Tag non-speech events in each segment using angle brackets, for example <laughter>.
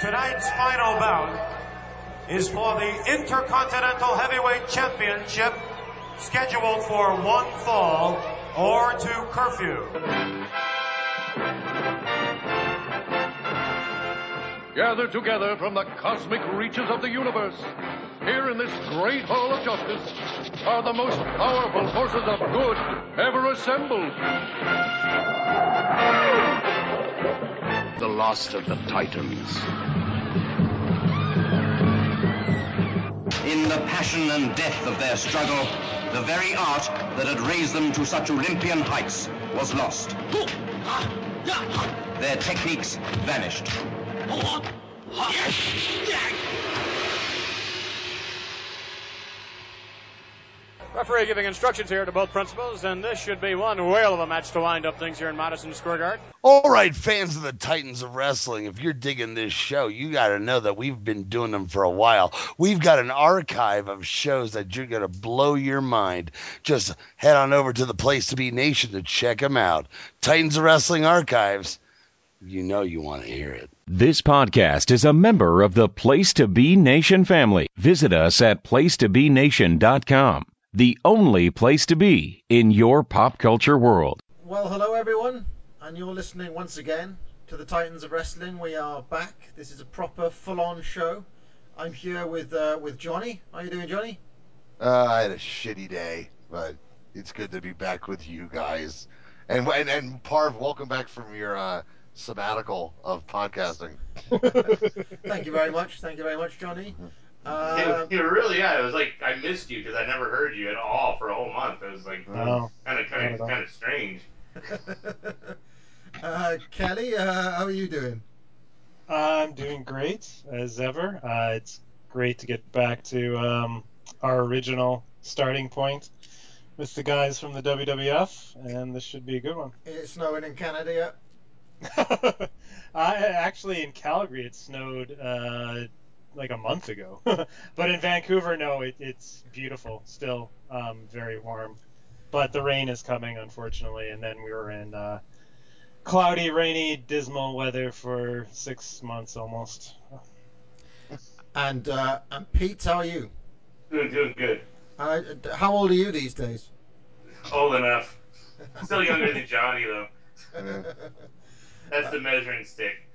Tonight's final bout is for the Intercontinental Heavyweight Championship scheduled for one fall or two curfew. Gathered together from the cosmic reaches of the universe, here in this great hall of justice, are the most powerful forces of good ever assembled. The last of the Titans. The passion and death of their struggle, the very art that had raised them to such Olympian heights was lost. Their techniques vanished. Referee giving instructions here to both principals, and this should be one whale of a match to wind up things here in Madison Square Garden. All right, fans of the Titans of Wrestling, if you're digging this show, you got to know that we've been doing them for a while. We've got an archive of shows that you're going to blow your mind. Just head on over to the Place to Be Nation to check them out. Titans of Wrestling Archives. You know you want to hear it. This podcast is a member of the Place to Be Nation family. Visit us at placetobenation.com, the only place to be in your pop culture world. Well, hello everyone, and you're listening once again to the Titans of Wrestling. We are back. This is a proper, full-on show. I'm here with uh, with Johnny. How you doing, Johnny? Uh, I had a shitty day, but it's good to be back with you guys. And and, and Parv, welcome back from your uh, sabbatical of podcasting. <laughs> Thank you very much. Thank you very much, Johnny. Uh, you really, yeah. It was like I missed you because I never heard you at all for a whole month. It was like No. kind of, kind of, kind of strange. <laughs> uh, Kelly, uh, how are you doing? I'm doing great as ever. Uh, it's great to get back to um, our original starting point with the guys from the WWF, and this should be a good one. It's snowing in Canada yet? <laughs> I, actually, in Calgary, it snowed uh, like a month ago, <laughs> but in Vancouver, no, it, it's beautiful still, um, very warm. But the rain is coming, unfortunately, and then we were in uh, cloudy, rainy, dismal weather for six months almost. And uh, and Pete, how are you? Doing, doing good. Uh, how old are you these days? Old enough. Still younger than <laughs> Johnny though. <laughs> That's the measuring stick.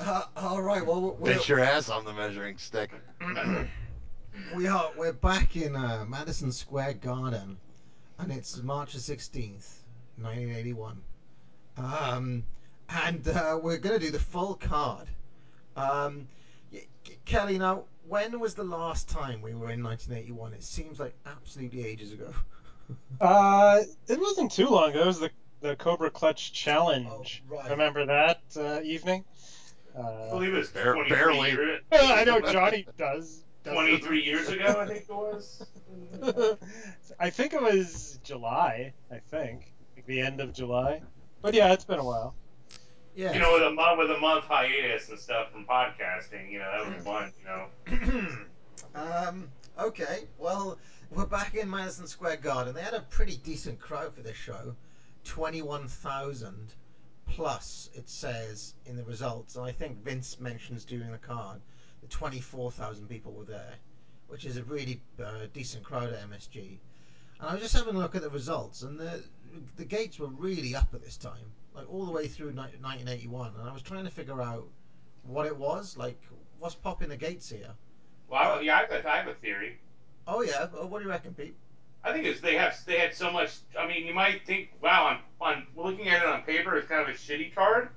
Uh, all right. Well, we're, Bet your ass on the measuring stick. <clears throat> we are we're back in uh, Madison Square Garden, and it's March the sixteenth, nineteen eighty-one. Um, and uh, we're gonna do the full card. Um, y- K- Kelly, now when was the last time we were in 1981? It seems like absolutely ages ago. <laughs> Uh, it wasn't too long ago. It was the the Cobra Clutch Challenge. Oh, right. Remember that uh, evening? I Uh, believe it's was Bare- barely. years, <laughs> I know Johnny does. does 23 years ago, I think it was. <laughs> I think it was July. I think like the end of July. But yeah, it's been a while. Yeah. You know, with a month with a month hiatus and stuff from podcasting, you know, that was fun. You know. <clears throat> um, okay, well, we're back in Madison Square Garden. They had a pretty decent crowd for this show 21,000 plus, it says in the results. And I think Vince mentions during the card that 24,000 people were there, which is a really uh, decent crowd at MSG. And I was just having a look at the results, and the the gates were really up at this time, like all the way through ni- 1981. And I was trying to figure out what it was, like what's popping the gates here. Well, I, yeah, I've got, I have a theory. Oh yeah, what do you reckon, Pete? I think it's they have they had so much. I mean, you might think, wow, on, on looking at it on paper, it's kind of a shitty card,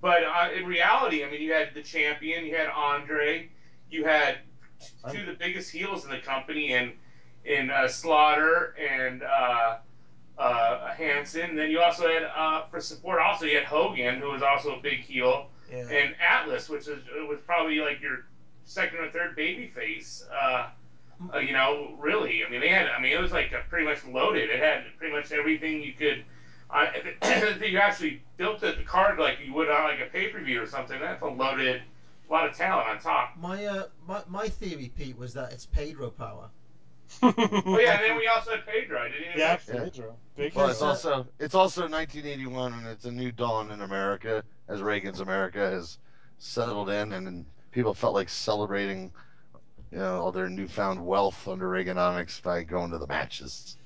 but uh, in reality, I mean, you had the champion, you had Andre, you had two of the biggest heels in the company, and in uh, Slaughter and uh, uh, Hansen. Then you also had uh, for support, also you had Hogan, who was also a big heel, Yeah. and Atlas, which was was probably like your second or third baby face. Uh, uh, you know, really, I mean, they had. I mean, it was like a pretty much loaded. It had pretty much everything you could. Uh, <clears throat> if you actually built the card like you would on like a pay per view or something, that's a loaded, a lot of talent on top. My uh, my, my theory, Pete, was that it's Pedro power. <laughs> Oh yeah, and then we also had Pedro. I didn't even Yeah, mention- Pedro. Big Well, hero. it's also it's also 1981, and it's a new dawn in America as Reagan's America has settled in, and, and people felt like celebrating, you know, all their newfound wealth under Reaganomics by going to the matches.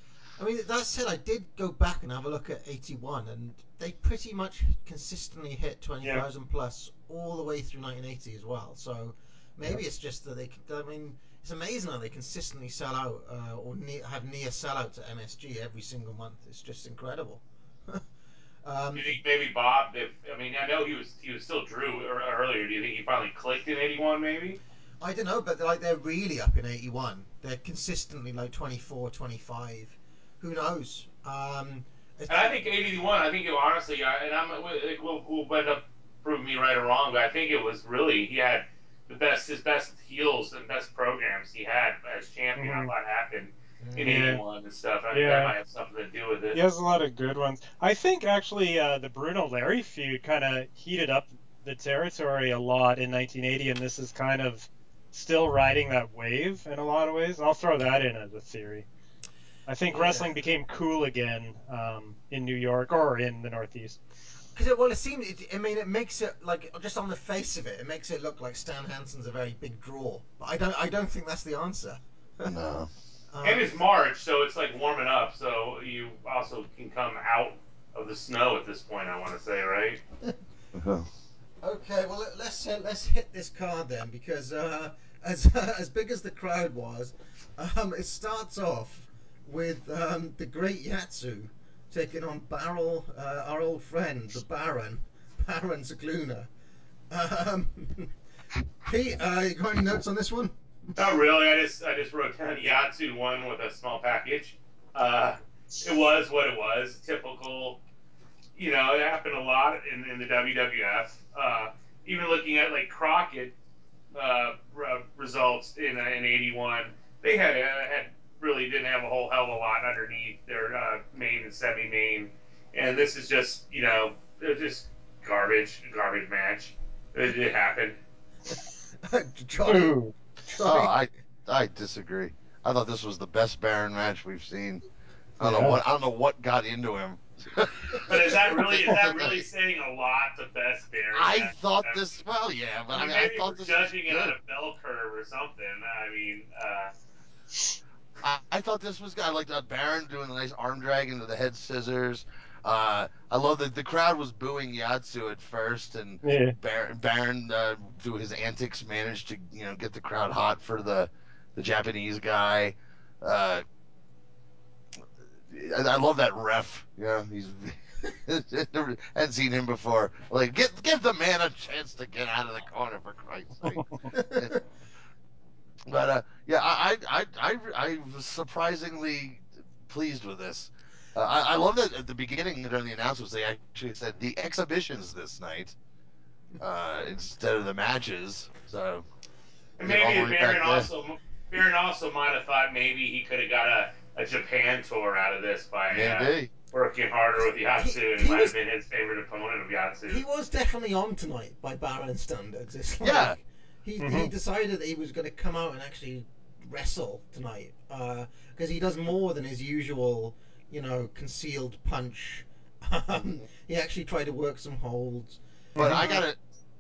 I mean, that said, I did go back and have a look at 81, and they pretty much consistently hit 20,000 plus all the way through 1980 as well. So maybe it's just that they, I mean, it's amazing how they consistently sell out uh, or ne- have near sellout to MSG every single month. It's just incredible. <laughs> um, Do you think maybe Bob? If I mean, I know he was he was still Drew earlier. Do you think he finally clicked in '81? Maybe. I don't know, but like they're really up in 81. They're consistently like 24, 25. Who knows? Um, And I think '81. I think it honestly, and I'm it will, will end up proving me right or wrong, but I think it was really he had the best his best heels and best programs he had as champion. Mhm. A lot happened in Yeah. '81 and stuff. I think Yeah. that might have something to do with it. He has a lot of good ones. I think actually uh, the Bruno Larry feud kind of heated up the territory a lot in 1980, and this is kind of still riding that wave in a lot of ways. I'll throw that in as a theory. I think Yeah. wrestling became cool again um, in New York or in the Northeast. Because it, well, it seems. It, I mean, it makes it like just on the face of it, it makes it look like Stan Hansen's a very big draw. But I don't. I don't think that's the answer. <laughs> No. Um, And it's March, so it's like warming up. So you also can come out of the snow at this point. I want to say, right? <laughs> Okay, well let- let's uh, let's hit this card then because uh, as <laughs> as big as the crowd was, um, it starts off with um, the Great Yatsu taking on Barrel, uh, our old friend the Baron, <laughs> Baron Scicluna. Um, <laughs> Pete, uh, you got any notes on this one? Not really. I just I just wrote down Yatsu one with a small package. Uh, it was what it was. Typical. You know, it happened a lot in, in the WWF. Uh, even looking at like Crockett uh, results in uh, in '81, they had uh, had really didn't have a whole hell of a lot underneath their uh, main and semi main, and this is just you know it was just garbage garbage match. It, it happened. <laughs> Johnny, Ooh. Oh, I I disagree. I thought this was the best Baron match we've seen. I don't Yeah. know what I don't know what got into him. But is that really is that really <laughs> saying a lot? The best Baron. I match? thought this. Well, yeah, but I I mean, mean, I thought we're this was judging it on a bell curve or something. I mean, uh, I, I thought this was good. I liked uh, Baron doing a nice arm drag into the head scissors. Uh, I love that the crowd was booing Yatsu at first, and Yeah. Baron, Baron uh, through his antics managed to you know get the crowd hot for the the Japanese guy. Uh, I, I love that ref. Yeah, he's never <laughs> hadn't seen him before. Like, give give the man a chance to get out of the corner for Christ's sake. <laughs> But uh, yeah, I, I I I I was surprisingly pleased with this. Uh, I, I love that at the beginning during the announcements they actually said the exhibitions this night uh, instead of the matches. So and maybe the way back Baron also Baron also might have thought maybe he could have got a, a Japan tour out of this by uh, working harder with Yatsu, He- and he might was- have been his favorite opponent of Yatsu. he was definitely on tonight by Baron standards. It's like Yeah. he he Mhm. decided that he was going to come out and actually wrestle tonight because he does more than his usual, you know, concealed punch. <laughs> Um, he actually tried to work some holds. But I Uh, gotta,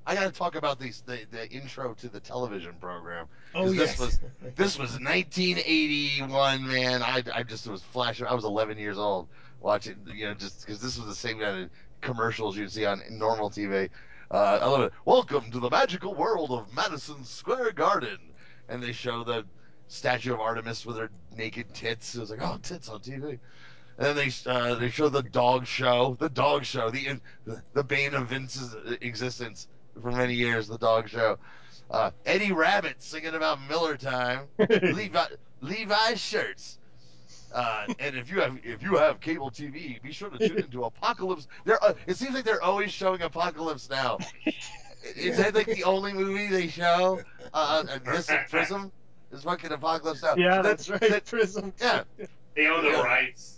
I gotta talk about these the, the intro to the television program. Oh yes. this was this was 1981, man. I, I just was flashing. I was 11 years old watching, you know, just because this was the same kind of commercials you'd see on normal TV. Uh, I love it. Welcome to the magical world of Madison Square Garden, and they show the statue of Artemis with her naked tits. It was like, oh, tits on TV. And then they uh, they show the dog show, the dog show, the the bane of Vince's existence for many years, the dog show. Uh, Eddie Rabbitt singing about Miller time, <laughs> Levi Levi's shirts. Uh, and if you have if you have cable TV, be sure to tune into Apocalypse. There, uh, it seems like they're always showing Apocalypse now. Is that like the only movie they show? Uh, uh, this and Prism is fucking Apocalypse now. Yeah, That- that's right. that- Prism. yeah, they own the Yeah. rights.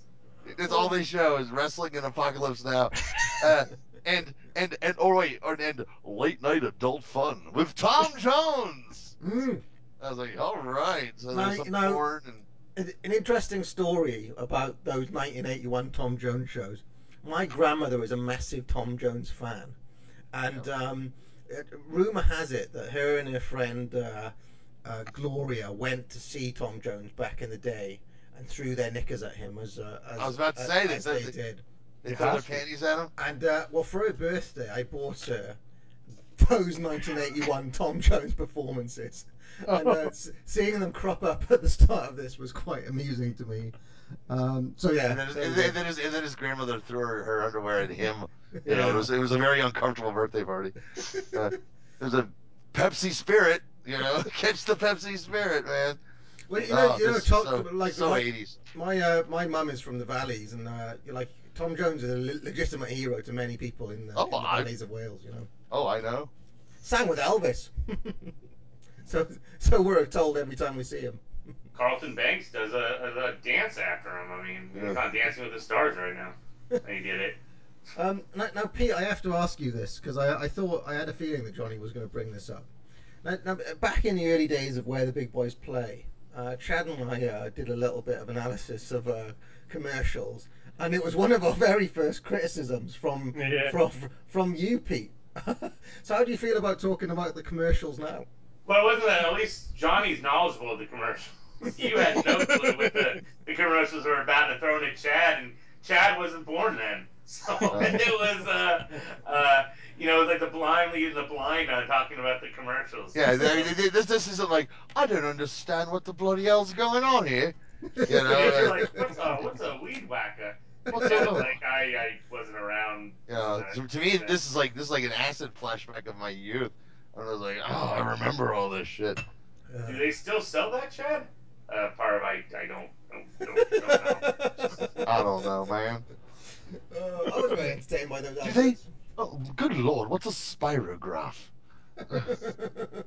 that's all they show is wrestling and apocalypse now. Uh, and and and oh wait, or and late night adult fun with Tom <laughs> Jones. Mm. I was like, all right. So Now- there's some now- porn and An interesting story about those 1981 Tom Jones shows. My grandmother was a massive Tom Jones fan, and um, uh, rumor has it that her and her friend uh, uh, Gloria went to see Tom Jones back in the day and threw their knickers at him as uh, as, I was about to as- say they as they they- did. They throw their panties at him. And uh, well, for her birthday, I bought her those 1981 <laughs> Tom Jones performances, and uh, seeing them crop up at the start of this was quite amusing to me. Um, so yeah, And then, his, and, then, and then his, and then his grandmother threw her, her underwear at him. <laughs> You know, it was it was a very uncomfortable birthday party. <laughs> Uh, there's a Pepsi Spirit. You know, catch the Pepsi Spirit, man. Well, you know, Oh, you know, talk, so, like so my, 80s. My uh, my mum is from the valleys, and uh, you're like Tom Jones is a le- legitimate hero to many people in the, Oh, in the I- valleys of Wales. You know, Oh, I know. sang with Elvis. <laughs> so so we're told every time we see him. Carlton Banks does a, a dance after him. I mean, Yeah. he's on Dancing with the Stars right now. He did it. <laughs> Um, now, now, Pete, I have to ask you this because I, I thought I had a feeling that Johnny was going to bring this up. Now, now, back in the early days of where the big boys play, uh, Chad and I uh, did a little bit of analysis of uh, commercials, and it was one of our <laughs> very first criticisms from Yeah. from from you, Pete. <laughs> so, how do you feel about talking about the commercials now? Well, wasn't that at least Johnny's knowledgeable of the commercials? <laughs> you had no clue what the, the commercials were about and throwing at Chad, and Chad wasn't born then. So it was, uh, uh, you know, like the blind leading the blind on talking about the commercials. Yeah, they, they, they- this this isn't like I don't understand what the bloody hell's going on here. You know, You're uh, like, what's a, what's a weed whacker? What's <laughs> Yeah, like I, I wasn't around. you know, to, to me, this is like this is like an acid flashback of my youth. And I was like, oh, I remember all this shit. Do they still sell that, Chad? Uh, part of I, I don't, don't, don't, don't know. <laughs> I don't know, man. Uh, I was very entertained by those. Do they? Oh, good lord, what's a spirograph? <laughs>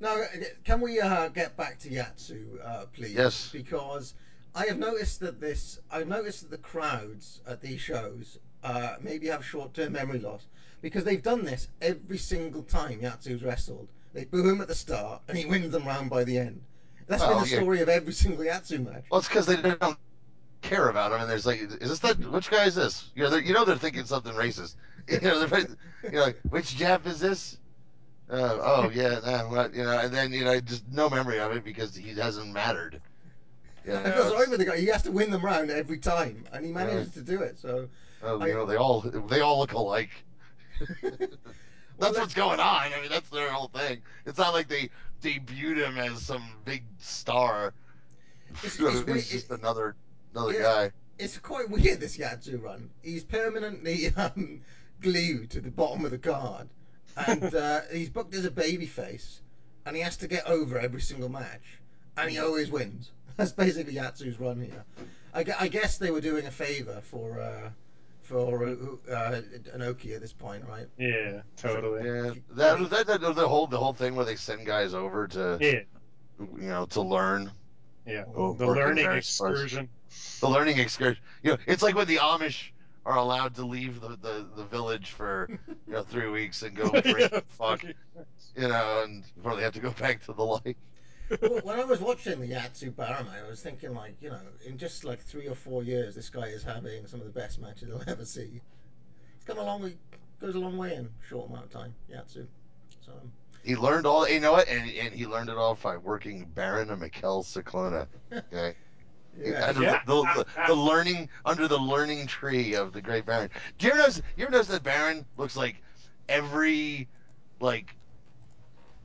now, can we uh, get back to Yatsu, uh, please? Yes. Because I have noticed that this, I've noticed that the crowds at these shows uh, maybe have short-term memory loss because they've done this every single time Yatsu's wrestled. They boo him at the start, and he wins them round by the end. That's been the yeah. story of every single Yatsu match. Well, it's because they don't care about him, and there's like, is this that? Which guy is this? You know, they're- you know they're thinking something racist. <laughs> You know, they're, you know, which Jap is this? Uh, oh yeah, nah, what? You know, and then you know, just no memory of it because he hasn't mattered. You know, I feel sorry for the guy. He has to win them round every time, and he manages to do it. So, oh, I- you know, they all they all look alike. <laughs> <laughs> Well, that's what's going on. I mean, that's their whole thing. It's not like they debuted him as some big star. <laughs> It's- know, it's he's just another another Yeah. guy. it's quite weird this Yatsu run. He's permanently um, glued to the bottom of the card, and uh, he's booked as a babyface, and he has to get over every single match, and he always wins. <laughs> That's basically Yatsu's run here. I, gu- I guess they were doing a favor for uh, for uh, uh, Inoki at this point, right? Yeah, totally. Yeah, that was that, that the whole the whole thing where they send guys over to Yeah, you know to learn. yeah. Oh, the work learning various parts. excursion. The learning excursion. You know, it's like when the Amish are allowed to leave the, the, the village for you know three weeks and go <laughs> drink, Yeah, and fuck, pretty you know, and before they have to go <laughs> back to the light. Well, when I was watching the Yatsu Barama, I was thinking like, you know, in just like three or four years, this guy is having some of the best matches I'll ever see. He's come a long way, goes a long way in a short amount of time, Yatsu. So, um, He learned all, you know what, and and he learned it all by working Baron and Mikel Scicluna. Okay. <laughs> Yeah. Under Yeah. the, the, the learning under the learning tree of the great Baron. Do you ever notice? You ever notice that Baron looks like every like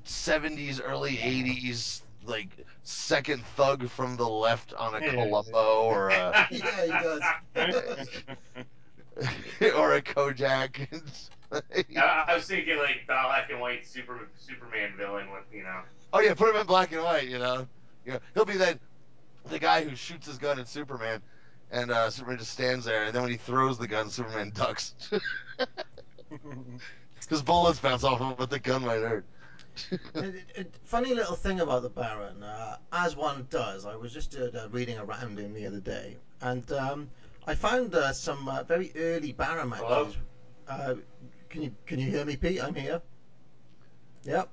'70s, early '80s like second thug from the left on a Yeah. Columbo or a <laughs> yeah, he does. <laughs> or a Kojak. <laughs> I, I was thinking like black and white super Superman villain with you know. oh yeah, put him in black and white. You know, you know he'll be that the guy who shoots his gun at Superman, and uh, Superman just stands there, and then when he throws the gun, Superman ducks because bullets bounce off him, but the gun might hurt. <laughs> It- it- funny little thing about the Baron, uh, as one does, I was just uh, reading around him the other day, and um, I found uh, some uh, very early Baron matches. Hello? Uh, can you can you hear me, Pete? I'm here. Yep.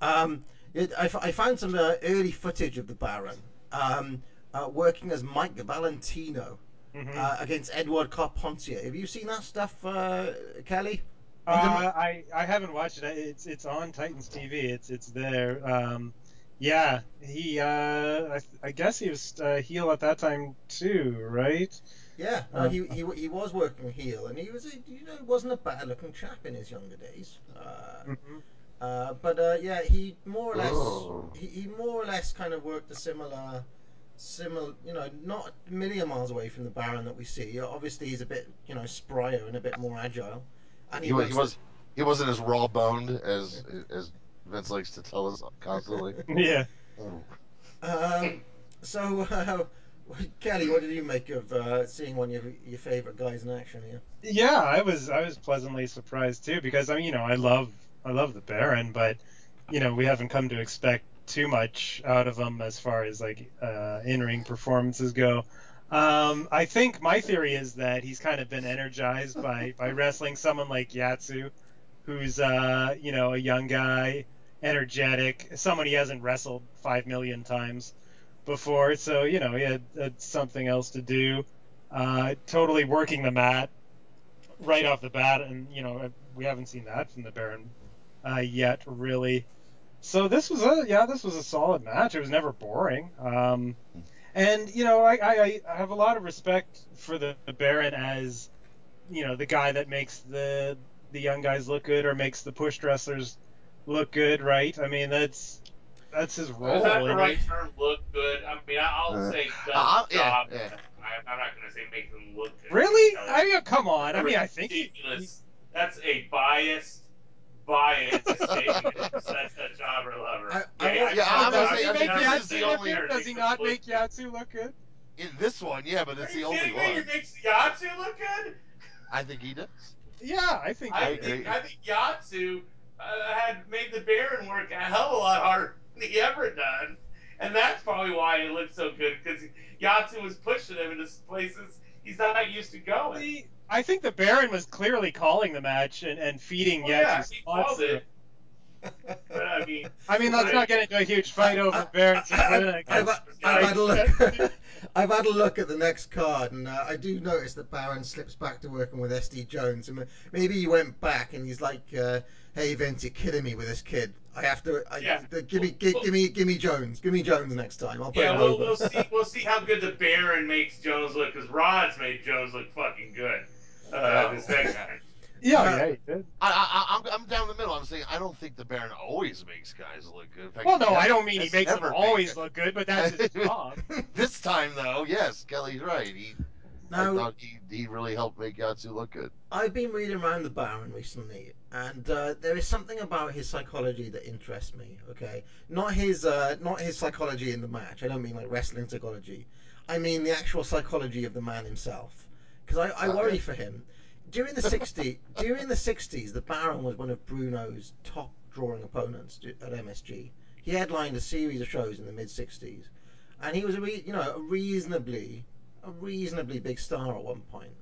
Um, it, I, f- I found some uh, early footage of the Baron um, uh, working as Mike Valentino Mhm. uh, against Edouard Carpentier. Have you seen that stuff, uh, Kelly? Uh, I I haven't watched it. It's it's on Titans TV. It's it's there. Um, yeah, he. Uh, I, I guess he was uh, heel at that time too, right? Yeah, no, Um, he, he he was working heel, and he was a, you know wasn't a bad looking chap in his younger days. Uh, mhm. uh, but uh, yeah, he more or less Oh. he, he more or less kind of worked a similar similar you know not a million miles away from the Baron that we see. Obviously, he's a bit you know sprier and a bit more agile, and He was he was he wasn't as raw boned as as Vince likes to tell us constantly. <laughs> Yeah. Oh. Um, so, uh, Kelly, what did you make of uh, seeing one of your, your favorite guys in action here? Yeah, I was I was pleasantly surprised too because I mean you know I love I love the Baron, but you know we haven't come to expect too much out of him as far as like uh, in ring performances go. Um, I think my theory is that he's kind of been energized by <laughs> by wrestling someone like Yatsu, who's uh, you know a young guy, energetic, someone he hasn't wrestled five million times before, so you know he had, had something else to do. Uh, totally working the mat right off the bat, and you know we haven't seen that from the Baron uh, yet, really. So this was a yeah, this was a solid match. It was never boring. Um, and you know I, I I have a lot of respect for the, the Baron as you know the guy that makes the the young guys look good or makes the push wrestlers look good, right? I mean that's that's his Is role. that the right he- term? Look good. I mean, I- I'll Uh, say does uh, the yeah, yeah. I, I'm not going to say make them look good. really? I mean, come on. I mean, I think he, he. That's a biased, biased statement. Such a jobber lover. I- I want- Yeah, I'm does gonna he say- I think this is the only- Does he not make Yatsu look good? In this one, yeah, but it's the only kidding me? He makes Yatsu look good. I think he does. Yeah, I think. I he agree. think I think Yatsu uh, had made the Baron work a hell of a lot harder than he ever done, and that's probably why it looked so good because Yatsu was pushing him into places he's not used to going. See, I think the Baron was clearly calling the match and, and feeding Oh, yeah, he spots. called it. <laughs> But I mean, I mean, let's I- not get into a huge fight I- over I- Baron's I- win I've. I've had a look. <laughs> I've had a look at the next card, and uh, I do notice that Baron slips back to working with SD Jones. And maybe he went back and he's like, uh, "Hey Vince, you're kidding me with this kid. I have to. I, Yeah. the- give me, give, give me, give me Jones. Give me Jones next time. I'll put yeah, him we'll, over." we'll see. We'll see how good the <laughs> Baron makes Jones look because Rod's made Jones look fucking good. Uh, this next <laughs> yeah. time. Yeah, he did. I, I, I'm, I'm down the middle. I'm saying I don't think the Baron always makes guys look good. Fact, Well, no, I don't mean he makes them always guys- look good, but that's his <laughs> job. This time, though, yes, Kelly's right. He, I thought he, he really helped make Yatsu look good. I've been reading around the Baron recently, and uh, there is something about his psychology that interests me. Okay, not his uh, not his psychology in the match. I don't mean like wrestling psychology. I mean the actual psychology of the man himself. Because I, I worry for him. During the 60 during the 60s, the Baron was one of Bruno's top drawing opponents at MSG. He headlined a series of shows in the mid 60s, and he was a re- you know a reasonably a reasonably big star at one point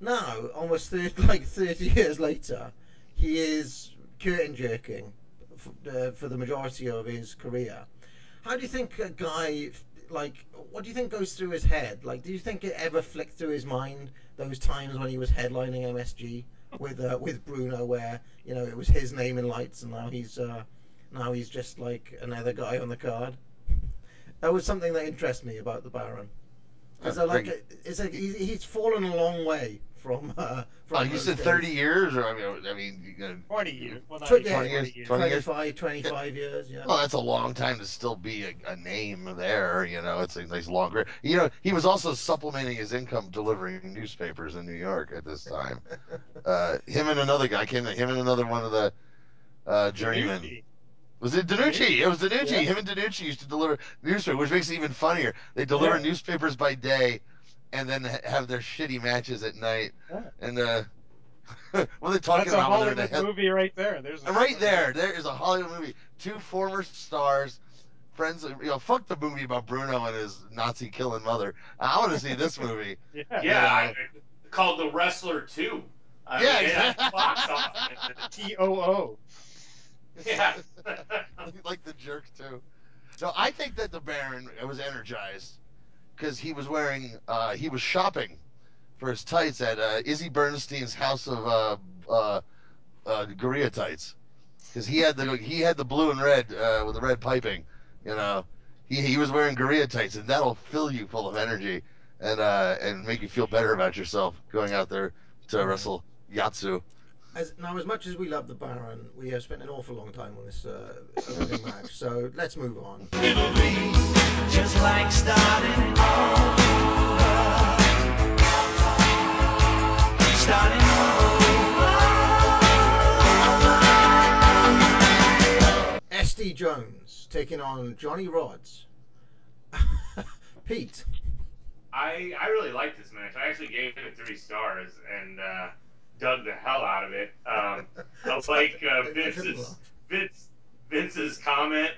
now, almost 30, <laughs> like 30 years later, he is curtain jerking for, uh, for the majority of his career. How do you think a guy like what do you think goes through his head? Like, do you think it ever flicked through his mind those times when he was headlining MSG with uh, with Bruno, where you know it was his name in lights, and now he's uh, now he's just like another guy on the card. <laughs> That was something that interests me about the Baron. Yeah, that like a, is a, he's, he's fallen a long way from uh, from Oh, you said days. 30 years, or I mean, I mean, you know, 20 years. Well, not Tw- even yeah, 20 years, 20 years. 20 years. 25, 25 years, yeah. Well, that's a long time to still be a, a name there. You know, it's a nice long career. You know, he was also supplementing his income delivering newspapers in New York at this time. <laughs> Uh, him and another guy came. Him and another one of the uh, journeymen. DeNucci. Was it DeNucci? It was DeNucci. Yeah. Him and DeNucci used to deliver newspapers, which makes it even funnier. They deliver Yeah. newspapers by day, and then have their shitty matches at night. Yeah. And uh, <laughs> what are they talking That's about when they're in Hollywood the movie right there. There's a, Right there, there is a Hollywood movie. Two former stars, friends. You know, fuck the movie about Bruno and his Nazi killing mother. I want to see this <laughs> movie. Yeah. Yeah, You know. I, called The Wrestler 2. I Yeah, mean, exactly. <laughs> T O O. Yeah. like the jerk too. So I think that the Baron was energized because he was wearing, uh, he was shopping for his tights at uh, Izzy Bernstein's house of uh, uh, uh, Gorilla tights because he had the he had the blue and red uh, with the red piping. You know, he he was wearing Gorilla tights, and that'll fill you full of energy and uh, and make you feel better about yourself going out there to wrestle Yatsu. As, now, as much as we love the Baron, we have spent an awful long time on this uh, match, so let's move on. Jones taking on Johnny Rods. <laughs> Pete. I I really liked this match. I actually gave it three stars and uh, dug the hell out of it. Um, <laughs> I like uh, Vince's Vince Vince's comment.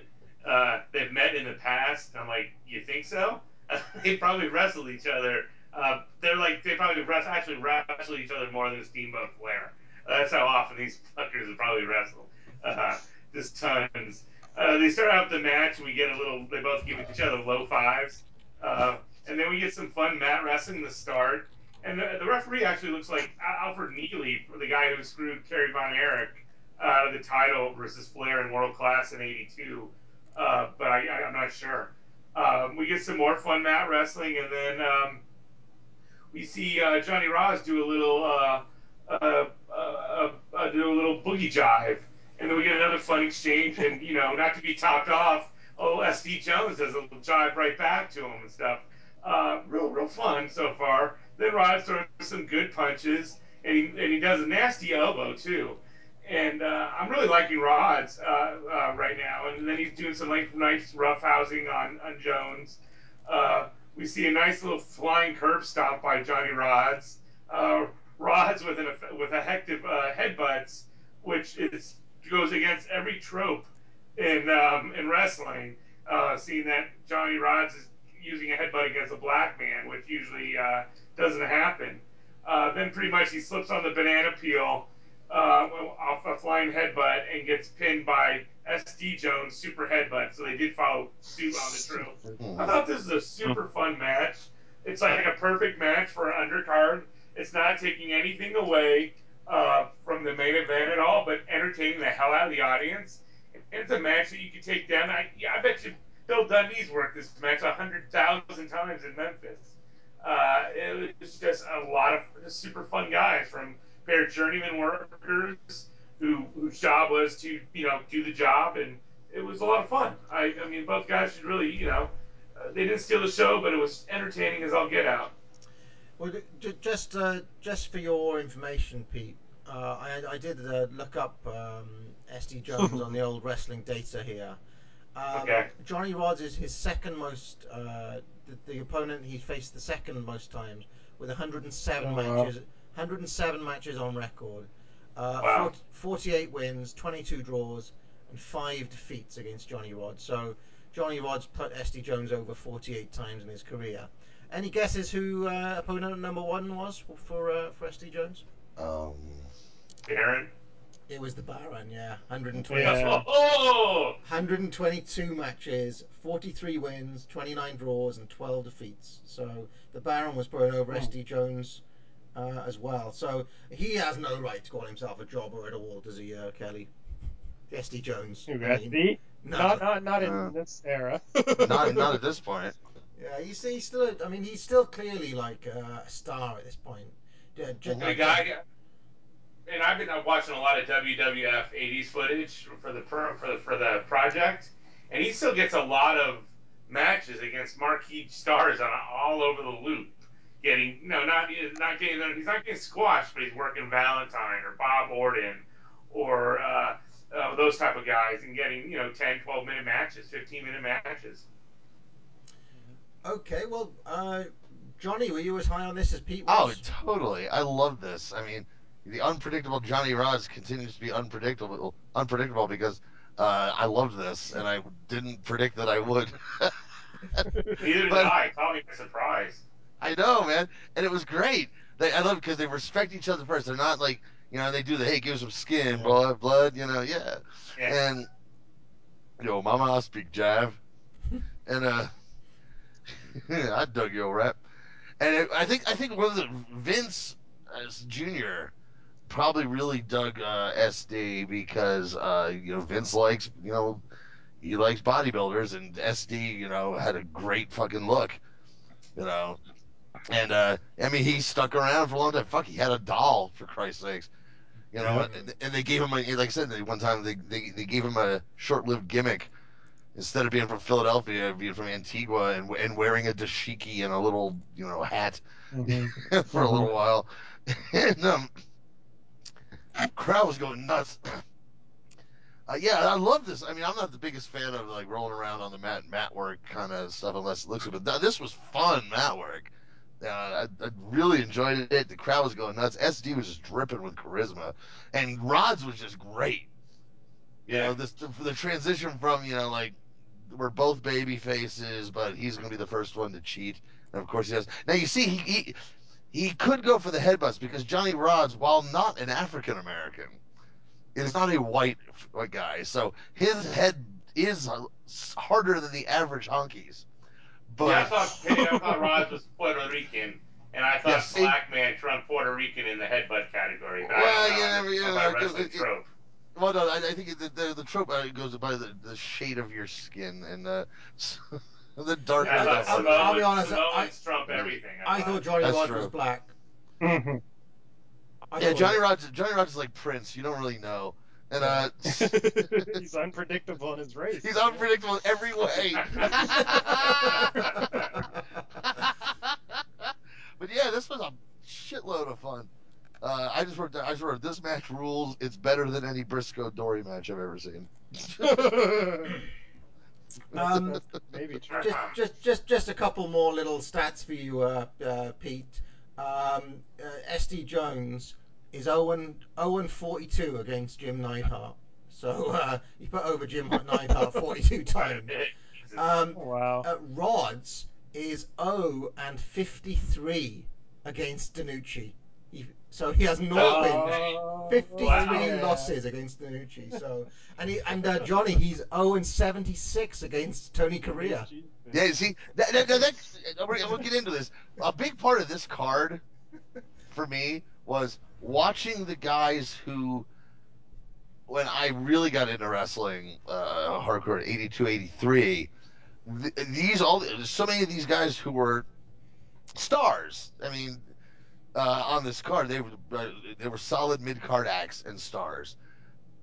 Uh, they've met in the past. I'm like, you think so? <laughs> they probably wrestled each other. Uh, they're like they probably wrestle, actually wrestle each other more than Steamboat Flair. that's how often these fuckers have probably wrestled. Uh, just tons. Uh, they start out the match and we get a little. They both give each other low fives. Uh, and then we get some fun mat wrestling to start. And the, the referee actually looks like Alfred Neely, the guy who screwed Kerry Von Erich out of the title versus Flair in World Class in '82. Uh, but I, am not sure. Um, we get some more fun mat wrestling, and then um, we see uh, Johnny Rods do a little uh, uh, uh, uh do a little boogie jive, and then we get another fun exchange. And you know, not to be topped off, oh SD Jones does a little jive right back to him and stuff. Uh, real, real fun so far. Then Rod throws some good punches, and he, and he does a nasty elbow too. And uh, I'm really liking Rod's uh, uh, right now. And then he's doing some like nice rough housing on on Jones. Uh, we see a nice little flying curb stop by Johnny Rods. Uh, Rods with an with effective uh, headbutts, which is goes against every trope in um, in wrestling. Uh, seeing that Johnny Rods is using a headbutt against a black man, which usually uh, doesn't happen. Uh, then pretty much he slips on the banana peel uh, off a flying headbutt and gets pinned by SD Jones super headbutt. So they did follow suit on the trope. I thought this was a super fun match. It's like a perfect match for an undercard. It's not taking anything away uh, from the main event at all, but entertaining the hell out of the audience. It's a match that you could take down. I, I bet you Bill Dundee's worked this match a hundred thousand times in Memphis. Uh, it was just a lot of just super fun guys from pair of journeyman workers who whose job was to you know do the job, and it was a lot of fun. I, I mean, both guys should really you know uh, they didn't steal the show, but it was entertaining as all get out. Well, just uh, just for your information, Pete, uh, I, I did uh, look up um, SD <laughs> Jones on the old wrestling data here, um, okay. Johnny Rods is his second most. Uh, the, the, opponent he faced the second most times with 107 oh, matches. 107 matches on record. Uh, wow. 40, 48 wins, 22 draws, and five defeats against Johnny Rods. So Johnny Rods put SD Jones over 48 times in his career. Any guesses who uh, opponent number one was for for, uh, for SD Jones? Um, Baron. It was the Baron, yeah. 120, Yeah. Oh! 122 matches, 43 wins, 29 draws, and 12 defeats. So the Baron was putting over Hmm. SD Jones uh, as well. So he has no right to call himself a jobber at all, does he, uh, Kelly? SD Jones. Who, I mean, SD? no. Not not not in Uh, this era. not not at <laughs> this point. Yeah, he's, he's still. I mean, he's still clearly like uh, a star at this point. Yeah, j- The guy, and I've been watching a lot of WWF '80s footage for the pro, for the for the project, and he still gets a lot of matches against marquee stars on all over the loop. Getting no, not not getting he's not getting squashed, but he's working Valentine or Bob Orton or uh, uh, those type of guys and getting you know 10, 12 minute matches, 15 minute matches. Okay, well, uh, Johnny, were you as high on this as Pete was? Oh, was? totally. I love this. I mean, the unpredictable Johnny Rods continues to be unpredictable, unpredictable because uh, I loved this and I didn't predict that I would. <laughs> Neither did But- I. It caught me by surprise. I know, man, and it was great. They, I love because they respect each other first. They're not like you know they do the hey, give some skin, Yeah. blood, blood, you know, yeah. Yeah. And yo, mama, I speak jive, <laughs> and uh, <laughs> I dug your rap. And it, I think I think one of the Vince as Jr. probably really dug uh, SD because uh, you know Vince likes you know he likes bodybuilders and SD you know had a great fucking look, you know, and uh, I mean he stuck around for a long time. Fuck, he had a doll for Christ's sakes, you know, and, and they gave him a like I said they- one time they, they they gave him a short-lived gimmick. Instead of being from Philadelphia, being from Antigua and and wearing a dashiki and a little, you know, hat Mhm. <laughs> for a little while, and um, crowd was going nuts. <clears throat> Uh, yeah, I love this. I mean, I'm not the biggest fan of like rolling around on the mat mat work kind of stuff unless it looks good. But th- this was fun mat work. Uh, I, I really enjoyed it. The crowd was going nuts. SD was just dripping with charisma, and Rods was just great. You know, this the, the transition from you know like we're both baby faces, but he's going to be the first one to cheat, and of course he does. Now you see, he he, he could go for the headbutts because Johnny Rods, while not an African American, is not a white white guy, so his head is harder than the average honkies. But yeah, I thought hey, I thought Rods was Puerto Rican, and I thought Yeah, black man trumped Puerto Rican in the headbutt category. But Well, I don't know. you I'm never- just you going know, by it- wrestling it- trope. well, no, I, I think the, the the trope uh, goes by the, the shade of your skin and uh, the darker. <laughs> I the thought harder. I'll be honest, Samoans trump everything. I thought Johnny That's Rods true. was black. Mhm. Yeah, Johnny he- Rods. Johnny Rods is like Prince. You don't really know, and uh, <laughs> <laughs> He's unpredictable in his race. he's unpredictable in every way. but yeah, this was a shitload of fun. Uh, I just wrote. I just wrote this match rules. It's better than any Briscoe Dory match I've ever seen. <laughs> Um, <laughs> Maybe true. just, just, just, just a couple more little stats for you, uh, uh, Pete. Um, uh, SD Jones is 0 0 42 against Jim Neidhart. So uh, <laughs> he put over Jim Neidhart 42 times. Um, wow. uh, Rods is 0 and 53 against DeNucci. He, so he has no Oh, wins, 53 yeah. losses against DeNucci. So and he, and uh, Johnny he's 0 and 76 against Tony Garea. Yeah, see, that, that, that, that- we're- we'll get into this. A big part of this card for me was watching the guys who, when I really got into wrestling, uh, hardcore 82, 83, th- these all so many of these guys who were stars. I mean, uh, on this card, they were uh, they were solid mid card acts and stars,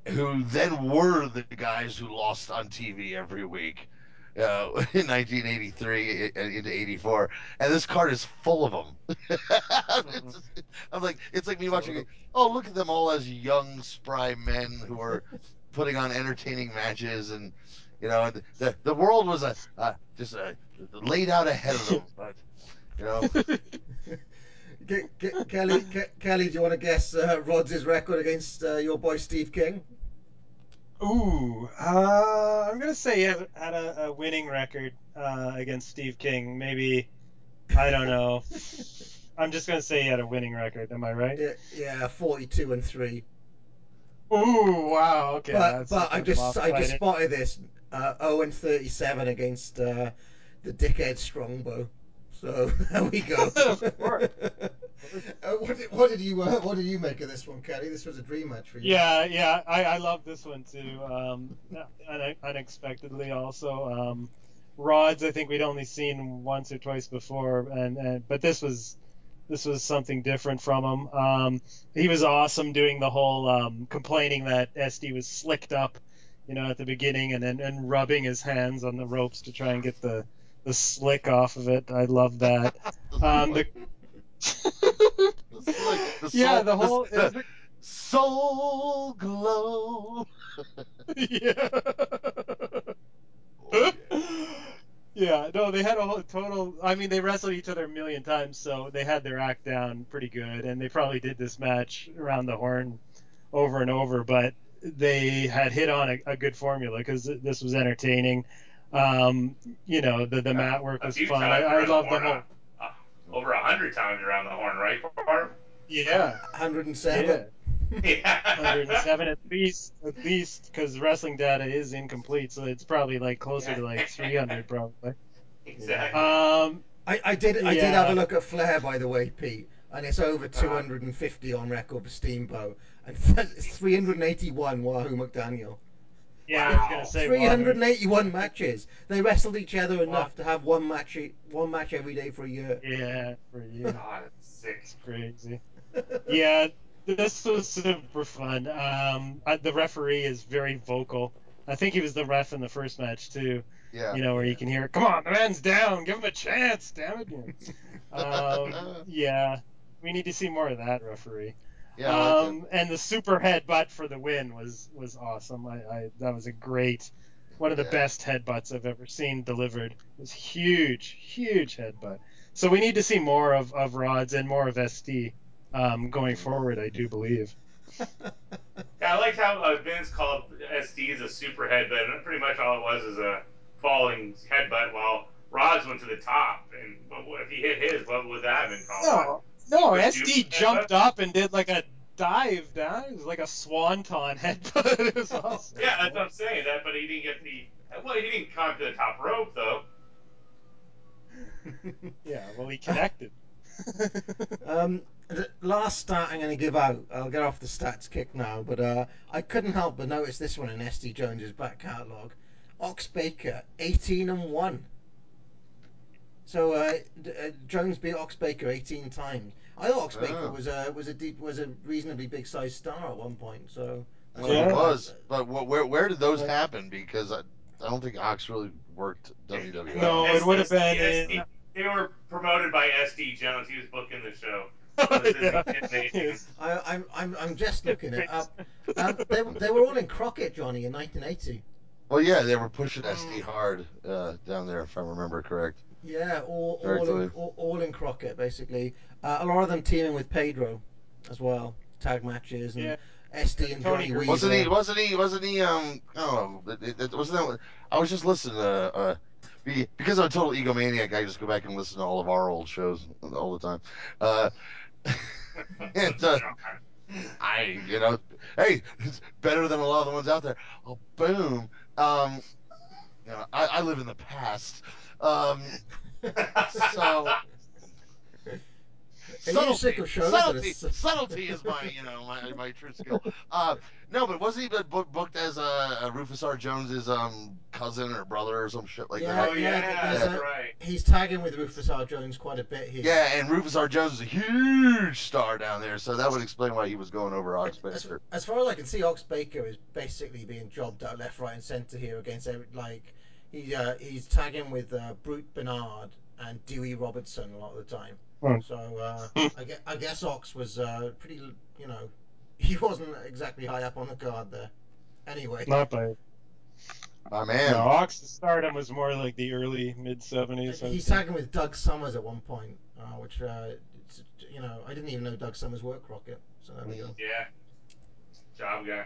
who then were the guys who lost on TV every week. Uh, <laughs> in 1983 into 84, and this card is full of them. <laughs> I'm like, it's like me watching. Oh, look at them all as young, spry men who are putting on entertaining matches, and you know, and the the world was a uh, just uh laid out ahead of them. But you know, <laughs> Ke- Ke- Kelly, Ke- Kelly, do you want to guess uh, Rods' record against uh, your boy Steve King? Ooh, uh, I'm gonna say he had, had a, a winning record uh, against Steve King. Maybe I don't know. <laughs> I'm just gonna say he had a winning record. Am I right? Yeah, yeah, 42 and three. Ooh, wow. Okay, but that's but I just I just spotted this uh, 0 and 37 against uh, the dickhead Strongbow. So <laughs> there we go. <laughs> Of course. <laughs> uh, what, did, what did you uh, what did you make of this one, Kelly? This was a dream match for you. Yeah, yeah, I, I love this one too. Um, une- unexpectedly, also. Um, Rods, I think we'd only seen once or twice before, and, and but this was this was something different from him. Um, he was awesome doing the whole um, complaining that SD was slicked up, you know, at the beginning, and then and rubbing his hands on the ropes to try and get the the slick off of it. I love that. <laughs> Um, the the yeah, soul- the whole the- it was soul glow. <laughs> yeah. yeah, no, they had a whole total. I mean, they wrestled each other a million times, so they had their act down pretty good, and they probably did this match around the horn over and over. But they had hit on a, a good formula because this was entertaining. Um, you know, the the mat work was fun. I, I around the love the whole. uh, over a hundred times around the horn, right, Parv? Yeah. 107. Yeah. <laughs> Yeah. 107 at least, at least, because wrestling data is incomplete, so it's probably like closer to like 300, probably. Exactly. Um, I, I did I did have a look at Flair by the way, Pete. and it's over 250 on record for Steamboat, and <laughs> 381 Wahoo McDaniel. Yeah, I was gonna say Wahoo. 381 matches. They wrestled each other enough to have one match, e- one match every day for a year. Yeah, for you. <laughs> God, it's sick. It's crazy. yeah, this was super fun. Um, I, the referee is very vocal. I think he was the ref in the first match too. Yeah. You know where you can hear, "Come on, the man's down. Give him a chance. Damn it." <laughs> um, yeah, we need to see more of that referee. Yeah, um, and the super headbutt for the win was was awesome. I, I that was a great, one of the Yeah. best headbutts I've ever seen delivered. It was huge, huge headbutt. So we need to see more of, of Rods and more of SD um, going forward. I do believe. <laughs> Yeah, I liked how uh, Vince called SD as a super headbutt, and pretty much all it was is a falling headbutt while Rods went to the top. And but what- if he hit his, what would that have been called? No, no, SD jumped headbutt? up and did like a dive down. It was like a swanton <laughs> headbutt. It was awesome. Yeah, that's what I'm saying. That, but he didn't get the. Well, he didn't climb to the top rope though. <laughs> Yeah, well, he connected. <laughs> Um, the last stat I'm going to give out, I'll get off the stats kick now, but uh, I couldn't help but notice this one in SD Jones's back catalogue. Ox Baker, 18 and 1. So uh, D- uh, Jones beat Ox Baker 18 times. I thought Ox Baker Oh. was a was a deep was a reasonably big sized star at one point. So that's Well, why it was, but wh- where where did those happen? Because I, I don't think Ox really worked WWE. No, it would have been in. They were promoted by SD Jones. He was booking the show. <laughs> Oh, It was his yeah. intimidation. I, I'm, I'm, I'm just looking it up. Um, they, they were all in Crockett, Johnny, in 1980. Well, yeah, they were pushing SD hard uh, down there, if I remember correct. Yeah, all, all, Correctly. in, all, all in Crockett, basically. Uh, a lot of them teaming with Pedro as well. Tag matches and Yeah. SD and Tony Johnny Green. Weaver. Wasn't he? Wasn't he? Wasn't he? Um, I. It, it, it- wasn't that? I was just listening to. Uh, be, because I'm a total egomaniac, I just go back and listen to all of our old shows all the time. Uh, <laughs> and uh, I, you know, hey, it's better than a lot of the ones out there. Oh, boom. Um, you know, I, I live in the past. Um, so Are you sick of shows subtlety, subtlety is my, you know, my, my true skill. Uh, no, but wasn't he bu- bu- booked as uh, uh, Rufus R. Jones's um cousin or brother or some shit like yeah, that? Oh, yeah, yeah, that's a- right. He's tagging with Rufus R. Jones quite a bit here. Yeah, and Rufus R. Jones is a huge star down there, so that would explain why he was going over Ox As, Baker. as far as I can see, Ox Baker is basically being jobbed out left, right, and centre here against every like he uh, he's tagging with uh, Brute Bernard and Dewey Robertson a lot of the time. Hmm. So uh, I, guess, I guess Ox was uh, pretty, you know, <laughs> he wasn't exactly high up on the card there. Anyway, Not by. My man. No, Ox's stardom was more like the early mid 70s. he's tagging with Doug Somers at one point, uh, which uh, it's, you know I didn't even know Doug Somers worked Crockett. So there we go. Yeah. Job guy.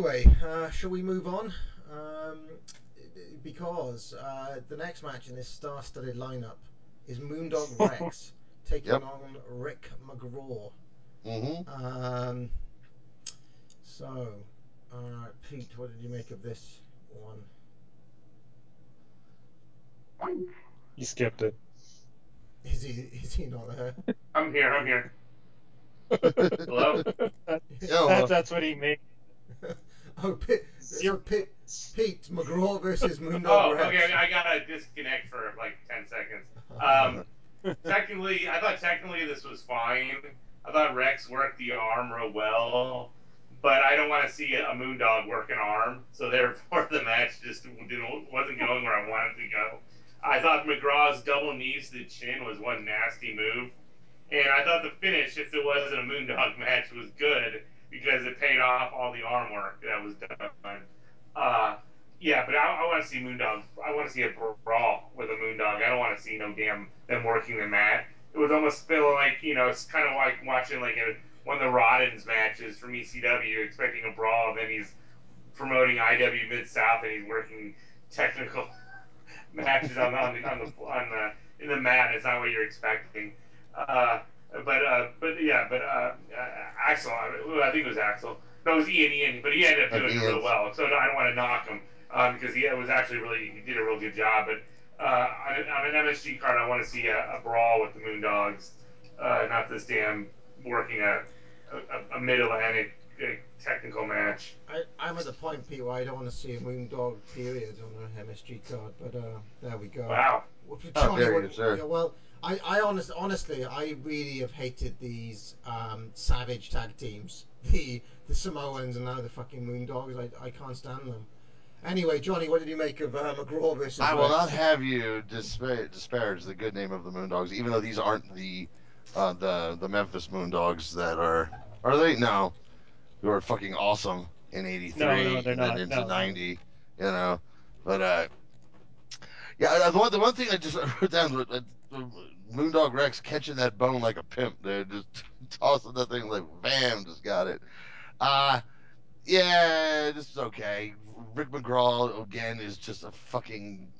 Anyway, uh, shall we move on? Um, because uh, the next match in this star-studded lineup is Moondog <laughs> Rex taking Yep. on Rick McGraw. Mm-hmm. Um, so, uh, Pete, what did you make of this one? You skipped it. Is he is he not there? I'm here. I'm here. <laughs> <laughs> Hello. That- Yeah, well- that, that's what he made. Oh, Pete, Zero. Pete, Pete McGraw versus Moondog <laughs> Oh, okay. I gotta disconnect for like ten seconds. Um, <laughs> technically, I thought technically this was fine. I thought Rex worked the arm real well, but I don't want to see a Moondog work an arm, so therefore <laughs> the match just didn't wasn't going where I wanted to go. I thought McGraw's double knees to the chin was one nasty move, And I thought the finish, if it wasn't a Moondog match, was good because it paid off all the arm work that was done. Uh, yeah, but I, I want to see Moondog. I want to see a brawl with a Moondog. I don't want to see no damn them working the mat. It was almost feeling like you know it's kind of like watching like a, one of the Rottens matches from ECW, expecting a brawl, then he's promoting IW Mid South and he's working technical <laughs> matches on, on the on the on the in the mat. It's not what you're expecting. Uh, but uh, but yeah, but uh, uh, Axel, I, I think it was Axel. No, it was Ian Ian, but he ended up doing it real well. So I don't want to knock him um, because he was actually really he did a real good job. But uh, on, an- on an MSG card, I want to see a, a brawl with the Moondogs, uh, not this damn working a a, a mid Atlantic uh, technical match. I, I'm at the point, Pete, where I don't want to see a Moondog period on an MSG card, but uh, there we go. Wow. Well, for How Johnny, dare what- you, sir. Yeah, well, I, I honest, honestly, I really have hated these um, Savage tag teams. <laughs> The the Samoans and now the fucking Moondogs. I, I can't stand them. Anyway, Johnny, what did you make of uh, McGraw versus I will Rex? not have you dispa- disparage the good name of the Moondogs, even though these aren't the uh, the the Memphis Moondogs that are are they? No, who are fucking awesome in '83 No, no, and then not. into No. '90. You know, but uh, yeah, uh, the one the one thing I just <laughs> wrote down, uh, Moondog Rex catching that bone like a pimp, dude, just <laughs> tossing that thing like bam, just got it. Uh yeah, this is okay. Rick McGraw again is just a fucking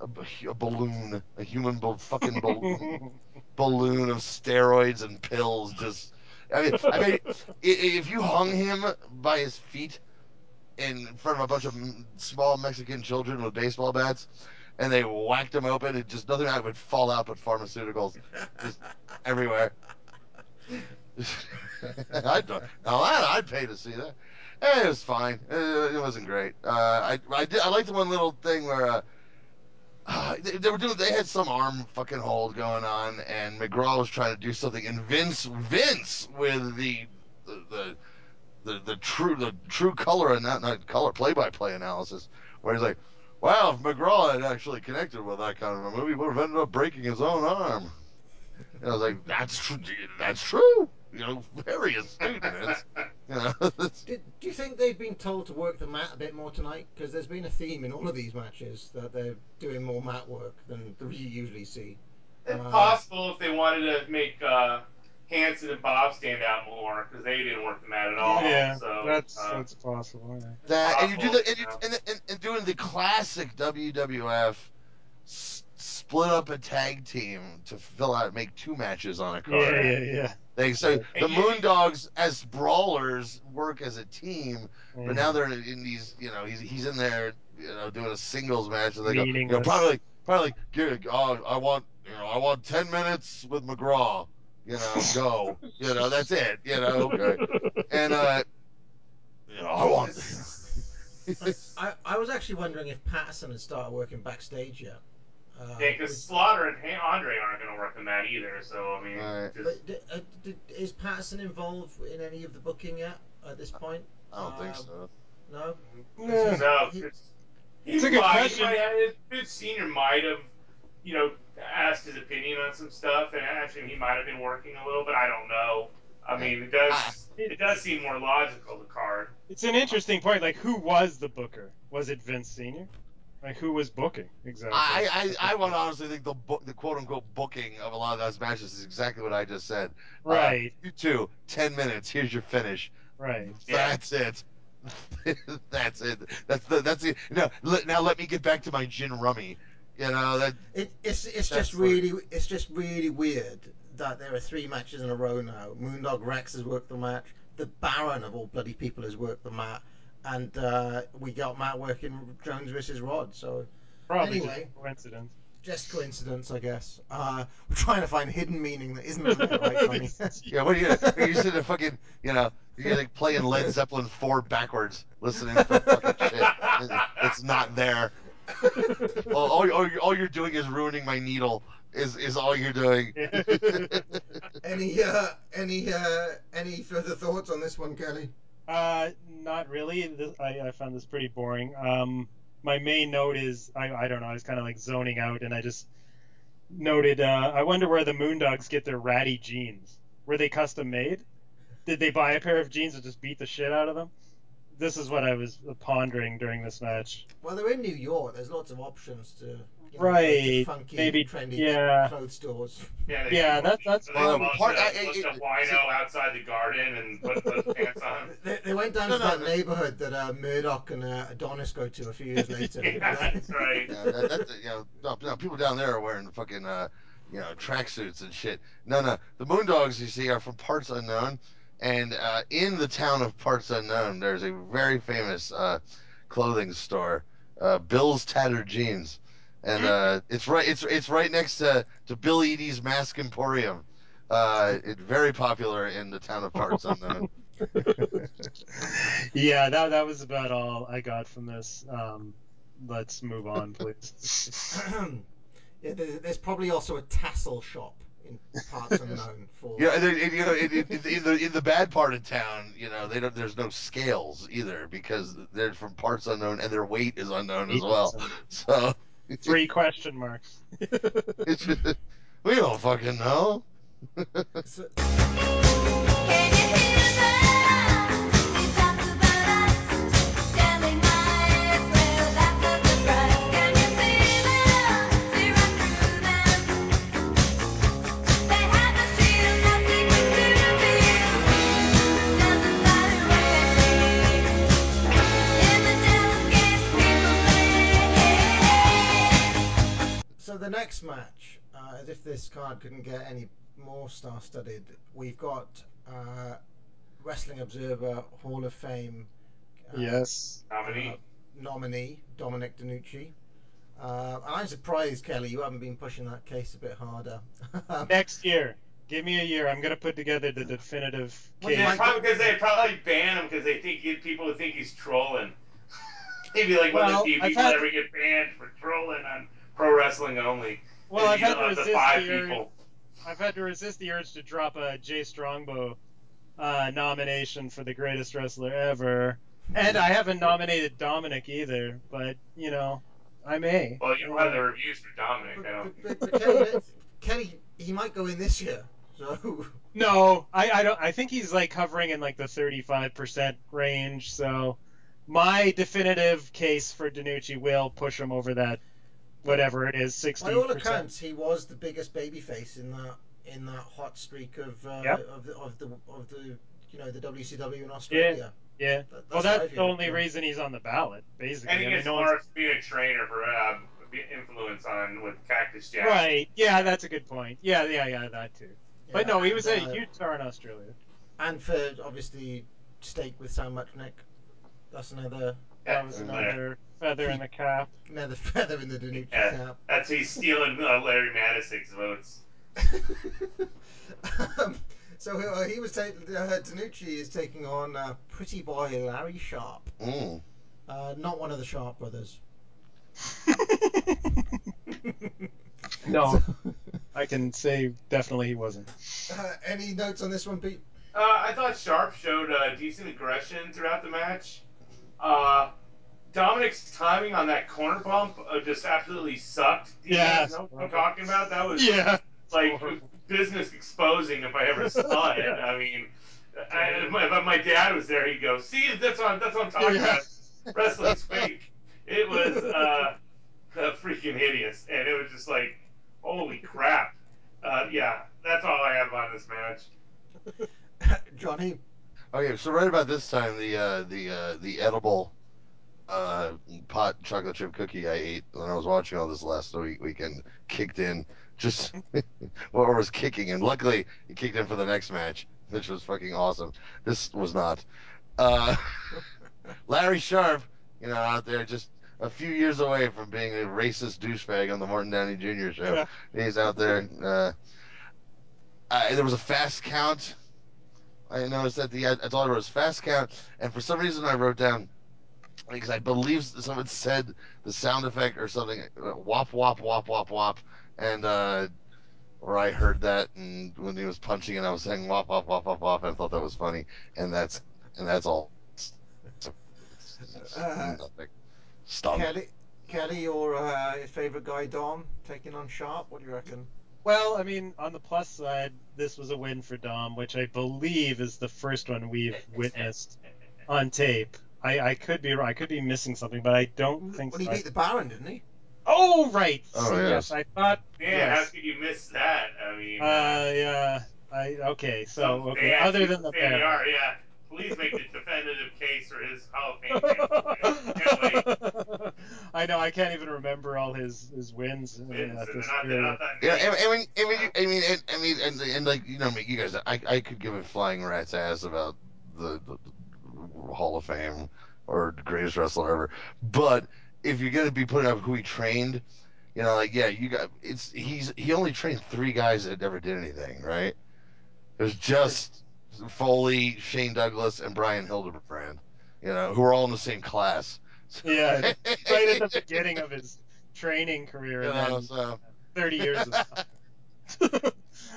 a balloon, a human bal- fucking balloon, <laughs> balloon of steroids and pills. Just, I mean, I mean, if you hung him by his feet in front of a bunch of small Mexican children with baseball bats, and they whacked him open, and just nothing out would fall out but pharmaceuticals, just everywhere. <laughs> I'd now that I'd pay to see that. Eh, it was fine. Eh, It wasn't great. Uh, I I did I liked the one little thing where uh, uh, <sighs> they, they were doing they had some arm fucking hold going on, and McGraw was trying to do something, and Vince Vince with the the the, the, the true the true color and not not color play by play analysis, where he's like. Well, if McGraw had actually connected with that kind of a movie, he would have ended up breaking his own arm. And I was like, "That's true. That's true. You know, very astute, Vince. You know, <laughs> Do, do you think they've been told to work the mat a bit more tonight? Because there's been a theme in all of these matches that they're doing more mat work than we <laughs> usually see. It's Uh, possible if they wanted to make uh, Hansen and Bob stand out more because they didn't work the mat at all. yeah, so that's uh, that's possible. Yeah. that and you do Possible, the and, you, and, and, and doing the classic WWF s- split up a tag team to fill out make two matches on a card. Yeah, yeah, yeah. They so And the you- Moondogs as brawlers work as a team, yeah. but now they're in these. You know, he's he's in there, you know, doing a singles match, and they go, you know, Meaningless. probably like, probably like, "Give- oh, I want, you know, I want ten minutes with McGraw. You know, go. you know, that's it. You know, okay. And uh, you know, I want. I, I was actually wondering if Patterson had started working backstage yet. Uh, yeah, because Slaughter and Han- Andre aren't going to work on that either. So I mean, Right. just, But d- uh, did, is Patterson involved in any of the booking yet at this point? I don't think Um, so. No. Yeah. no. He- It's, It's a good might, question. He might have, Vince Senior might have, you know, asked his opinion on some stuff, and actually he might have been working a little, but I don't know. I mean, it does it does seem more logical. The card. It's an interesting point. Like, who was the booker? Was it Vince Senior? Like, who was booking exactly? I, I, I would honestly think the book, the quote unquote booking of a lot of those matches is exactly what I just said. Uh, Right. you two, 10 minutes. Here's your finish. Right. <laughs> That's it. <laughs> that's it. That's the that's it. No, let, now let me get back to my gin rummy. You know that It, it's it's just what- really it's just really weird that there are three matches in a row now. Moondog Rex has worked the match. The Baron of all bloody people has worked the mat, and uh, we got Matt working Jones versus Rod. So Probably Anyway. just coincidence. just coincidence, I guess. Uh, we're trying to find hidden meaning that isn't in there, right, <laughs> Johnny? yeah. What are you? Are you sitting there fucking? You know, you're like playing Led Zeppelin four backwards, listening for fucking shit. It's not there. <laughs> all, all, all, you're- all you're doing is ruining my needle. Is is all you're doing? <laughs> any uh, any uh, any further thoughts on this one, Kelly? Uh, not really. This, I, I found this pretty boring. Um, my main note is I, I don't know. I was kind of like zoning out, and I just noted. Uh, I wonder where the Moondogs get their ratty jeans. Were they custom made? Did they buy a pair of jeans and just beat the shit out of them? This is what I was pondering during this match. Well, they're in New York. There's lots of options to you know, Right, go funky, maybe- trendy yeah. clothes stores. Yeah, they, Yeah, that, that's they Well, smoked part- a, I- smoked I- a wino outside the garden and put <laughs> those pants on. They, they went down No, to no, that no. neighborhood that uh, Murdoch and uh, Adonis go to a few years <laughs> later. yeah, that's right. <laughs> Yeah, that, that, you know, no, no, people down there are wearing fucking, uh, you know, tracksuits and shit. No, no, the Moondogs you see are from parts unknown, and uh, in the town of Parts Unknown, there's a very famous uh, clothing store, uh, Bill's Tattered Jeans, and uh, it's right, it's it's right next to to Bill Eadie's Mask Emporium. Uh, it's very popular in the town of Parts Unknown. <laughs> yeah, that that was about all I got from this. Um, let's move on, please. <clears throat> yeah, there's probably also a tassel shop in parts unknown for. Yeah, and, it- you know, in, in, in the in the bad part of town, you know, they don't. There's no scales either because they're from parts unknown and their weight is unknown as well. <laughs> So Three question marks. it's <laughs> just, we don't fucking know. The next match, uh, as if this card couldn't get any more star-studded, we've got uh, Wrestling Observer Hall of Fame uh, yes. Nominee. uh, nominee Dominic DeNucci. Uh, and I'm surprised, Kelly, you haven't been pushing that case a bit harder. <laughs> Next year, give me a year. I'm gonna put together the definitive Well, case. Yeah, probably because they probably ban him because they think people would think he's trolling. <laughs> He'd be like one Well, of the few people had- ever get banned for trolling on pro wrestling only. Well, I've had know, to of the resist five the urge. I've had to resist the urge to drop a Jay Strongbow uh, nomination for the greatest wrestler ever, and I haven't nominated Dominic either. But you know, I may. Well, you don't have the reviews for Dominic. but, I don't. but, but, but Kelly, Kelly, he might go in this year. So No, I, I don't. I think he's like hovering in like the 35% range. So my definitive case for DeNucci will push him over that, whatever it is, 60%. by all accounts, he was the biggest babyface in that in that hot streak of uh, Yep. of the of the of the you know the WCW in Australia. Yeah. That- well, that's the only reason he's on the ballot, basically. And he I mean, gets no one's- more being a trainer for uh, influence on with Cactus Jack. Right. Yeah, that's a good point. Yeah, yeah, yeah, that too. But Yeah, no, he and, was a uh, huge star in Australia. and for obviously Steak with Sam Muchnick. That's another That was another feather in the cap. another feather in the DeNucci Yeah, cap. that's he's stealing uh, Larry Matysik's votes. <laughs> um, so uh, he was taking uh, DeNucci is taking on uh, Pretty Boy Larry Sharpe, Mm. uh, not one of the Sharpe brothers. <laughs> No, <laughs> I can say definitely he wasn't. Uh, any notes on this one, Pete? Uh, I thought Sharpe showed uh, decent aggression throughout the match. Uh, Dominic's timing on that corner bump uh, just absolutely sucked. Do you Yeah, know what I'm talking about? That was Yeah. like business exposing if I ever <laughs> saw it. I mean, I, if, my, if my dad was there, he'd go, "See, that's what that's what I'm talking Yeah. about. Wrestling's <laughs> fake." It was uh, uh, freaking hideous, and it was just like, "Holy crap!" Uh, yeah, that's all I have on this match. <laughs> Johnny. Okay, so right about this time, the uh, the uh, the edible uh, pot chocolate chip cookie I ate when I was watching all this last week weekend kicked in. Just <laughs> or was kicking and Luckily, it kicked in for the next match, which was fucking awesome. This was not. Uh, <laughs> Larry Sharpe, you know, out there just a few years away from being a racist douchebag on the Morton Downey Jr. show. Yeah. He's out there. Uh, I, there was a fast count. I noticed that the that's all I wrote was fast count, and for some reason I wrote down because I believe someone said the sound effect or something uh, wop wop wop wop wop, and uh, or I heard that and when he was punching and I was saying wop wop wop wop wop and I thought that was funny, and that's and that's all. Uh, Stop. Kelly. Kelly, your uh, favorite guy, Dom, taking on Sharpe. What do you reckon? Well, I mean, on the plus side, this was a win for Dom, which I believe is the first one we've witnessed on tape. I, I could be wrong. I could be missing something, but I don't think Well, he beat the Baron, didn't he? Oh, right. Oh, yes. yes. I thought. Man, how could you miss that? I mean, Uh, yeah. I okay. So some okay. fans Other than the saying, Baron. "Yeah, yeah, please make the definitive case for his Hall of Fame. <laughs> champion. Can't. I know. I can't even remember all his his wins, uh, Wins, at and not, not that Yeah, many. and, and when, and when you, I mean, and, I mean, and, and like you know, you guys, I, I could give a flying rat's ass about the, the, the Hall of Fame or greatest wrestler ever, but if you're gonna be putting up who he trained, you know, like yeah, you got it's he's he only trained three guys that never did anything, right? It was just Foley, Shane Douglas, and Brian Hildebrand, you know, who were all in the same class. Yeah, <laughs> right at the beginning of his training career, You and know, then so 30 years of <laughs>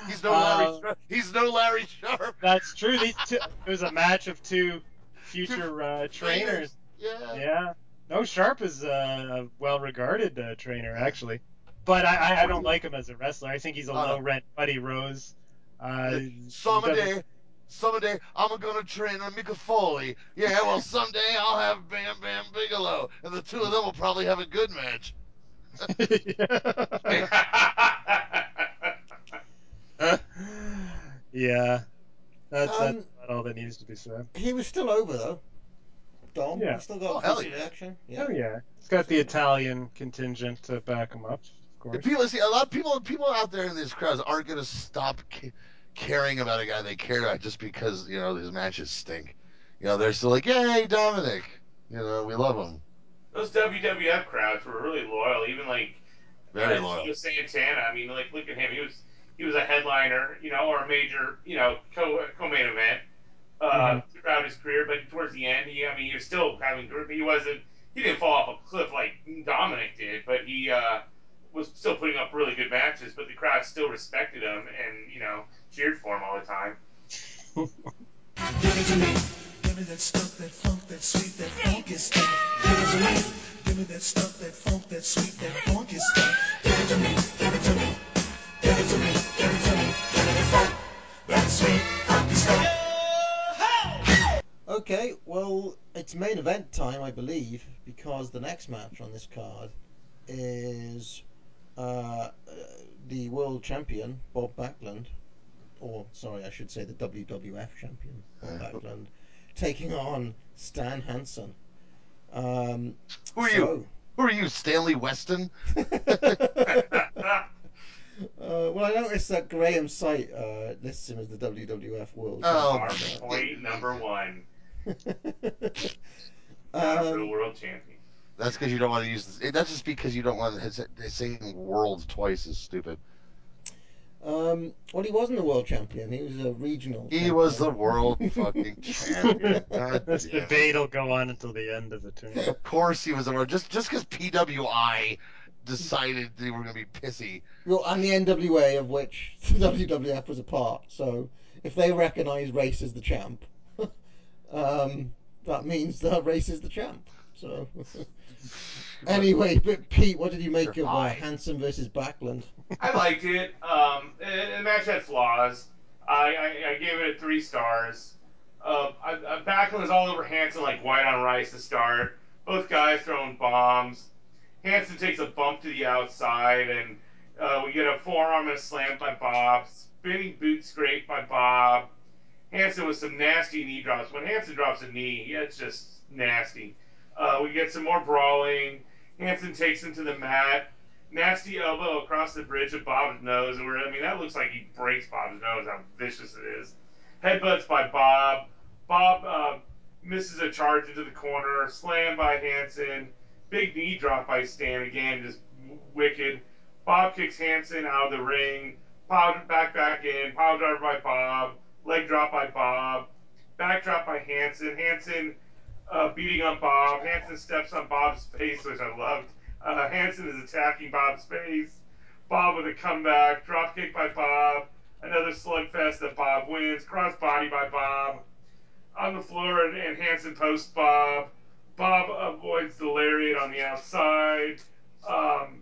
he's no Larry. Uh, Sharpe. He's no Larry Sharpe. That's true. These <laughs> two, it was a match of two future uh, trainers. Yeah. Yeah. No, Sharpe is uh, a well-regarded uh, trainer actually, but I, I, I don't like him as a wrestler. I think he's a Oh, low-rent Buddy Rose. Uh, Someday, someday I'm gonna train on Mika Foley. Yeah, well someday I'll have Bam Bam Bigelow, and the two of them will probably have a good match. <laughs> yeah, that's Um, that's all that needs to be said. He was still over though. Dom, Yeah. he still got Oh, hell decent yeah. reaction. Oh yeah, he's got the Italian contingent to back him up, of course. People see a lot of people. People out there in these crowds aren't gonna stop ca- caring about a guy they care about just because you know his matches stink. You know, they're still like, "Yay, Dominic!" You know, we love him. Those WWF crowds were really loyal. Even like Very uh, loyal. Santana. I mean, like look at him. He was he was a headliner, you know, or a major, you know, co co main event uh, throughout his career. But towards the end, he I mean, he was still having group. He wasn't. He didn't fall off a cliff like Dominic did, but he uh, was still putting up really good matches. But the crowd still respected him and you know cheered for him all the time. Give it to me. Give me that stuff, that funk, that sweet, that funky stuff. Give it to me. Give me that stuff, that funk, that sweet, that funky stuff. Give it to me. Give it to me. Give it to me. Give it to me. Give me that funk, that sweet, funky stuff. Okay, well, it's main event time, I believe, because the next match on this card is uh, uh, the world champion Bob Backlund, or sorry, I should say the WWF champion Bob Backlund, taking on Stan Hansen. Um, Who are so, you? Who are you, Stanley Weston? <laughs> <laughs> Uh, well, I noticed that Graham Site uh, lists him as the WWF World Oh, Champion. point number one, so- not a real um, world champion. That's because you don't want to use. This. That's just because you don't want to say- saying world twice is stupid. Um, well, he wasn't the world champion. He was a regional. He was the world <laughs> fucking champion. God <laughs> This damn debate will go on until the end of the tournament. Of course he was the world. Just just because PWI decided they were gonna be pissy. Well, and the NWA, of which <laughs> the WWF was a part. So if they recognise Race as the champ, um, that means that Race is the champ. So anyway, but Pete, what did you make You're of uh, high. Hansen versus Backlund? I liked it. Um, and the match had flaws. I, I, I gave it three stars. Uh, I, I, Backlund is all over Hansen like white on rice to start. Both guys throwing bombs. Hansen takes a bump to the outside, and uh, we get a forearm and a slam by Bob. Spinning boot scrape by Bob. Hansen with some nasty knee drops. When Hansen drops a knee, it's just nasty. Uh, we get some more brawling. Hansen takes him to the mat nasty elbow across the bridge of Bob's nose. Where I mean, that looks like he breaks Bob's nose. How vicious it is. Headbutts by Bob. Bob uh, misses a charge into the corner. Slam by Hansen. Big knee drop by Stan again, just wicked. Bob kicks Hansen out of the ring. Power back back in. Power driver by Bob. Leg drop by Bob. Back drop by Hansen. Hansen uh, beating on Bob. Hansen steps on Bob's face, which I loved. Uh, Hansen is attacking Bob's face. Bob with a comeback. Drop kick by Bob. Another slugfest that Bob wins. Crossbody by Bob. On the floor, and, and Hansen posts Bob. Bob avoids the lariat on the outside. Um,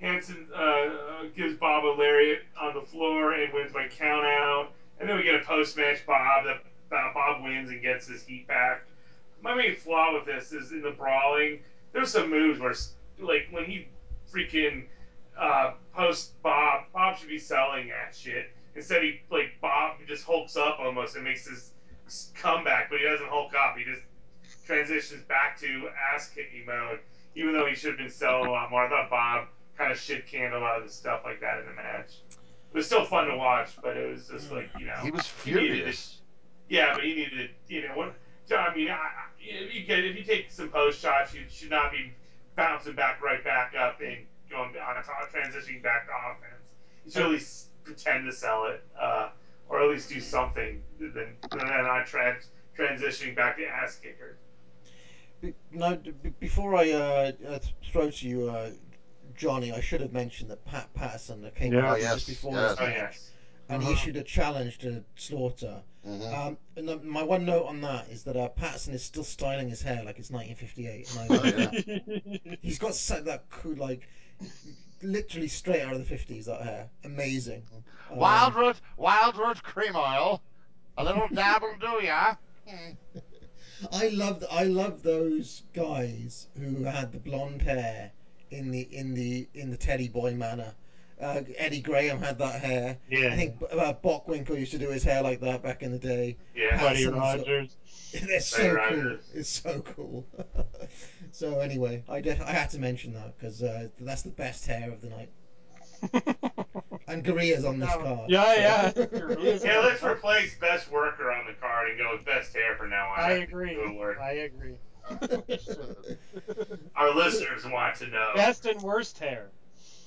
Hansen uh, uh gives Bob a lariat on the floor and wins by count out. And then we get a post match Bob that Bob wins and gets his heat back. My main flaw with this is in the brawling. There's some moves where, like when he freaking uh, post Bob, Bob should be selling that shit. Instead, he like Bob just hulks up almost and makes his comeback, but he doesn't hulk up. He just transitions back to ass kicking mode, even though he should have been selling a lot more. I thought Bob kind of shit canned a lot of the stuff like that in the match. It was still fun to watch, but it was just like you know He was he needed furious. it. Yeah, but he needed. You know what? I mean, I, I- if you get if you take some post shots, you should not be bouncing back right back up and going on top, transitioning back to offense. You should at least pretend to sell it, uh, or at least do something. Then then not trans transitioning back to ass kicker. Be- No, d- b- before I uh, uh, throw to you, uh, Johnny, I should have mentioned that Pat Patterson came Yeah. out Oh, yes, just before yes. this Oh yes. And he Mhm. issued a challenge to Slaughter. Mhm. Um, and the- my one note on that is that uh, Patterson is still styling his hair like it's 1958, and I <laughs> Oh, yeah. He's got so, that cool, like, literally straight out of the 50s. That hair, amazing. Um, Wild root, wild root cream oil. A little <laughs> dab will do ya. Hmm. <laughs> I loved I love those guys who had the blonde hair in the in the in the Teddy Boy manner. Uh, Eddie Graham had that hair. Yeah. I think uh, Bockwinkel used to do his hair like that back in the day. Yeah. Buddy Rogers. <laughs> They're so cool. Rogers. It's so cool. <laughs> so anyway, I def- I had to mention that because uh, that's the best hair of the night. <laughs> and Gorilla's on this No. card. Yeah, so- yeah. Yeah, let's replace best worker on the card and go with best hair for now on. I think agree. It would work. I agree. Our listeners want to know. Best and worst hair.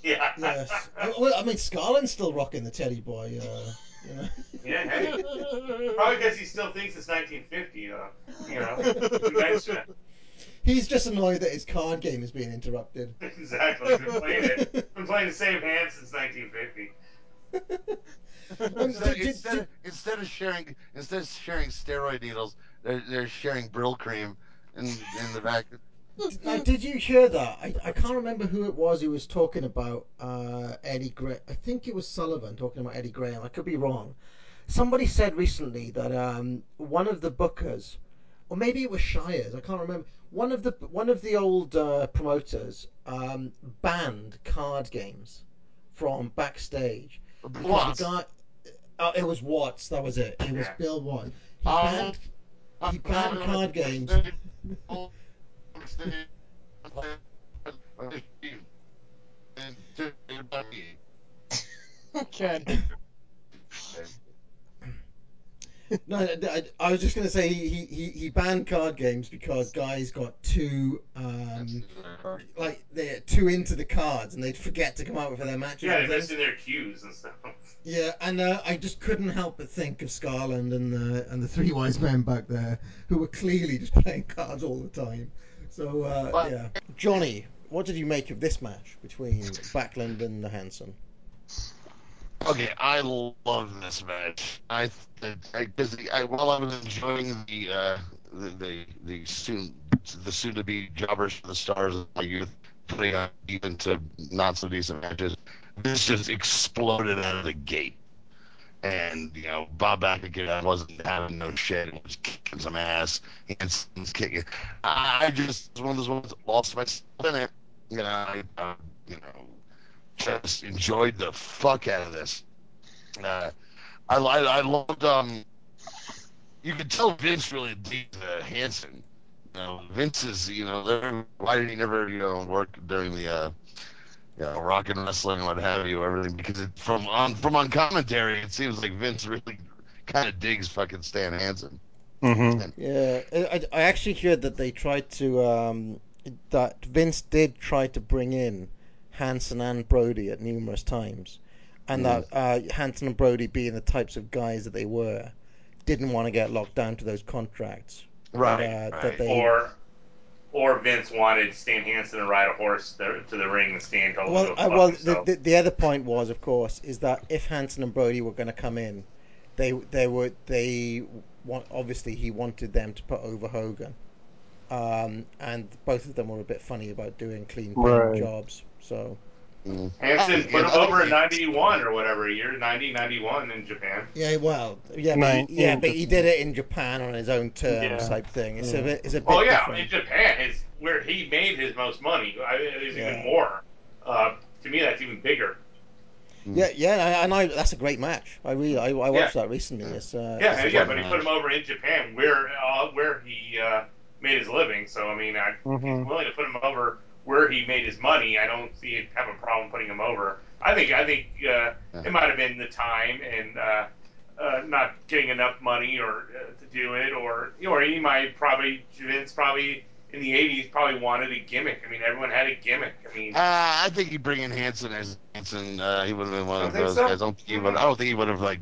Yeah. yes. <laughs> I, well, I mean, Skaaland's still rocking the Teddy Boy. Uh, you know. <laughs> Yeah, hey. Probably because he still thinks it's 1950, though. You know, convention. He's just annoyed that his card game is being interrupted. <laughs> Exactly. He's been playing it. Been playing the same hand since 1950. Um, Instead, did- did- instead, of, instead of sharing, instead of sharing steroid needles, they're they're sharing Brylcreem in in the back. Did- now, did you hear that? I, I can't remember who it was who was talking about uh, Eddie Graham. I think it was Sullivan talking about Eddie Graham. I could be wrong. Somebody said recently that um, one of the bookers, or maybe it was Shires, I can't remember. One of the one of the old uh, promoters um, banned card games from backstage. because the guy- uh, it was Watts. That was it. It was Yeah. Bill Watts. He Oh, banned he banned card games. Okay. No, I, I was just gonna say he, he, he banned card games because guys got too um like they're too into the cards and they'd forget to come out for their matches. Yeah, and they're things. missing their cues and stuff. Yeah, and uh, I just couldn't help but think of Skaaland and the and the three wise men back there who were clearly just playing cards all the time. So uh, But- yeah, Johnny, what did you make of this match between Backlund and the Hansen? Okay, I love this match. I because I, while I was enjoying the uh, the the, the soon the soon to be jobbers for the stars of my youth putting on even to not so decent matches, this just exploded out of the gate. And you know, Bob Backlund wasn't having no shit. He was kicking some ass. Hansen's kicking. I just was one of those ones that lost myself in it. You know, I, uh, you know, just enjoyed the fuck out of this. Uh, I, I, I loved. Um, you could tell Vince really digs uh, Hansen. You know, Vince is. You know, why did he never you know work during the uh, you know, rock and wrestling what have you, everything? Because it, from on from on commentary, it seems like Vince really kind of digs fucking Stan Hansen. Mm-hmm. Yeah, I, I actually heard that they tried to um, that Vince did try to bring in Hansen and Brody at numerous times, and that uh, Hansen and Brody, being the types of guys that they were, didn't want to get locked down to those contracts. Right, uh, right. That they, Or, or Vince wanted Stan Hansen to ride a horse to, to the ring, and Stan told him well, to go uh, well, the, the the other point was, of course, is that if Hansen and Brody were going to come in, they they were they want obviously he wanted them to put over Hogan, um, and both of them were a bit funny about doing clean Right. jobs. So Hansen put him over in 91 or whatever year, 90, 91 in Japan. Yeah, well, yeah, but, Nine- he, yeah, but he did it in Japan on his own terms, Yeah. type thing. It's a Yeah. bit, it's a bit Oh yeah, different. in Japan is where he made his most money. I, there's Yeah. even more. Uh, to me, that's even bigger. Yeah, yeah, and I, that's a great match. I really, I, I watched that recently. It's, uh, Yeah, it's a yeah, great but he match. put him over in Japan, where uh, where he uh, made his living. So I mean, I, Mhm. he's willing to put him over where he made his money. I don't see it have a problem putting him over. I think I think uh, it might have been the time and uh, uh, not getting enough money or uh, to do it, or or he might probably Vince probably in the '80s probably wanted a gimmick. I mean, everyone had a gimmick. I mean, Uh, I think he'd bring in Hansen as Hansen. Uh, he would have been one of those so? guys. I don't think he would. I don't think he would have like.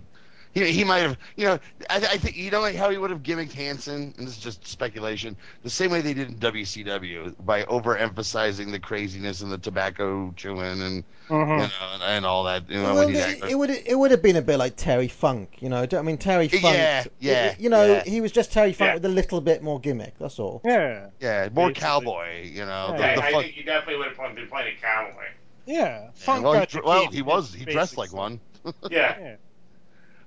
He, he might have, you know, I, I think you know like how he would have gimmicked Hansen, and this is just speculation. The same way they did in WCW by overemphasizing the craziness and the tobacco chewing and mm-hmm. you know and, and all that. You know, Well, it, it would it would have been a bit like Terry Funk, you know. I mean, Terry Funk. Yeah, yeah, You know, yeah. he was just Terry Funk Yeah. with a little bit more gimmick. That's all. Yeah. yeah, more Basically. cowboy. You know, the, yeah, the I fuck- think he definitely would have been playing a cowboy. Yeah. Funk well, he, got to dr- well, he was. He dressed like stuff. one. <laughs> Yeah.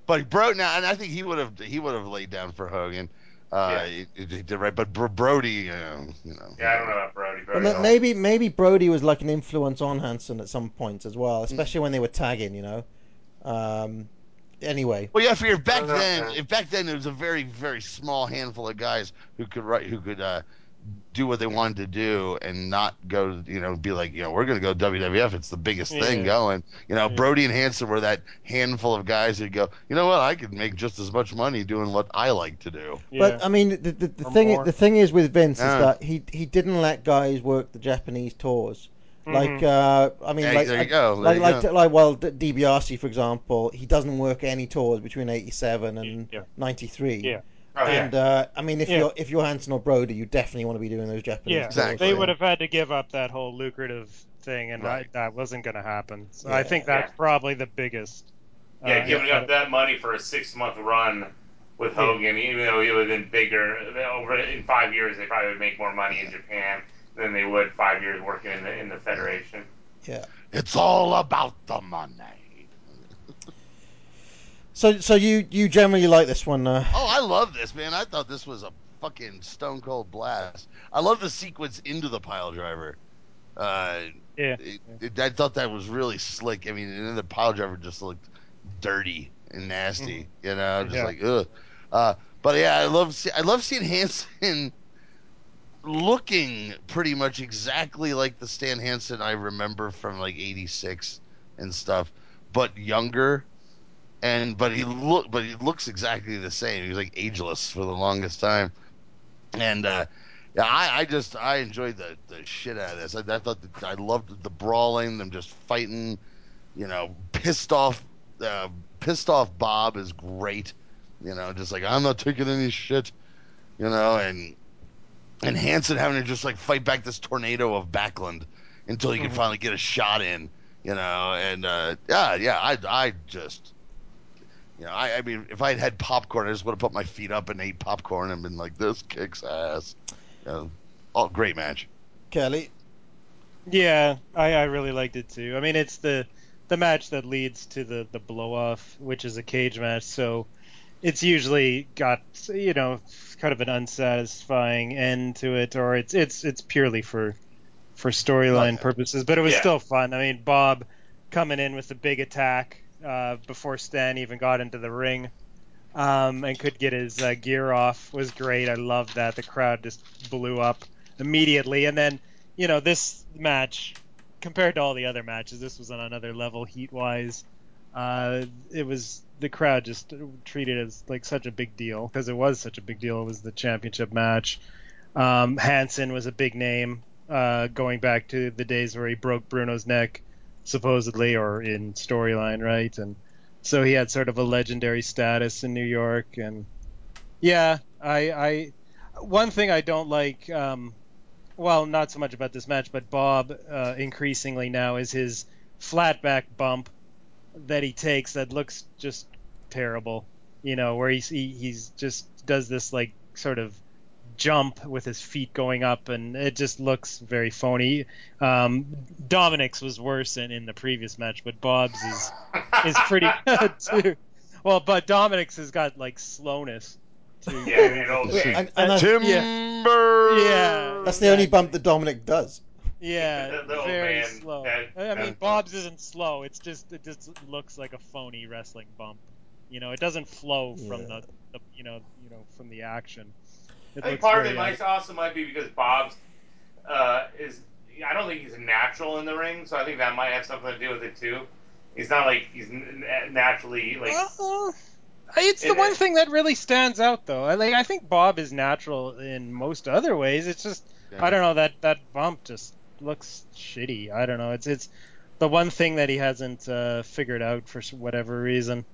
Yeah. But Bro now, and I think he would have he would have laid down for Hogan. Uh, he, he did right, but Bro- Brody, uh, you know, Yeah, I don't know about Brody. But Brody ma- maybe maybe Brody was like an influence on Hansen at some points as well, especially when they were tagging. You know. Um, anyway. Well, yeah, for your back then, if back then it was a very very small handful of guys who could write, who could uh, do what they wanted to do and not go, you know, be like, you know, we're gonna go WWF. It's the biggest thing going. You know, Yeah. Brody and Hansen were that handful of guys who'd go, you know what, I could make just as much money doing what I like to do. Yeah. But I mean, the, the, the thing more. the thing is with Vince Yeah. is that he he didn't let guys work the Japanese tours. Like Mhm. uh, I mean, Yeah, like there you go, there like you like go. like well, D- DiBiase for example, he doesn't work any tours between '87 and Yeah. '93. Yeah. Oh, yeah. And uh, I mean, if Yeah. you're if you're Hansen or Brody, you definitely want to be doing those Japanese Yeah. Exactly. they would have had to give up that whole lucrative thing, and Right. that, that wasn't going to happen. So Yeah. I think that's probably the biggest. Yeah, uh, giving up that money for a six month run with Yeah. Hogan, even though he would have been bigger, over in five years they probably would make more money in Japan than they would five years working in the in the Federation. Yeah. It's all about the money. So so you you generally like this one? Uh, Oh, I love this, man. I thought this was a fucking stone cold blast. I love the sequence into the pile driver. Uh, Yeah. it, it, I thought that was really slick. I mean, and then the pile driver just looked dirty and nasty, you know, just Yeah. like ugh. Uh, but yeah, I love see, I love seeing Hansen <laughs> looking pretty much exactly like the Stan Hansen I remember from like '86 and stuff, but younger. And but he look but he looks exactly the same. He was like ageless for the longest time. And uh, yeah, I, I just I enjoyed the, the shit out of this. I, I thought that, I loved the brawling, them just fighting. You know, pissed off, uh, pissed off. Bob is great. You know, just like I'm not taking any shit. You know, and and Hansen having to just like fight back this tornado of Backlund until he can finally get a shot in. You know, and uh, yeah, yeah, I I just. You know, I, I mean, if I had had popcorn, I just would have put my feet up and ate popcorn and been like, "This kicks ass." You know, oh, great match. Kelly. Yeah, I, I really liked it too. I mean, it's the the match that leads to the the blow off, which is a cage match. So it's usually got you know kind of an unsatisfying end to it, or it's it's it's purely for for storyline purposes. But it was Yeah. still fun. I mean, Bob coming in with a big attack uh, before Stan even got into the ring. Um, and could get his uh, gear off was great. I loved that. The crowd just blew up immediately, and then you know, this match compared to all the other matches, this was on another level heat wise. Uh, it was the crowd just treated it as like such a big deal because it was such a big deal. It was the championship match. Um, Hansen was a big name uh, going back to the days where he broke Bruno's neck, supposedly, or in storyline, right? And so he had sort of a legendary status in New York. And yeah, I, I one thing I don't like. Um, well, not so much about this match, but Bob uh, increasingly now is his flat back bump that he takes that looks just terrible. You know, where he's, he he's just does this like sort of jump with his feet going up, and it just looks very phony. Um, Dominic's was worse in, in the previous match, but Bob's is is pretty <laughs> good too. Well, but Dominic's has got like slowness. To Yeah, and old Yeah, man. and- and that's- Timber. Yeah, That's the only bump that Dominic does. Yeah, <laughs> The- the very man, slow. that- I mean, that- Bob's isn't slow. It's just it just looks like a phony wrestling bump. You know, it doesn't flow from Yeah. the, the you know you know from the action. It I think looks part of very it might also might be because Bob's uh, is. I don't think he's natural in the ring, so I think that might have something to do with it too. He's not like he's n- n- naturally like. Uh, It's the It- one thing that really stands out, though. I like. I think Bob is natural in most other ways. It's just Yeah. I don't know that that bump just looks shitty. I don't know. It's it's the one thing that he hasn't uh, figured out for whatever reason.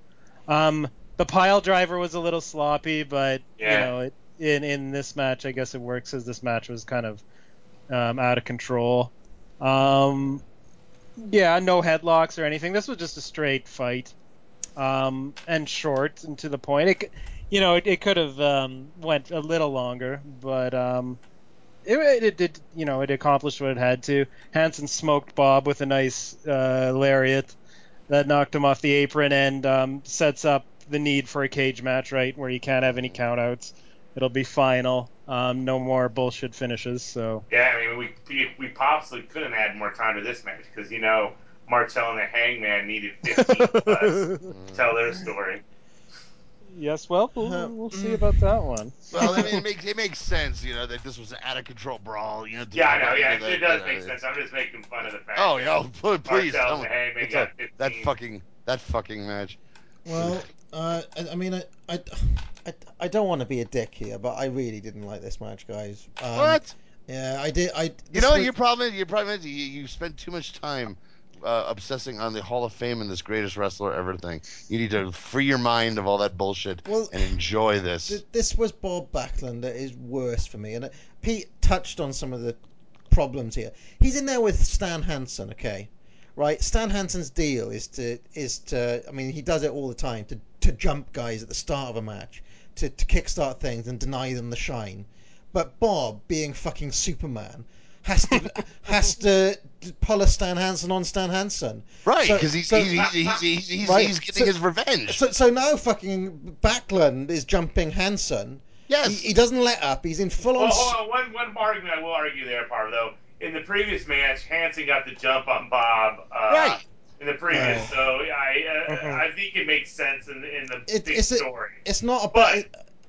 Um, the pile driver was a little sloppy, but you know, it, in in this match, I guess it works as this match was kind of um, out of control. Um, yeah, no headlocks or anything. This was just a straight fight, um, and short and to the point. It, you know, it, it could have um, went a little longer, but um, it, it did. You know, it accomplished what it had to. Hansen smoked Bob with a nice uh, lariat that knocked him off the apron and um, sets up the need for a cage match, right, where you can't have any countouts. It'll be final. Um, no more bullshit finishes. So Yeah, I mean, we we, we possibly couldn't add more time to this match because you know Martel and the Hangman needed 15 <laughs> plus to tell their story. yes, well, we'll, we'll see about that one. Well, I mean, it <laughs> makes it makes sense, you know, that this was an out of control brawl. You know. Yeah, I know. Yeah, you know, it does that- make sense. I'm just making fun of the fact. Oh yeah, <laughs> oh, please. Martel and the Hangman What's got up? 15. That fucking that fucking match. Well, uh, I, I mean, I, I, I, I don't want to be a dick here, but I really didn't like this match, guys. Um, what? Yeah, I did. I. You know what was- your problem is? Your problem is you, you spend too much time uh, obsessing on the Hall of Fame and this greatest wrestler ever thing. You need to free your mind of all that bullshit Well, and enjoy this. Th- this was Bob Backlund that is worse for me, and uh, Pete touched on some of the problems here. He's in there with Stan Hansen, okay, right? Stan Hansen's deal is to is to, I mean, he does it all the time to to jump guys at the start of a match, to to kickstart things and deny them the shine. But Bob, being fucking Superman, has to <laughs> has to pull a Stan Hansen on Stan Hansen. Right, So- because he's, so- he's, he's, he's, he's, he's, Right, he's getting so- his revenge. So, so now fucking Backlund is jumping Hansen. Yes. He, he doesn't let up. He's in full on. Well, hold on. One one argument I will argue there, Parv, though. In the previous match, Hansen got the jump on Bob. Uh, Right. In the previous, Right. so I uh, Mhm. I think it makes sense in, in the It- big it's a- story. It's not a But bad.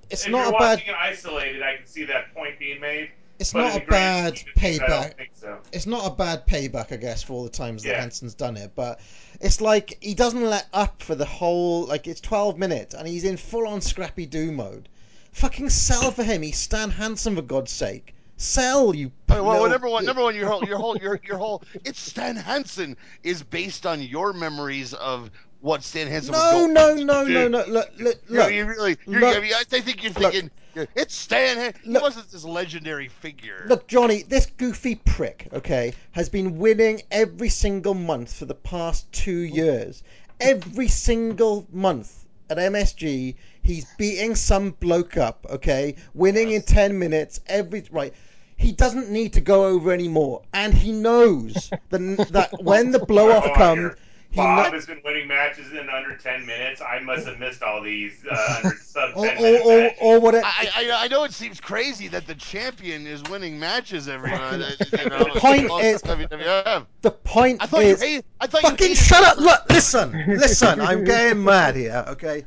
It's if not you're a bad. watching it isolated, I can see that point being made. It's not a bad scheme things, payback. so. It's not a bad payback, I guess, for all the times that Yeah. Hansen's done it. But it's like he doesn't let up for the whole. Like it's 12 minutes, and he's in full on Scrappy Doo mode. Fucking sell for him. He's Stan Hansen for God's sake. Sell you. Well, little- number one, number one, your whole, your whole, your, your whole, it's Stan Hansen is based on your memories of what Stan Hansen No, go. no, no, no, no. Look, look, You, know, you really, you're, look. I, mean, I think you're Look. thinking it's Stan. Han- He wasn't this legendary figure. Look, Johnny, this goofy prick, okay, has been winning every single month for the past two mm-hmm. years. Every single month at MSG, he's beating some bloke up, okay, winning in 10 minutes every. Right. He doesn't need to go over anymore. And he knows <laughs> that, that when the blow off Hold on comes, he Bob kno- has been winning matches in under 10 minutes. I must have missed all these uh, <laughs> under sub 10 or, minute or, or, matches. or. I, I, I know it seems crazy that the champion is winning matches every month. You know, The point most is- WWF. The point I thought is. you hate, I thought Fucking hated shut up! Look, listen, listen. I'm getting mad here. Okay,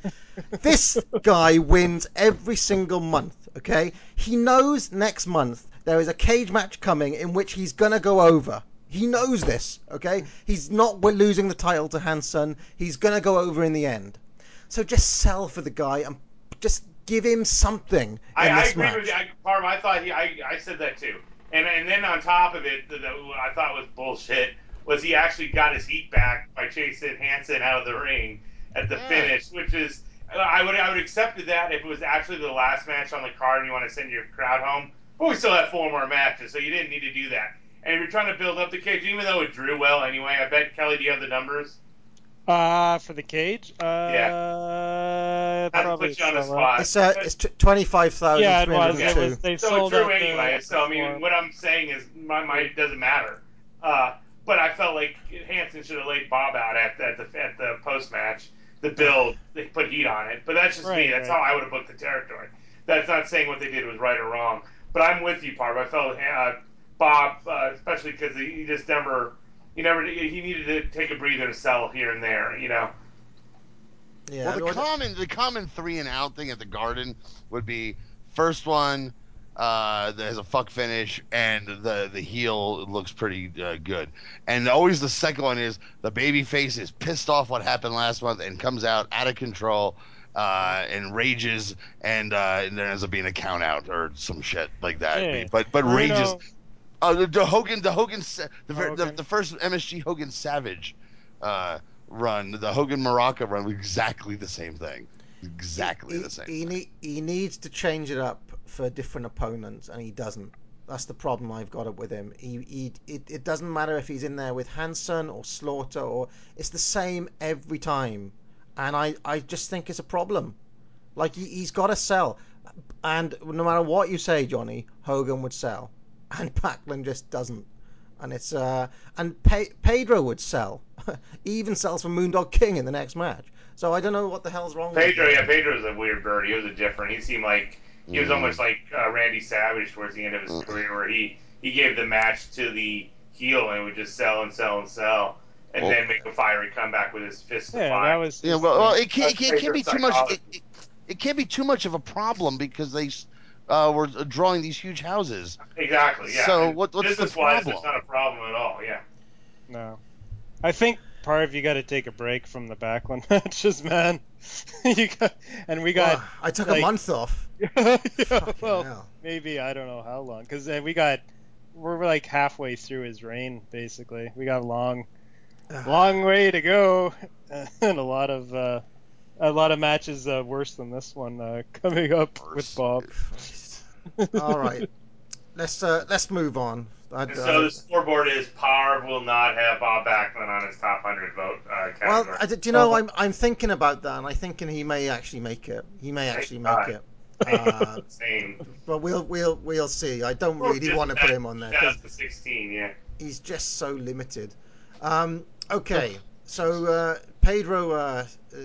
this guy wins every single month. Okay, he knows next month there is a cage match coming in which he's gonna go over. He knows this. Okay, he's not losing the title to Hansen. He's gonna go over in the end. So just sell for the guy and just give him something in I, I agree match. with you. I, Parv, I thought he, I, I said that too. And and then on top of it, the, the, what I thought was bullshit was he actually got his heat back by chasing Hansen out of the ring at the Yeah. finish, which is uh, I would I would accepted that if it was actually the last match on the card and you want to send your crowd home. But we still have four more matches, so you didn't need to do that. And if you're trying to build up the cage, even though it drew well anyway, I bet Kelly, do you have the numbers? Uh, for the cage? Uh, Not to probably put you on the spot. It's uh, it's t- twenty five thousand Yeah, it was. hundred It was. They so sold it's out true the- anyway. So I mean, before. what I'm saying is, my mind it doesn't matter. Uh, but I felt like Hansen should have laid Bob out at, at the at the post match. The build they put heat on it, but that's just me. That's right. how I would have booked the territory. That's not saying what they did was right or wrong. But I'm with you, Parv. I felt uh, Bob, uh, especially because he, he just never, he never, he needed to take a breather to sell here and there. You know. Yeah. well, the well, common the common three and out thing at the Garden would be first one uh, that has a fuck finish and the the heel looks pretty uh, good, and always the second one is the baby face is pissed off what happened last month and comes out out of control. Uh, and rages, and, uh, and there ends up being a count out or some shit like that. Yeah. But but I rages. know. Oh, the, the Hogan, the Hogan, Sa- the, ver- the the first MSG Hogan Savage uh, run, the Hogan Muraco run, was exactly the same thing, exactly he, the same. He, need, he needs to change it up for different opponents, and he doesn't. That's the problem I've got up with him. He, he it, it doesn't matter if he's in there with Hansen or Slaughter or it's the same every time, and I, I just think it's a problem. Like he, he's got to sell, and no matter what you say, Johnny, Hogan would sell, <laughs> and Backlund just doesn't. And it's uh and Pe- Pedro would sell. <laughs> he even sells for Moondog King in the next match. So I don't know what the hell's wrong Pedro, with him. yeah, Pedro's a weird bird. He was a different. He seemed like he was Mhm. almost like uh, Randy Savage towards the end of his Mm. career, where he he gave the match to the heel and would just sell and sell and sell, and Well- then make a fiery comeback with his fist of Yeah, that was. Yeah, well, well it, can't, it, can't, it can't be too much. It, it, it can't be too much of a problem because they uh, were drawing these huge houses. exactly. Yeah. So And what- what's the problem? It's not a problem at all. Yeah. No. I think part of you got to take a break from the Backlund <laughs> matches, man. <laughs> you got, and we got. Well, I took a month off. <laughs> yeah, well, hell. maybe I don't know how long, because uh, we got we're like halfway through his reign, basically. We got a long, <sighs> long way to go, <laughs> and a lot of uh, a lot of matches uh, worse than this one uh, <laughs> coming up with Bob. All right, <laughs> let's uh, let's move on. I, so I- the scoreboard is Parv will not have Bob Backlund on his top hundred vote uh, well. I, do you know, I'm I'm thinking about that, and I'm thinking he may actually make it. He may actually make it. Uh, Same. but we'll we'll we'll see. I don't really want to put him on there because 2016, yeah. he's just so limited. Um, okay, so uh, Pedro uh, uh,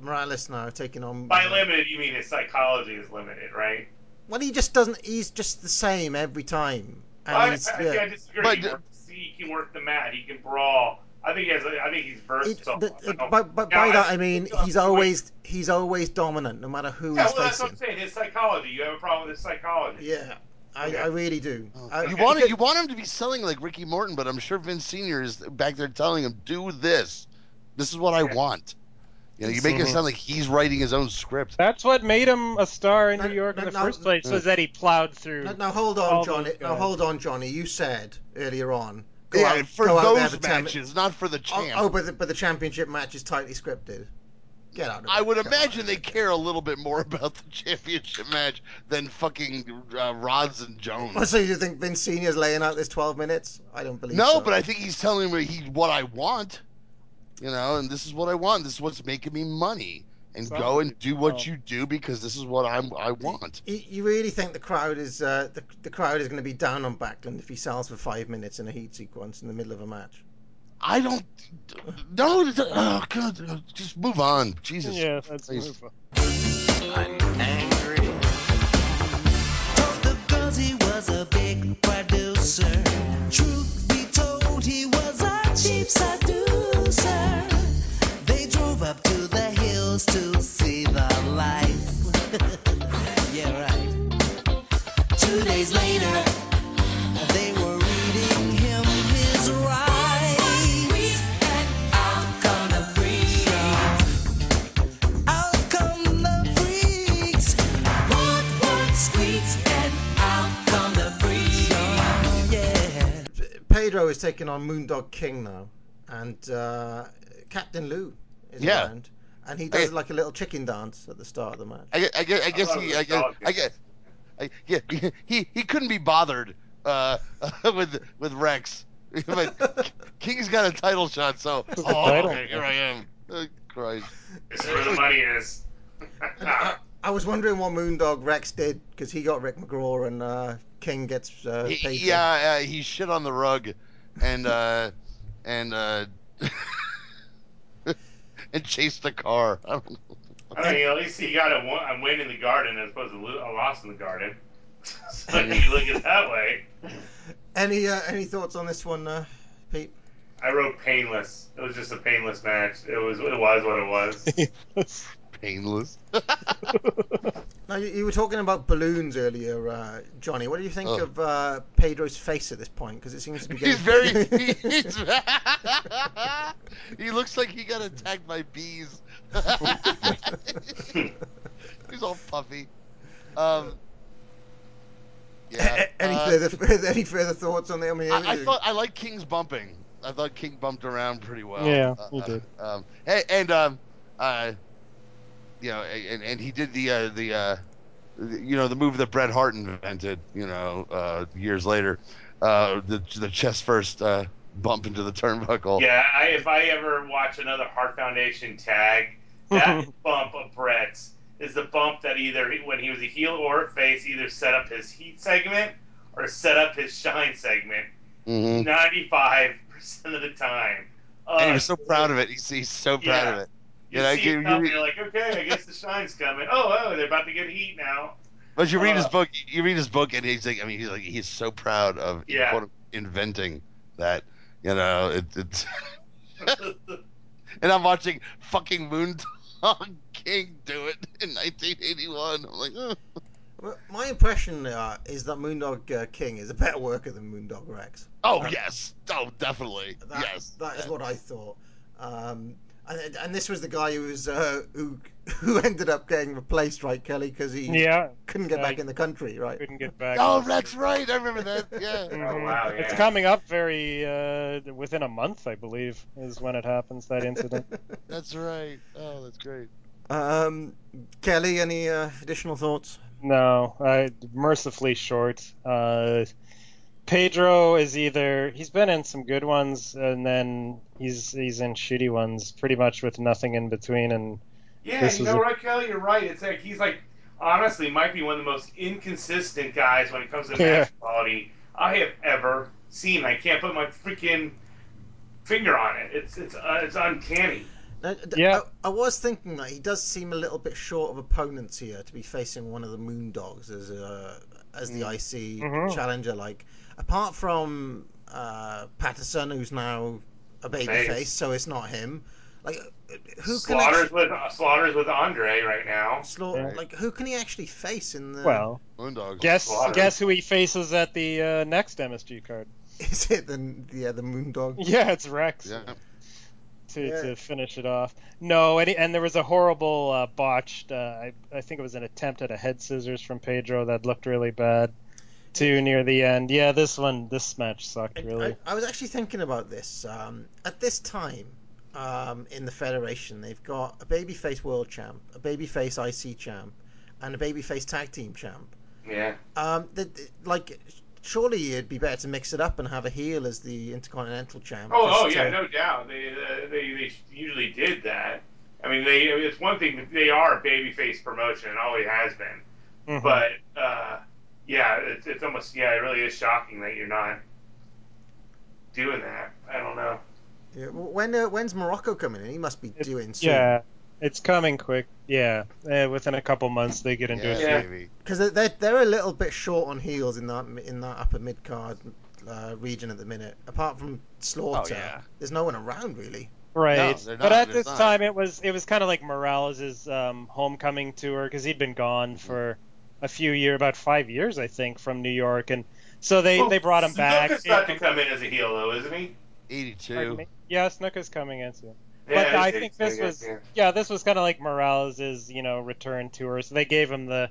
Morales now taking on. By uh, limited, you mean his psychology is limited, right? Well, he just doesn't. He's just the same every time. And I, I, he's, I, yeah. I disagree. But- he, works, he can work the mat. He can brawl. I think he has. I think he's It, versatile. but, I don't- but, but Now, by that I- I mean he's always he's always dominant, no matter who Yeah, he's well, that's what. I'm saying. His psychology. You have a problem with his psychology. Yeah, I, Okay. I really do. I, You want you want him to be selling like Ricky Morton, but I'm sure Vince Senior is back there telling him, "Do this. This is what I want." You know, you make it Mhm. sound like he's writing his own script. That's what made him a star in No, New York in the no. first place was that he plowed through. Now, now hold on, Johnny. Now hold on, Johnny. You said earlier on. Go yeah, out, for go out there those for 10 matches, not for the Oh, champ. oh, but the, but the championship match is tightly scripted. Get out of it. I would Come imagine on. they care a little bit more <laughs> about the championship match than fucking uh, Rods and Jones. Well, so you think Vince Senior's laying out this 12 minutes? I don't believe No, so. but I think he's telling me he what I want, you know, and this is what I want. This is what's making me money, and Sounds go and do what you do because this is what I'm I want. You, you really think the crowd is uh, the, the crowd is going to be down on Backlund if he sells for five minutes in a heat sequence in the middle of a match? I don't. No, oh God, just move on. Jesus. Yeah, that's Christ. move. Told the girls he was a big producer. Truth be told, he was a cheap seducer. They drove up to the hills to see Pedro is taking on Moondog King now, and uh, Captain Lou is Yeah. around, and he does I- like a little chicken dance at the start of the match. I, I, guess- I guess thought it he I guess, I guess, I, yeah <laughs> he he couldn't be bothered uh, <laughs> with with Rex, <laughs> but King's got a title shot, so oh, okay, here I am. Oh, Christ. This is where the money is. I, I was wondering what Moondog Rex did because he got Rick McGraw and uh, King gets uh, He- yeah, uh, he shit on the rug, and uh, and uh, <laughs> and chased the car. <laughs> I. I mean, at least he got a, win- a win in the garden as opposed to a loss in the garden. <laughs> so you can look at it that way. Any uh, any thoughts on this one, uh, Pete? I wrote painless. It was just a painless match. It was it was what it was. Painless. <laughs> Now you, you were talking about balloons earlier, uh, Johnny. What do you think Oh. of uh, Pedro's face at this point? Because it seems to be getting <laughs> <laughs> He's very. He's, he looks like he got attacked by bees. he's all puffy. Um. Yeah. any uh, further any further thoughts on the? I mean, I, I thought I like King's bumping. I thought King bumped around pretty well. Yeah, Uh, he did. Um, and, and um, uh, you know, and, and he did the uh, the uh, the- you know the move that Bret Hart invented. You know, uh, years later, uh, the the chest first uh, bump into the turnbuckle. Yeah, I, if I ever watch another Hart Foundation tag, that <laughs> bump of Bret's is the bump that either when he was a heel or a face either set up his heat segment or set up his shine segment. Mhm. Ninety-five percent of the time. Uh, and he was so proud of it. He's, he's so proud Yeah. of it. You know, see you- it coming, you- you're like, okay, I guess the shine's coming. Oh, oh, they're about to get heat now. But you read his Uh, book, you read his book, and he's like, I mean, he's like, he's so proud of Yeah. quote, inventing that. You know, it, it's. <laughs> and I'm watching fucking Moondog <laughs> King do it in 1981. I'm like, "Ugh." Well, my impression uh, is that Moondog uh, King is a better worker than Moondog Rex. oh Uh, yes, oh definitely, That, yes. that is what I thought. Um, and, and this was the guy who was uh, who <laughs> who ended up getting replaced, right, Kelly? Because he Yeah. couldn't get Yeah, back in the country, right? Couldn't get back. Oh, in. that's right. I remember that. Yeah. <laughs> Mhm. wow, It's yeah. coming up very uh, within a month, I believe, is when it happens. That incident. <laughs> That's right. Oh, that's great. um, Kelly, any uh, additional thoughts? No, I mercifully short. Uh, Pedro is either he's been in some good ones and then he's he's in shitty ones, pretty much with nothing in between. And Yeah, This you is know, a- right, Kelly, you're right. It's like he's like honestly might be one of the most inconsistent guys when it comes to Yeah. match quality I have ever seen. I can't put my freaking finger on it. It's it's uh, it's uncanny. Now, Yeah. I, I was thinking that he does seem a little bit short of opponents here to be facing one of the Moondogs as uh, as the IC Mhm. challenger. Like, apart from uh, Patterson, who's now a baby Face. face, so it's not him. Like, who can Slaughter's actually, with uh, Slaughter's with Andre right now. Slau- Yeah. like who can he actually face in the? well, Moondog. guess Slaughter. guess who he faces at the uh, next MSG card? <laughs> is it the yeah the Moondog? <laughs> Yeah, it's Rex. Yeah. to, Yeah. to finish it off. No, and, and there was a horrible uh, botched. Uh, I, I think it was an attempt at a head scissors from Pedro that looked really bad. Too near the end. Yeah, this one, this match sucked really. I, I was actually thinking about this. Um, at this time, um, in the Federation, they've got a babyface world champ, a babyface IC champ, and a babyface tag team champ. Yeah. Um, th th- like, surely it'd be better to mix it up and have a heel as the Intercontinental champ. Oh, oh yeah, to- no doubt. They, uh, they they usually did that. I mean, they it's one thing that they are a babyface promotion and always has been. Mhm. But yeah, it's, it's almost yeah, it really is shocking that you're not doing that. I don't know. Yeah, when uh, when's Muraco coming in? He must be doing soon. yeah, it's coming quick. Yeah, uh, within a couple months they get into Yeah, a Yeah. because they're, they're they're a little bit short on heels in that in that upper mid card uh, region at the minute. Apart from Slaughter, Oh, yeah. there's no one around really. Right, No, they're but at this not. time it was it was kind of like Morales' um, homecoming tour because he'd been gone Mm-hmm. for a few year, about five years I think, from New York, and so they Well, they brought him back. Snuka's about to come in as a heel though, isn't he? 82. Pardon me? Yeah, Snuka's coming in soon. Yeah, but I it's- think it's- this was yeah. yeah, this was kind of like Morales' you know return tour. So they gave him the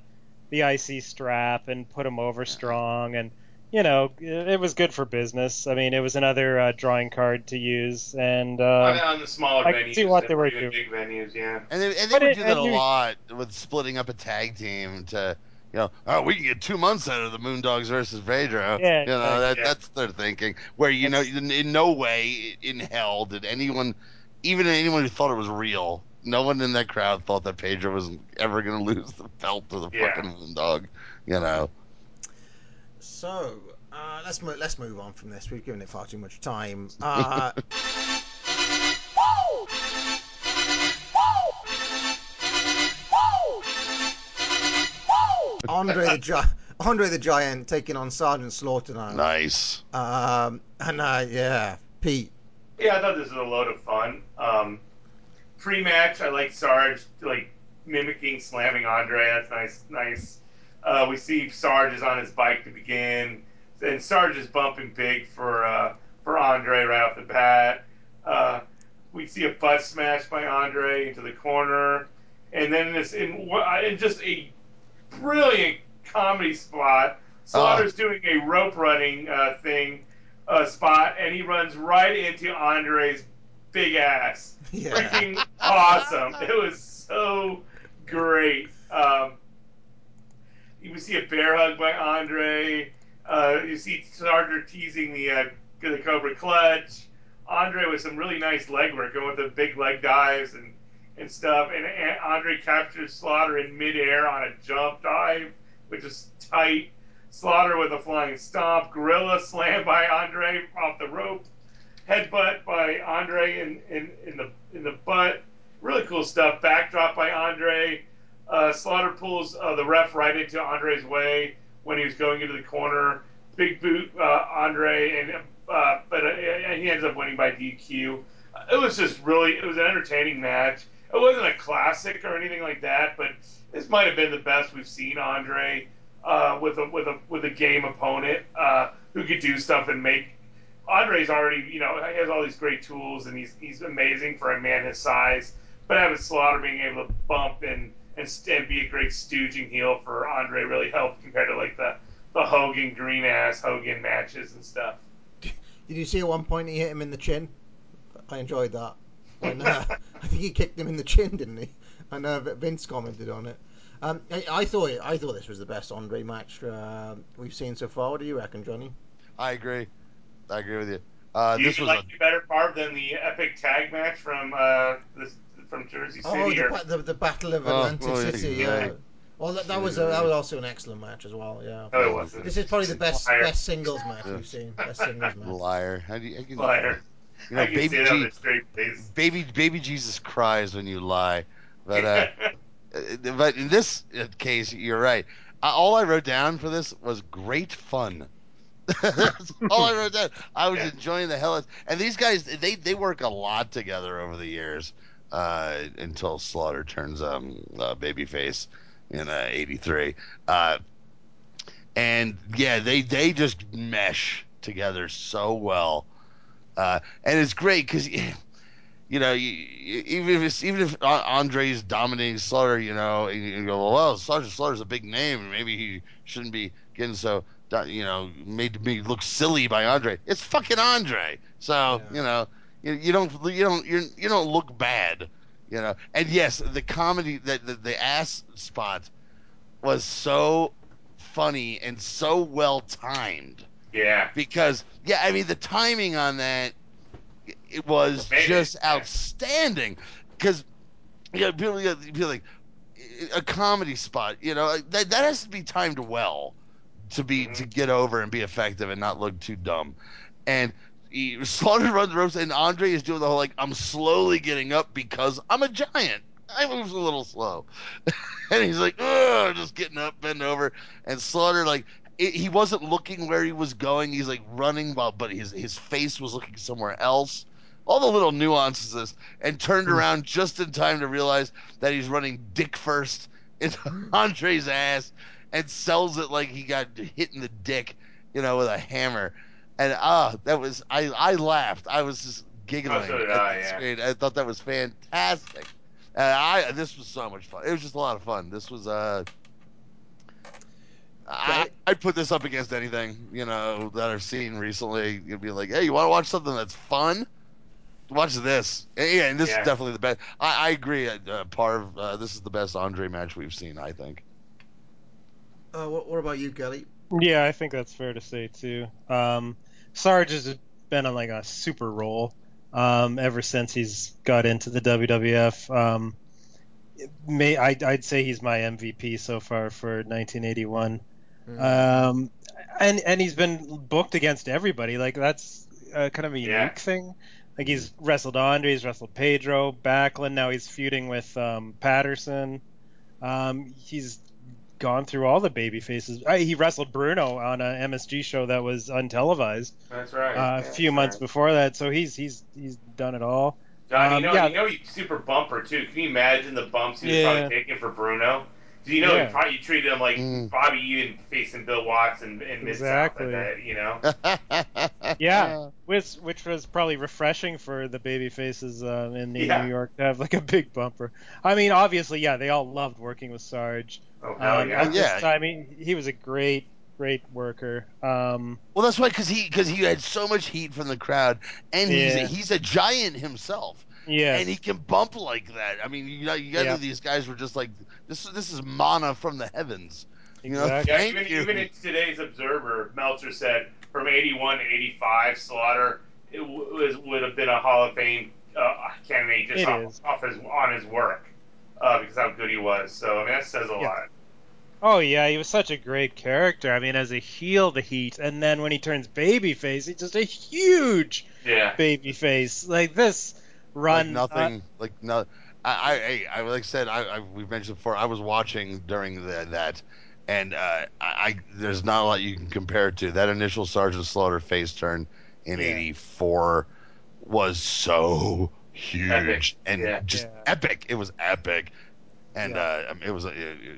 the IC strap and put him over strong, and you know it, it was good for business. I mean, it was another uh, drawing card to use, and on, uh, on the smaller I venues, see what they were doing. Big venues, yeah. And they, and they But would it- do that a you- lot with splitting up a tag team to, you know, oh, we can get two months out of the Moondogs versus Pedro. Yeah, you know, that, yeah. that's their thinking. Where you know, in, in no way in hell did anyone, even anyone who thought it was real, no one in that crowd thought that Pedro was ever going to lose the belt to the Yeah. fucking Moon Dog. You know. So uh, let's mo- let's move on from this. We've given it far too much time. <laughs> Uh, <laughs> Andre the Gi- Andre the Giant taking on Sergeant Slaughter now. Nice. Um, and uh, yeah, Pete. Yeah, I thought this was a load of fun. Um, pre-match, I like Sarge like mimicking slamming Andre. That's nice. Nice. Uh, we see Sarge is on his bike to begin, and Sarge is bumping big for uh, for Andre right off the bat. Uh, we see a butt smash by Andre into the corner, and then this in, wha- in just a brilliant comedy spot. Slaughter's doing a rope running uh, thing uh, spot, and he runs right into Andre's big ass. Yeah. Freaking awesome! <laughs> It was so great. Um, you see a bear hug by Andre. Uh, you see Sarger teasing the uh, the Cobra Clutch. Andre with some really nice leg work, going with the big leg dives and, and stuff. And, and Andre captures Slaughter in midair on a jump dive, which is tight. Slaughter with a flying stomp. Gorilla slam by Andre off the rope. Headbutt by Andre in, in, in the in the butt. Really cool stuff. Backdrop by Andre. Uh, Slaughter pulls uh, the ref right into Andre's way when he was going into the corner. Big boot uh, Andre, and uh, but uh, he ends up winning by DQ. It was just really, it was an entertaining match. It wasn't a classic or anything like that, but this might have been the best we've seen Andre uh, with a with a with a game opponent uh, who could do stuff and make. Andre's already, you know, he has all these great tools and he's he's amazing for a man his size. But having Slaughter being able to bump and and, and be a great stooging heel for Andre really helped compared to like the the Hogan green ass Hogan matches and stuff. Did you see at one point he hit him in the chin? I enjoyed that. When, <laughs> uh, I think he kicked him in the chin, didn't he? I know Vince commented on it. Um, I, I thought I thought this was the best Andre match uh, we've seen so far. What do you reckon, Johnny? I agree. I agree with you. Uh, Do you this was like a the better part than the epic tag match from uh, this from Jersey City? Oh, the, or- ba- the, the Battle of Oh, Atlantic well, City. yeah. Yeah. Well, that, that was a, that was also an excellent match as well. Yeah. No, it wasn't. This is probably the best Liar. best singles match we've seen. Best singles match. <laughs> liar. How do you? How can you Liar. You know, baby see that G, with a straight face. baby, baby Jesus cries when you lie. But uh, <laughs> uh, but in this uh, case, you're right. All I wrote down for this was great fun. <laughs> That's all I wrote down. I was enjoying the hell. out- And these guys, they they work a lot together over the years uh, until Slaughter turns um uh, babyface in uh, '83. Uh, and yeah, they they just mesh together so well, uh, and it's great because you know you, you, even if it's, even if Andre's dominating Slaughter, you know, and you go, well, Sergeant Slaughter's a big name, and maybe he shouldn't be getting so you know made to me look silly by Andre. It's fucking Andre, so you know you, you don't you don't you you don't look bad, you know. And yes, the comedy that the, the ass spot was so funny and so well timed Yeah. because yeah, I mean the timing on that it was Amazing, just outstanding because you know people, you know, people like a comedy spot, you know, like, that that has to be timed well to be Mm-hmm. to get over and be effective and not look too dumb. And he, Slaughter runs the ropes, and Andre is doing the whole like I'm slowly getting up because I'm a giant. I move a little slow, <laughs> and he's like, Ugh, just getting up, bending over, and Slaughter like it, he wasn't looking where he was going. He's like running, while but his his face was looking somewhere else. All the little nuances of this, and turned around just in time to realize that he's running dick first into <laughs> Andre's ass, and sells it like he got hit in the dick, you know, with a hammer. And ah, that was I I laughed. I was just giggling. Oh, so did at I, the yeah. screen. I thought that was fantastic. And I this was so much fun. It was just a lot of fun. This was uh I, I'd put this up against anything, you know, that I've seen recently. You'd be like, hey, you want to watch something that's fun? Watch this. And, yeah, and this Yeah. is definitely the best. I, I agree. Uh, Parv, uh, this is the best Andre match we've seen, I think. Uh, what, what about you, Kelly? Yeah, I think that's fair to say too. Um, Sarge has been on like a super roll um, ever since he's got into the WWF. Um, may I, I'd say he's my MVP so far for 1981. Um, and and he's been booked against everybody. Like that's uh, kind of a unique Yeah. thing. Like he's wrestled Andre, he's wrestled Pedro, Backlund. Now he's feuding with um, Patterson. Um, he's gone through all the baby faces. Uh, he wrestled Bruno on a MSG show that was untelevised That's right. uh, Yeah, a few months right. before that. So he's he's he's done it all. John, Um, you know, yeah. you know, he's super bumper too. Can you imagine the bumps he was Yeah. probably taking for Bruno? Do you know Yeah. he probably treated him like Mm. Bobby Eaton facing Bill Watts and, and Mid South Exactly. that you know? <laughs> Yeah, which which was probably refreshing for the baby faces uh, in, in Yeah. New York to have like a big bumper. I mean, obviously, yeah, they all loved working with Sarge. Oh, hell um, yeah. At yeah. this time, he, he was a great great worker. Um, Well, that's why, because he because he had so much heat from the crowd, and he's Yeah. he's a giant himself, yes. and he can bump like that. I mean, you know, you got Yeah. these guys were just like this. is This is manna from the heavens. You know, Exactly. Yeah, thank even, you. even in today's Observer, Meltzer said from 81 to 85, Slaughter it w- was, would have been a Hall of Fame uh, candidate just off, off his, on his work uh, because how good he was. So, I mean, that says a Yeah. lot. Oh yeah, he was such a great character. I mean, as a heel, the heat, and then when he turns babyface, he's just a huge Yeah. babyface. Like this run, like uh, nothing, like no. I, I, I, like I said, I, I, we've mentioned before. I was watching during the, that, and uh, I, I, there's not a lot you can compare it to. That initial Sergeant Slaughter face turn in Yeah. '84 was so huge Epic. and Yeah. just Yeah. epic. It was epic, and Yeah. uh, it was uh,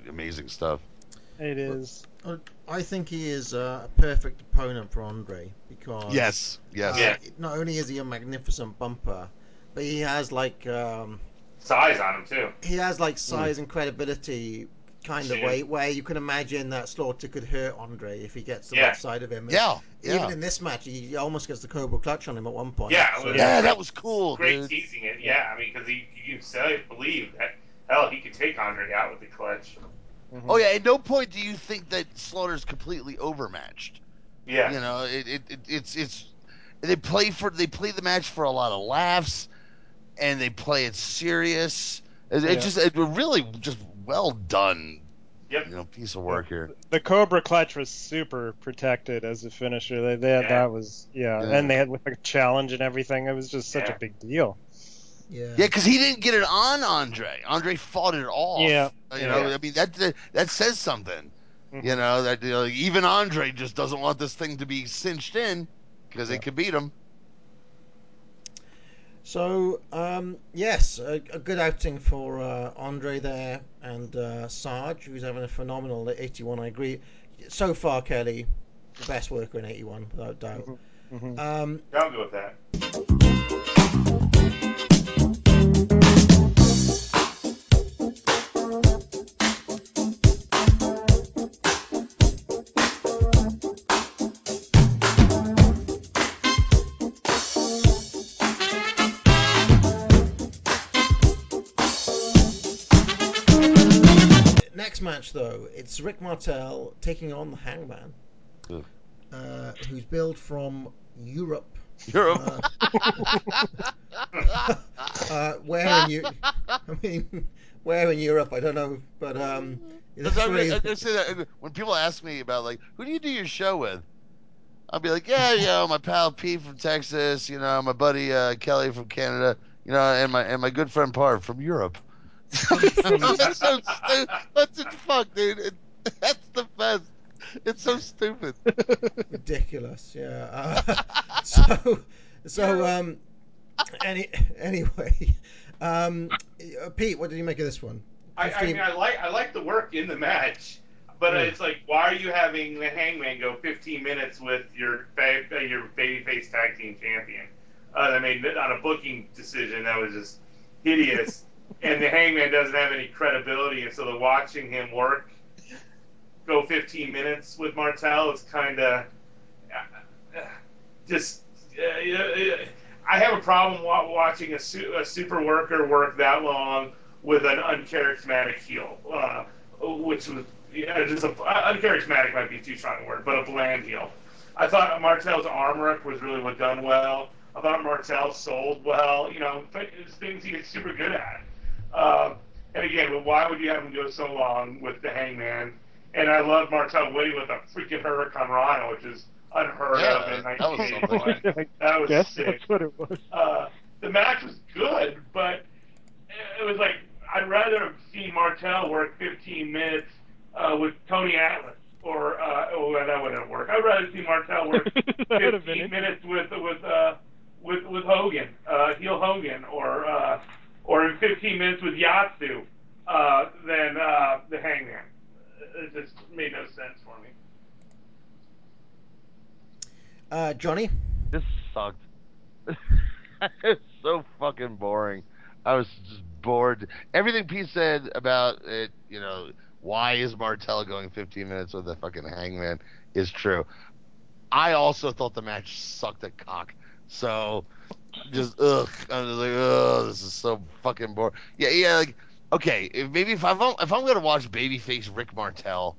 amazing stuff. it is. Uh, I think he is uh, a perfect opponent for Andre because Yes, yes. uh, Yeah. not only is he a magnificent bumper, but he has like um, Size on him, too. he has like size and credibility kind of Yeah. way where you can imagine that Slaughter could hurt Andre if he gets the Yeah. right side of him. Yeah, Even yeah. in this match, he he almost gets the Cobra clutch on him at one point. Yeah, So- well, Yeah, that was cool, Great dude. teasing it, yeah. I mean, because you can say, believe that, hell, he could take Andre out with the clutch. Oh yeah. At no point do you think that Slaughter's completely overmatched. Yeah. You know, it, it, it it's it's they play for they play the match for a lot of laughs, and they play it serious. It, Yeah. it just it really just well done. Yep. You know, piece of work here. The Cobra Clutch was super protected as a finisher. They, they Yeah. that was yeah. Yeah. and they had like a challenge and everything. It was just such Yeah. a big deal. Yeah. Yeah, because he didn't get it on Andre. Andre fought it off. Yeah, You know, yeah. I mean that that, that says something. Mhm. You know that you know, even Andre just doesn't want this thing to be cinched in because Yeah. it could beat him. So um, yes, a, a good outing for uh, Andre there and uh, Sarge, who's having a phenomenal 81. I agree. So far, Kelly, the best worker in 81, without doubt. Mhm. Um, Yeah, I'll go with that. Next match, though, it's Rick Martel taking on the Hangman, Ugh. uh, who's billed from Europe. Europe. Uh, <laughs> uh, where in you? I mean, where in Europe? I don't know, but um, That's that's really- I, I say that when people ask me about like who do you do your show with, I'll be like, yeah, you know, my pal Pete from Texas, you know, my buddy uh, Kelly from Canada, you know, and my and my good friend Parv from Europe. That's so stupid. What the fuck, dude? It, that's the best. It's so stupid. ridiculous. Yeah. <laughs> Uh, <laughs> so, so um, any anyway, um, uh, Pete, what did you make of this one? I, I mean, I like I like the work in the match, but Mm. it's like, why are you having the Hangman go 15 minutes with your ba- uh, your babyface tag team champion? Uh, I mean, on a booking decision that was just hideous, <laughs> and the Hangman doesn't have any credibility, and so the watching him work go 15 minutes with Martel is kind of just. Uh, you know, uh, I have a problem watching a, su- a super worker work that long with an uncharismatic heel, uh, which was just a uncharismatic might be too strong a word, but a bland heel. I thought Martel's arm work was really done well. I thought Martel sold well. You know, but things he super good at. Uh, and again, but why would you have him go so long with the Hangman? And I love Martel winning with a freaking hurricanrana, which is unheard Yeah, of in that was 1981. <laughs> That was Yes, sick. that's what it was. Uh, the match was good, but it was like I'd rather have seen Martel work 15 minutes uh, with Tony Atlas, or uh, oh, that wouldn't work. I'd rather see Martel work That would have 15 minutes with with uh, with with Hogan, uh, heel Hogan, or uh, or in 15 minutes with Yatsu uh, than uh, the Hangman. It just made no sense for me. Uh, Johnny? This sucked. <laughs> it's so fucking boring. I was just bored. Everything Pete said about it, you know, why is Martel going 15 minutes with the fucking hangman is true. I also thought the match sucked at cock. So, just ugh. I'm just like, ugh, this is so fucking boring. Yeah, yeah. Like, okay, maybe if I'm if I'm gonna watch babyface Rick Martel,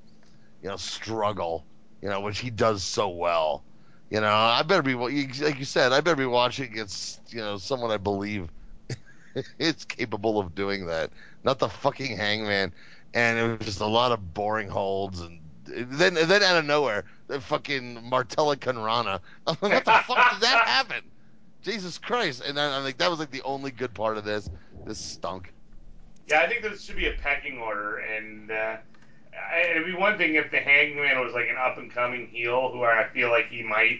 you know, struggle, you know, which he does so well, you know, I better be like you said, I better be watching against you know someone I believe <laughs> is capable of doing that, not the fucking Hangman. And it was just a lot of boring holds and. Then, then out of nowhere, the fucking Martella Conrana. <laughs> Like, what the fuck did that happen? Jesus Christ! And then I'm like, that was like the only good part of this. This stunk. Yeah, I think there should be a pecking order, and uh, I- it'd be one thing if the Hangman was like an up and coming heel, who I feel like he might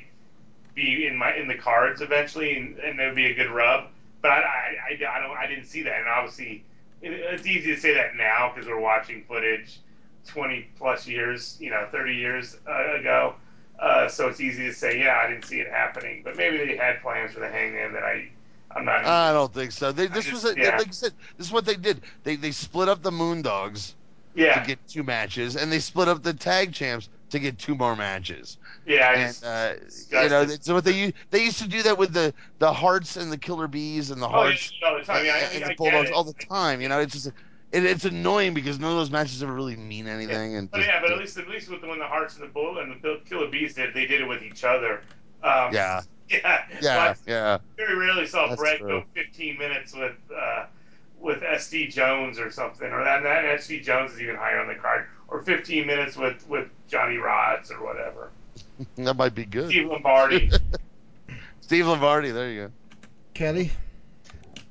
be in my in the cards eventually, and, and it would be a good rub. But I, I, I, I don't I didn't see that, and obviously it, it's easy to say that now because we're watching footage 20 plus years, you know, 30 years uh, ago. Uh, so it's easy to say, yeah, I didn't see it happening. But maybe they had plans for the Hangman that I, I'm not. I don't think so. They, this just- was a, yeah. like you said. This is what they did. They they split up the Moondogs Yeah. to get two matches, and they split up the tag champs to get two more matches. Yeah, and just- uh, you know that's what they they used to do that with the the Harts and the Killer Bees and the Oh, Harts yeah, all the time. Yeah, I- and I the Bulldogs all the time. You know, it's just it, it's annoying because none of those matches ever really mean anything. And But just- yeah, but at least at least with the when the Harts and the Bull and the Killer Bees did, they did it with each other. Um, yeah, <laughs> yeah, yeah, Like, yeah. very rarely saw That's Bret true. go 15 minutes with uh, with SD Jones or something, or that, that SD Jones is even higher on the card, or 15 minutes with with Johnny Rods or whatever. <laughs> That might be good. Steve Lombardi. <laughs> Steve Lombardi. There you go. Kelly?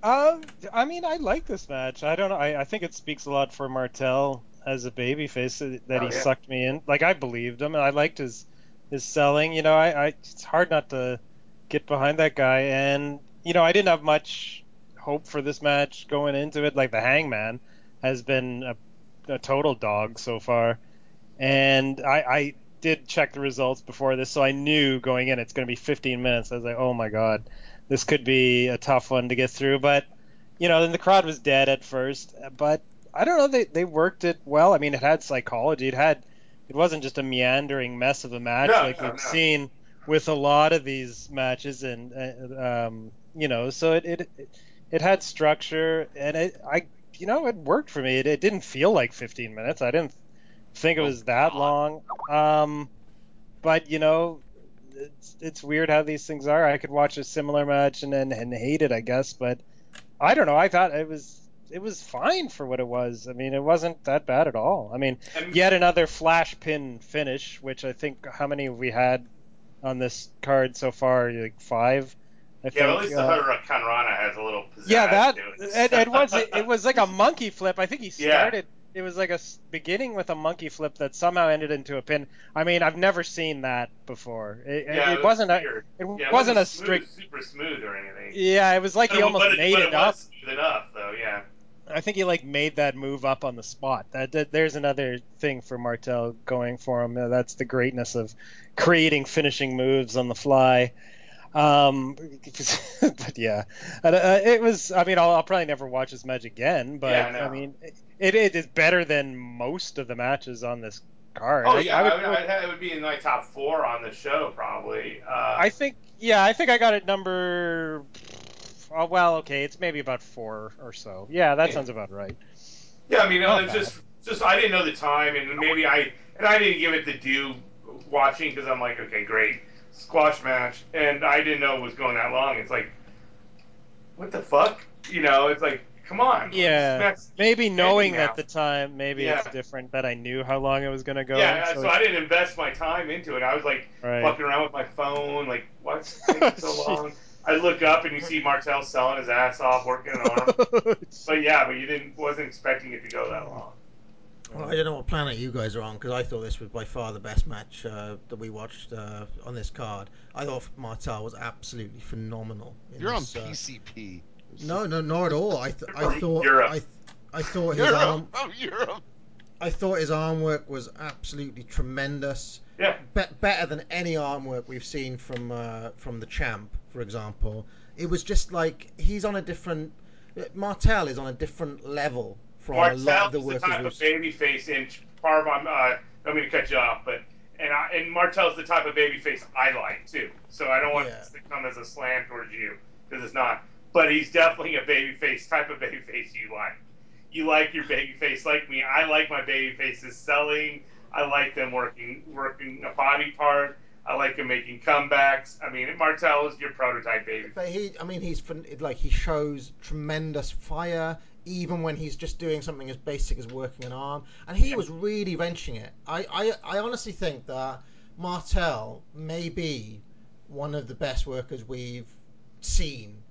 Um, I mean, I like this match. I don't know. I, I think it speaks a lot for Martel as a babyface that- that Oh, he yeah. sucked me in. Like I believed him, and I liked his his selling. You know, I, I it's hard not to get behind that guy. And you know, I didn't have much hope for this match going into it. Like the Hangman has been a, a total dog so far, and I, I did check the results before this, so I knew going in it's going to be 15 minutes. I was like, oh my god, this could be a tough one to get through. But you know, then the crowd was dead at first, but I don't know. They they worked it well. I mean, it had psychology. It had it wasn't just a meandering mess of a match No, like no, we've no. seen with a lot of these matches, and uh, um, you know, so it it it had structure, and it I you know it worked for me. It, it didn't feel like 15 minutes. I didn't think it was that long. Um, but you know, it's it's weird how these things are. I could watch a similar match and then and hate it, I guess, but I don't know. I thought it was it was fine for what it was. I mean, it wasn't that bad at all. I mean, yet another flash pin finish, which I think how many we had on this card so far? Like five. I yeah, think. at least the uh, hurricanrana has a little pizzazz yeah, that it. it, it <laughs> was it was like a monkey flip. I think he Yeah. It was like a beginning with a monkey flip that somehow ended into a pin. I mean, I've never seen that before. It, yeah, it, was wasn't a it yeah, wasn't a smooth, strict. super smooth or anything. Yeah, it was like But he almost it, made it, it up. enough, though. Yeah. I think he like made that move up on the spot. That, that there's another thing for Martel going for him. That's the greatness of creating finishing moves on the fly. Um, <laughs> but yeah, uh, it was. I mean, I'll, I'll probably never watch this match again. But Yeah, I. I mean, it, it is better than most of the matches on this card. Oh I, yeah, I I would would, I'd have, it would be in my top four on the show probably. Uh, I think, yeah, I think I got it number. Oh, well, okay, it's maybe about four or so. Yeah, that Yeah. sounds about right. Yeah, I mean, Not it's bad. just just I didn't know the time, and maybe I and I didn't give it the due watching because I'm like, okay, great. squash match, and I didn't know it was going that long. It's like, what the fuck? You know, it's like, come on. Yeah, maybe knowing at the time, maybe Yeah. it's different that I knew how long it was gonna go. Yeah, so, so I didn't invest my time into it. I was like Right. fucking around with my phone, like what's taking so <laughs> long? I look up and you see Martel selling his ass off, working an arm. <laughs> but yeah, but you didn't wasn't expecting it to go that long. Well, I don't know what planet you guys are on because I thought this was by far the best match uh, that we watched uh, on this card. I thought Martel was absolutely phenomenal. You're on this, uh, PCP. No, no, not at all. I, th- I thought Europe. I, th- I thought his Europe. arm, <laughs> Oh, Europe. I thought his arm work was absolutely tremendous. Yeah. Be- better than any arm work we've seen from uh, from the champ, for example. It was just like he's on a different. Martel is on a different level from a lot of the is the workers. type of baby face in part of I'm uh, don't mean to cut you off, but and I, and Martel's the type of baby face I like too. So I don't want Yeah. this to come as a slam towards you because it's not. But he's definitely a baby face type of baby face you like. You like your baby face like me. I like my baby faces selling. I like them working working a body part. I like them making comebacks. I mean, Martel is your prototype baby. But he, I mean, he's like he shows tremendous fire, even when he's just doing something as basic as working an arm, and he was really wrenching it. I, I, I honestly think that Martel may be one of the best workers we've seen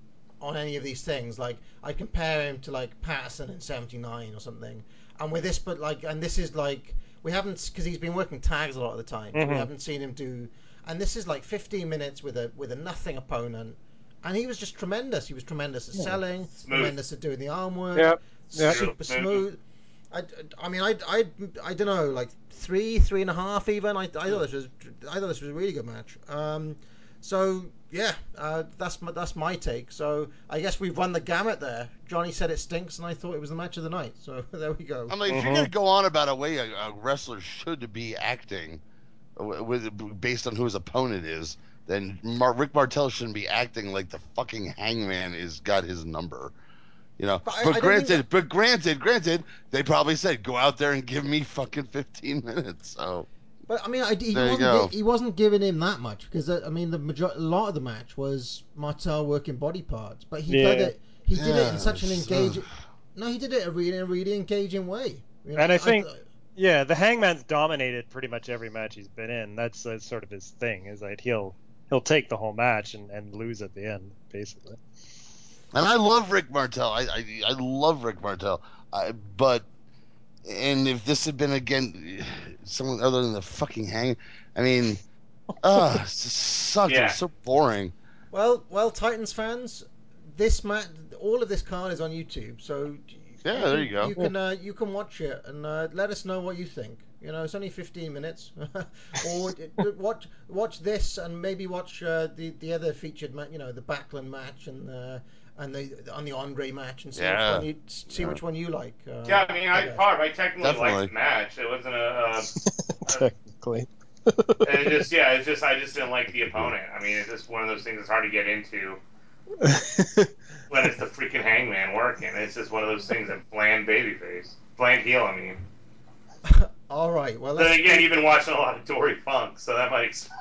on any of these things. Like I compare him to like Patterson in '79 or something, and with this, but like, and this is like we haven't because he's been working tags a lot of the time. We Mhm. haven't seen him do, and this is like 15 minutes with a with a nothing opponent, and he was just tremendous. He was tremendous at selling, Smooth. tremendous at doing the arm work, Yep. Yep. super Smooth. smooth. I, I mean, I, I, I don't know, like three, three and a half even. I, I thought this was, I thought this was a really good match. Um, so yeah, uh, that's my, that's my take. So I guess we've run the gamut there. Johnny said it stinks, and I thought it was the match of the night. So <laughs> there we go. I mean, if you're gonna go on about a way a, a wrestler should be acting, uh, with based on who his opponent is, then Mar- Rick Martel shouldn't be acting like the fucking Hangman is got his number. You know, But but, I don't granted, but granted, granted, they probably said go out there and give me fucking 15 minutes. So But I mean, I, he There wasn't he wasn't giving him that much because uh, I mean the major- a lot of the match was Martel working body parts, but he played Yeah. it. He did it in such an engaging. ugh. No, he did it in a really, really engaging way. You know, And I think- th- Yeah, the Hangman's dominated pretty much every match he's been in. That's, that's sort of his thing. Is like he'll he'll take the whole match and, and lose at the end, basically. And I love Rick Martel. I I, I love Rick Martel. I, but and if this had been again someone other than the fucking hang, I mean, <laughs> ah, it just sucked. It Yeah. was so boring. Well, well, Titans fans, this match, all of this card is on YouTube, so Yeah, there you go. You can uh, you can watch it and uh, let us know what you think. You know, it's only 15 minutes, <laughs> or it- watch watch this and maybe watch uh, the the other featured match. You know, the Backlund match and uh, and the on the Andre match and see Yeah. which one you see which one you like. Uh, Yeah, I mean, I, guess. Barb, I technically Definitely. liked the match. It wasn't a. Uh, <laughs> Technically. it just yeah, it's just I just didn't like the opponent. I mean, it's just one of those things that's hard to get into <laughs> when it's the freaking Hangman working. It's just one of those things that bland babyface, bland heel. I mean, <laughs> All right. Well, then again, you've been watching a lot of Dory Funk, so that might. explain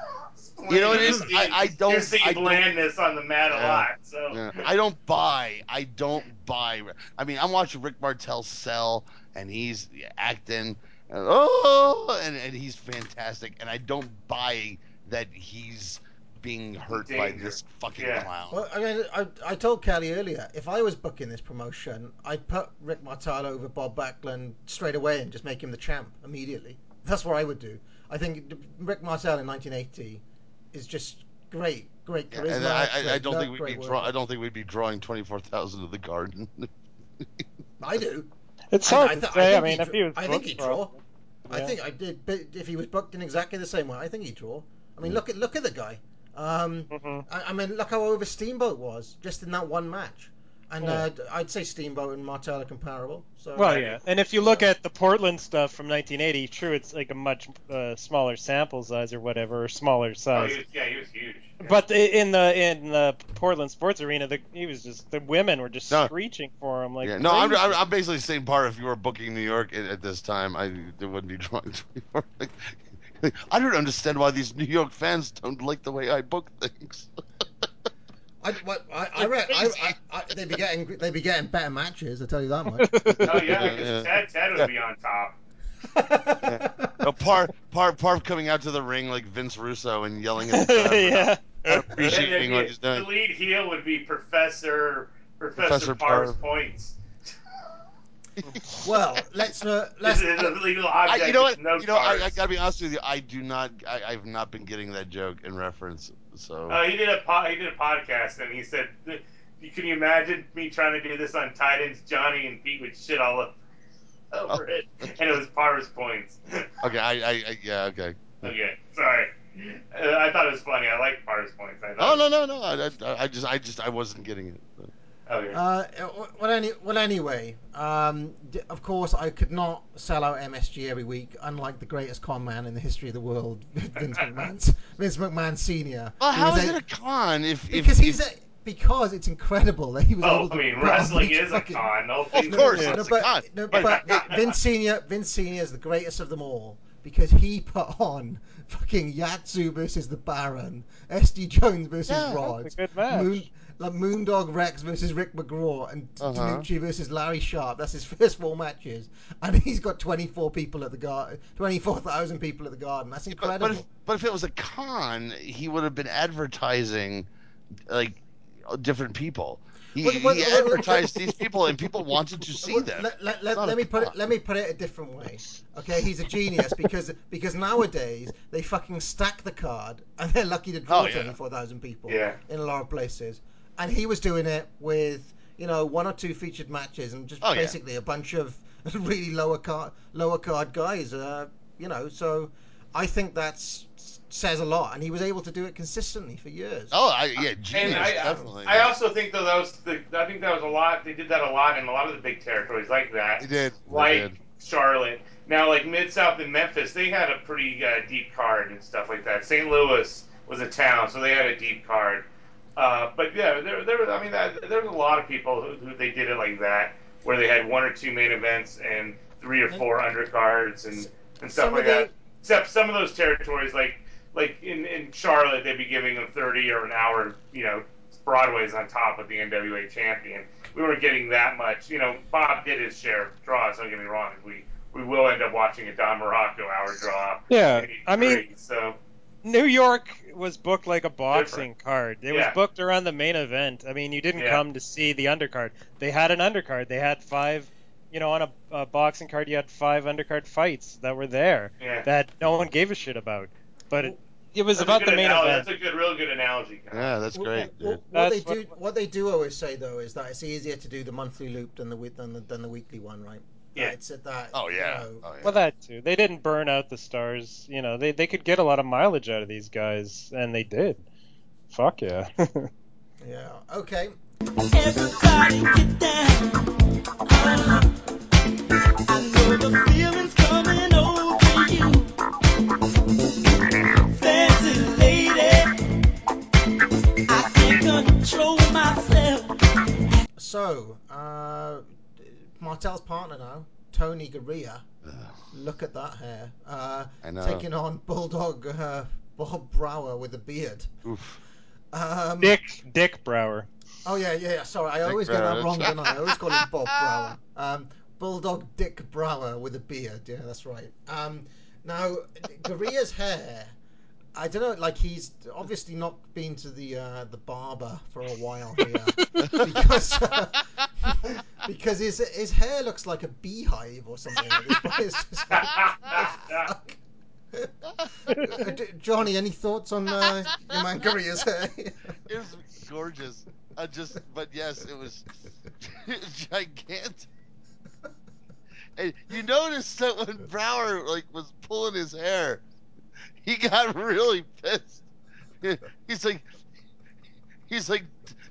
You know what it is? You're I- I don't- You're seeing I don't- blandness on the mat a Yeah. lot, so. Yeah. I don't buy. I don't buy. I mean, I'm watching Rick Martel sell, and he's acting, and, oh, and, and he's fantastic, and I don't buy that he's being hurt by this fucking Yeah. clown. Well, I mean, I, I told Kelly earlier, if I was booking this promotion, I'd put Rick Martel over Bob Backlund straight away and just make him the champ immediately. That's what I would do. I think Rick Martel in 1980 is just great, great Yeah, charisma. and I, I, I great don't think we'd be draw, I don't think we'd be drawing twenty four thousand to the garden. <laughs> I do. It's I- hard I to th- I say. I, think mean, he'd if he was I think he'd for- draw. I think I did, but if he was booked in exactly the same way, I think he'd draw. I mean, look at look at the guy. Um, Mhm. I, I mean, look how over Steamboat was just in that one match, and uh, I'd say Steamboat and Martel are comparable. So Well, yeah, and if you look at the Portland stuff from 1980, true, it's like a much uh, smaller sample size or whatever, or smaller Oh, size. he was, yeah, he was huge. Yeah. But in the in the Portland sports arena, the, he was just the women were just No. screeching for him like yeah, no, I'm. I'm, I'm basically saying part. If you were booking New York at, at this time, I it wouldn't be drawing twenty four. I don't understand why these New York fans don't like the way I book things. <laughs> I, what, I, I, read, I, I, I, they'd be getting they'd be getting better matches. I tell you that much. <laughs> Oh yeah, because Yeah. Ted Ted would be on top. <laughs> No, Parv, Parv, Parv coming out to the ring like Vince Russo and yelling at <laughs> the crowd. yeah. Not appreciating what he's The lead heel would be Professor Professor Professor, Parv's Parv. points. well, let's uh, let's. is a legal I, you know what? No you know, I, I gotta be honest with you. I do not. I, I've not been getting that joke in reference. So Uh, he did a po- he did a podcast and he said, "Can you imagine me trying to do this on Titans? Johnny and Pete would shit all up over it, and it was Parv's points." <laughs> okay, I, I, I yeah, okay. okay, sorry. Uh, I thought it was funny. I like Parv's points. I Oh no, no, no. I, I, I just, I just, I wasn't getting it. Okay. Uh, well, any, well, anyway, um, d- of course, I could not sell out MSG every week, unlike the greatest con man in the history of the world, <laughs> Vince McMahon, Vince McMahon Senior. Well, who how was is a- it a con if, Because if, he's if, a, because it's incredible that he was Oh, able to. I mean, put on wrestling each is a con. No Of course, are- No, but, no, but Vince Senior, Vince Senior is the greatest of them all because he put on fucking Yatsu versus the Baron, SD Jones versus Yeah, Rod, That's a good match. Moon, like Moondog Rex versus Rick McGraw, and Uh-huh. DeNucci versus Larry Sharpe. That's his <laughs> first four matches, and he's got 24 people at the garden, 24,000 people at the garden. That's but, incredible. but, if, but if it was a con, he would have been advertising like different people. He, Well, well, he well, advertised these people, and people <laughs> wanted to see Well, them. Let, let, let, let a me put it. Let me put it a different way. Okay, he's a genius because <laughs> because nowadays they fucking stack the card and they're lucky to draw Oh, yeah. twenty four thousand people Yeah. in a lot of places. And he was doing it with you know one or two featured matches and just Oh, yeah. basically a bunch of <laughs> really lower card lower card guys. Uh, you know, so I think that's says a lot, and he was able to do it consistently for years. Oh, I, yeah, genius, And I, definitely. I also think though that was the, I think that was a lot. They did that a lot in a lot of the big territories like that. They did. They like did. Charlotte. Now, like Mid South and Memphis, they had a pretty uh, deep card and stuff like that. St. Louis was a town, so they had a deep card. Uh, but yeah, there, there. I mean, that, there was a lot of people who, who they did it like that, where they had one or two main events and three or four undercards and and stuff Some like of the- that. Except some of those territories, like like in, in Charlotte, they'd be giving them 30 or an hour, you know, Broadway's on top of the NWA champion. We weren't getting that much. You know, Bob did his share of draws. Don't get me wrong. We we will end up watching a Don Muraco hour draw. Yeah, I mean- so New York was booked like a boxing card. It Yeah. was booked around the main event. I mean, you didn't Yeah. come to see the undercard. They had an undercard. They had five, you know, on a, a boxing card, you had five undercard fights that were there yeah. that no one gave a shit about. But it, it was That's about the main analogy. event. That's a good, real good analogy. guys. Yeah, that's Well, great. well, dude. what they That's what- do, what they do always say though, is that it's easier to do the monthly loop than the than the, than the weekly one, right? Yeah. It's at that. Oh you yeah. know, Oh, yeah. Well, that too. They didn't burn out the stars. You know, they they could get a lot of mileage out of these guys, and they did. Fuck yeah. <laughs> yeah. Okay. Everybody get down. Martel's partner now, Tony Garea. Look at that hair. Uh, I know. taking on Bulldog uh, Bob Brower with a beard. Oof. Um, Dick Dick Brower. Oh yeah, yeah, yeah. Sorry, I Dick always get that wrong, don't I? I always call him Bob <laughs> Brower. Um, Bulldog Dick Brower with a beard. Yeah, that's right. Um, now, Garea's hair. I don't know. Like he's obviously not been to the uh, the barber for a while here <laughs> because uh, <laughs> because his his hair looks like a beehive or something. Like, <laughs> what the fuck? Uh, Johnny, any thoughts on uh, your man Garea's hair? It was gorgeous. I just, but yes, it was gigantic. And you noticed that when Brower like was pulling his hair, <laughs> he got really pissed. <laughs> He's like, he's like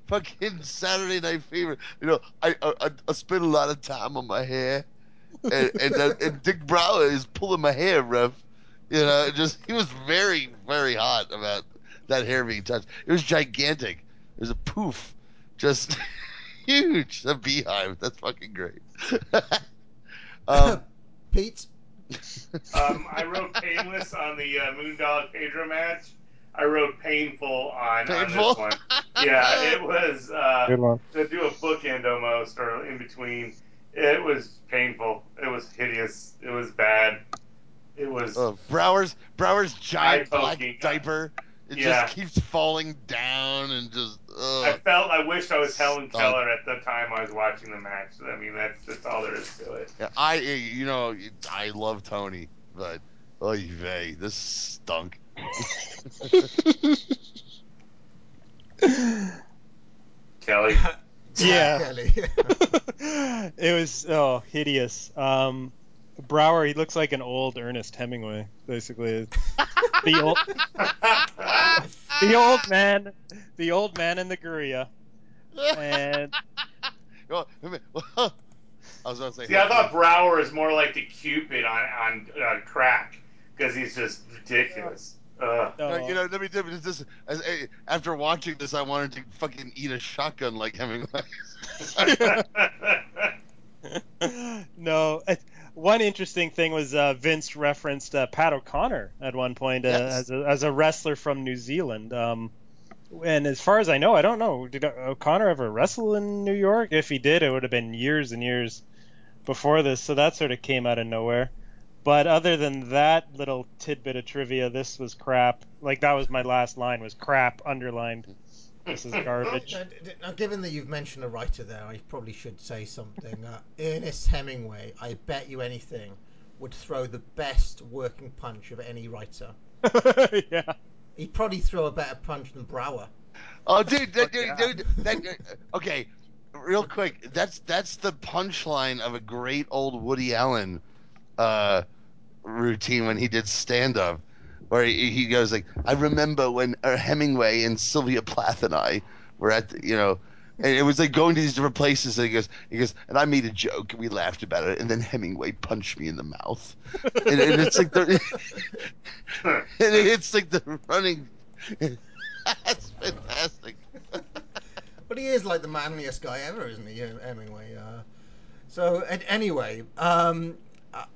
fucking Saturday Night Fever. You know, I I, I spend a lot of time on my hair, and and, uh, and Dick Brower is pulling my hair, Rev. You know, just he was very very hot about that hair being touched. It was gigantic. It was a poof, just <laughs> huge. A beehive. That's fucking great. um, Pete. <laughs> Um, I wrote painless on the uh, Moondog Pedro match. I wrote painful on, on this one. Yeah, <laughs> it was uh, Good one. to do a bookend almost or in between. It was painful. It was hideous. It was bad. It was. Uh, Brower's Brower's giant black Eye-poking. diaper. It Yeah. just keeps falling down and just. I felt. I wished I was Helen Stunk. Keller at the time I was watching the match. I mean, that's that's all there is to it. Yeah, I you know I love Tony, but oy vey, this stunk. Kelly. <laughs> Yeah. Kelly. <laughs> <laughs> it was oh hideous. Um, Brower, he looks like an old Ernest Hemingway, basically. the old, the old man, the old man in the Guria, and Well, I well, I was going to say. See, I thought Brower is more like the Cupid on on uh, crack because he's just ridiculous. Ugh. no, No, you know, let me tell you this. As, after watching this, I wanted to fucking eat a shotgun like Hemingway. <laughs> <laughs> no. One interesting thing was uh, Vince referenced uh, Pat O'Connor at one point uh, Yes. as, a, as a wrestler from New Zealand. Um, and as far as I know, I don't know, did O'Connor ever wrestle in New York? If he did, it would have been years and years before this. So that sort of came out of nowhere. But other than that little tidbit of trivia, this was crap. Like that was my last line was crap underlined. This is <laughs> garbage. Now, d- d- now, given that you've mentioned a writer there, I probably should say something. Uh, Ernest Hemingway, I bet you anything, would throw the best working punch of any writer. <laughs> yeah. He'd probably throw a better punch than Brower. Oh, dude, that, dude, dude, that, <laughs> okay, real quick. That's that's the punchline of a great old Woody Allen uh, routine when he did stand up, where he, he goes like, "I remember when uh, Hemingway and Sylvia Plath and I were at, the, you know." And it was like going to these different places. And he goes, he goes, and I made a joke, and we laughed about it. And then Hemingway punched me in the mouth, and, and it's like the, <laughs> and it's like the running. <laughs> That's fantastic. <laughs> But he is like the manliest guy ever, isn't he, Hemingway? Uh, so anyway, um,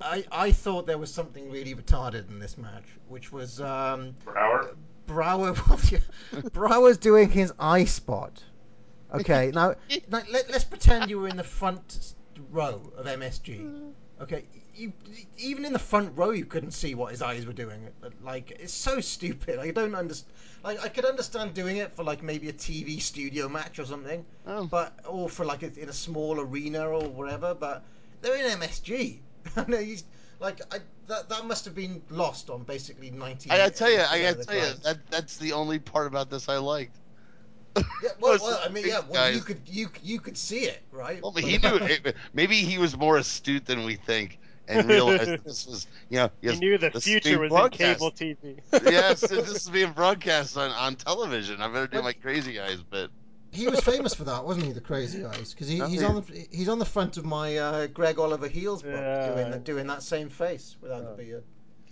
I I thought there was something really retarded in this match, which was um, Brower. Brower. <laughs> Brower's doing his eye spot. Okay, <laughs> now, now let, let's pretend you were in the front row of MSG. Okay, you even in the front row you couldn't see what his eyes were doing. Like it's so stupid. I don't understand. Like I could understand doing it for like maybe a TV studio match or something, Oh. but or for like a, in a small arena or whatever. But they're in MSG. I know he's like I, that. That must have been lost on basically ninety. I gotta tell you, I gotta tell you, that that's the only part about this I liked. <laughs> Yeah, well, <laughs> well, I mean, yeah, well, you could you you could see it, right? Well, he knew it. <laughs> Maybe he was more astute than we think, and realized this was, you know, He knew the future being was in cable TV. yes, this is being broadcast on, on television. I better do my crazy eyes bit. He was famous for that, wasn't he? The Crazy Eyes, because he, Oh, he's yeah. on the he's on the front of my uh, Greg Oliver Heels book, Yeah. doing that doing that same face without Oh, the beard.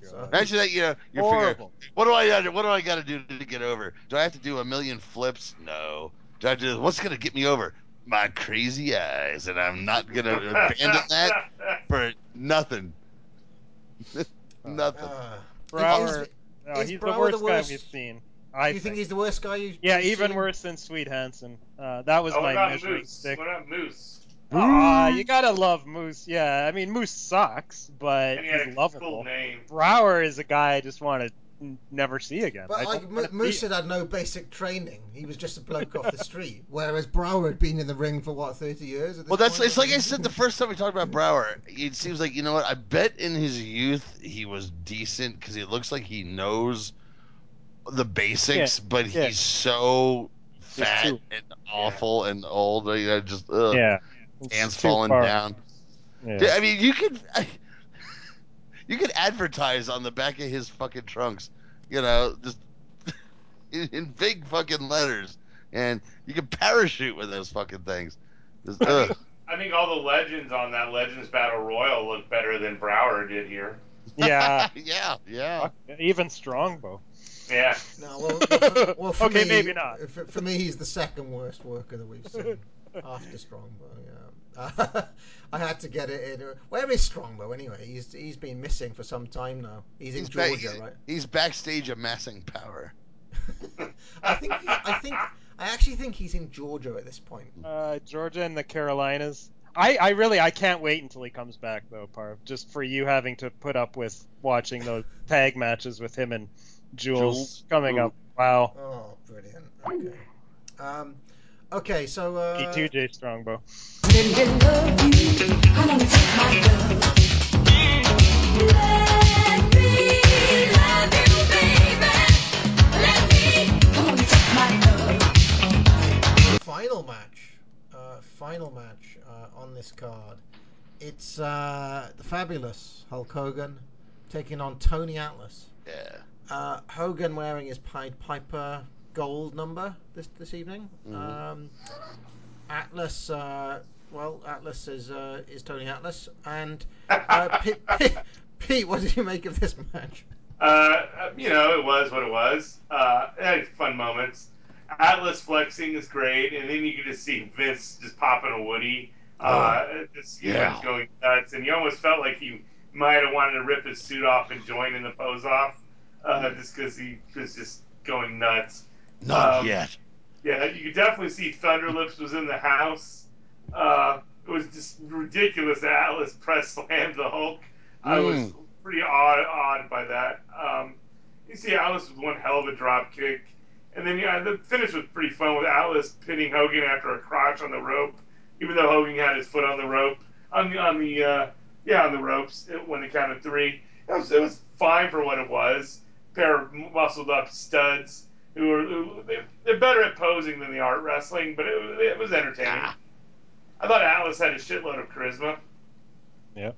So, Imagine that, you know, you're Horrible. figuring, what do I got? What do I got to do to get over? Do I have to do a million flips? No. Do I do- What's gonna get me over? My crazy eyes, and I'm not gonna <laughs> abandon that for nothing. <laughs> nothing. uh, Brower, is- no, is he's Brower the worst, the worst? guy we've seen. Do I you think he's the worst guy you? yeah, you've even seen? worse than Swede Hanson. Uh, that was Oh, what my about measuring Moose? stick. What about Moose? Ah, you gotta love Moose. Yeah, I mean Moose sucks, but And he had he's a lovable. cool name. Brower is a guy I just want to n- never see again. But I like M- Moose him. had no basic training. He was just a bloke off the street, <laughs> whereas Brower had been in the ring for what thirty years. Well, that's point? it's like I said the first time we talked about Brower. It seems like you know what? I bet in his youth he was decent because he looks like he knows the basics, but yeah. he's so fat too- and awful and old. You know, just ugh, Yeah, it's hands falling far. down. Yeah. Dude, I mean, you could <laughs> you could advertise on the back of his fucking trunks, you know, just <laughs> in, in big fucking letters, and you could parachute with those fucking things. Just, I ugh. think, I think all the legends on that Legends Battle Royal look better than Brower did here. yeah, <laughs> yeah, yeah. even Strongbow. Yeah. No, well, well, well for <laughs> Okay, me, maybe not. For, for me, he's the second worst worker that we've seen <laughs> after Strongbow. Yeah, <laughs> I had to get it in. Where is Strongbow anyway? He's he's been missing for some time now. He's in He's ba- Georgia, he's- right? He's backstage amassing power. I think he's, I think I actually think he's in Georgia at this point. Uh, Georgia and the Carolinas. I, I really I can't wait until he comes back though, Parv. Just for you having to put up with watching those tag matches with him and Jules, Jules? coming Ooh. up. Wow. Oh, brilliant. Okay. Um, okay, so uh, Me too, Jay Strongbow. final match, uh, final match uh, on this card. It's uh, the fabulous Hulk Hogan taking on Tony Atlas. Yeah. Uh, Hogan wearing his Pied Piper gold number this this evening. Mhm. Um, Atlas, uh, well, Atlas is uh, is Tony Atlas, and uh, <laughs> Pete, Pete, Pete, what did you make of this match? Uh, you know, it was what it was. Uh, it had fun moments. Atlas flexing is great, and then you can just see Vince just popping a Woody. Uh, just you know, Yeah. just going nuts, and you almost felt like he might have wanted to rip his suit off and join in the pose off, uh, just because he was just going nuts. Not Um, yet. Yeah, you could definitely see Thunderlips was in the house. Uh, it was just ridiculous that Atlas press slammed the Hulk. I was Mm. pretty awed, awed by that. Um, you see Atlas with one hell of a drop kick. And then, yeah, the finish was pretty fun with Atlas pinning Hogan after a crotch on the rope, even though Hogan had his foot on the rope, on the, on the, uh, yeah, on the ropes when they counted three. It was, it was fine for what it was. Pair of muscled up studs who are, who, they- they're better at posing than the art wrestling, but it, was- it was entertaining. I thought Atlas had a shitload of charisma. Yeah.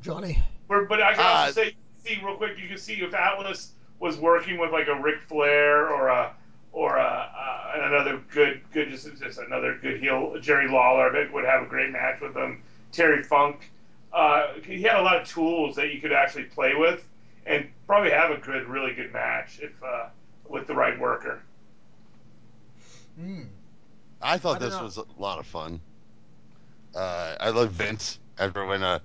Johnny. But, but I can Uh, also say, see real quick, you can see if Atlas was working with like a Ric Flair or a or a, uh, another good good just just another good heel Jerry Lawler, I bet would have a great match with him. Terry Funk, uh, he had a lot of tools that you could actually play with, and probably have a good, really good match if uh, with the right worker. Hmm. I thought I this know. was a lot of fun. Uh, I love Vince after when uh,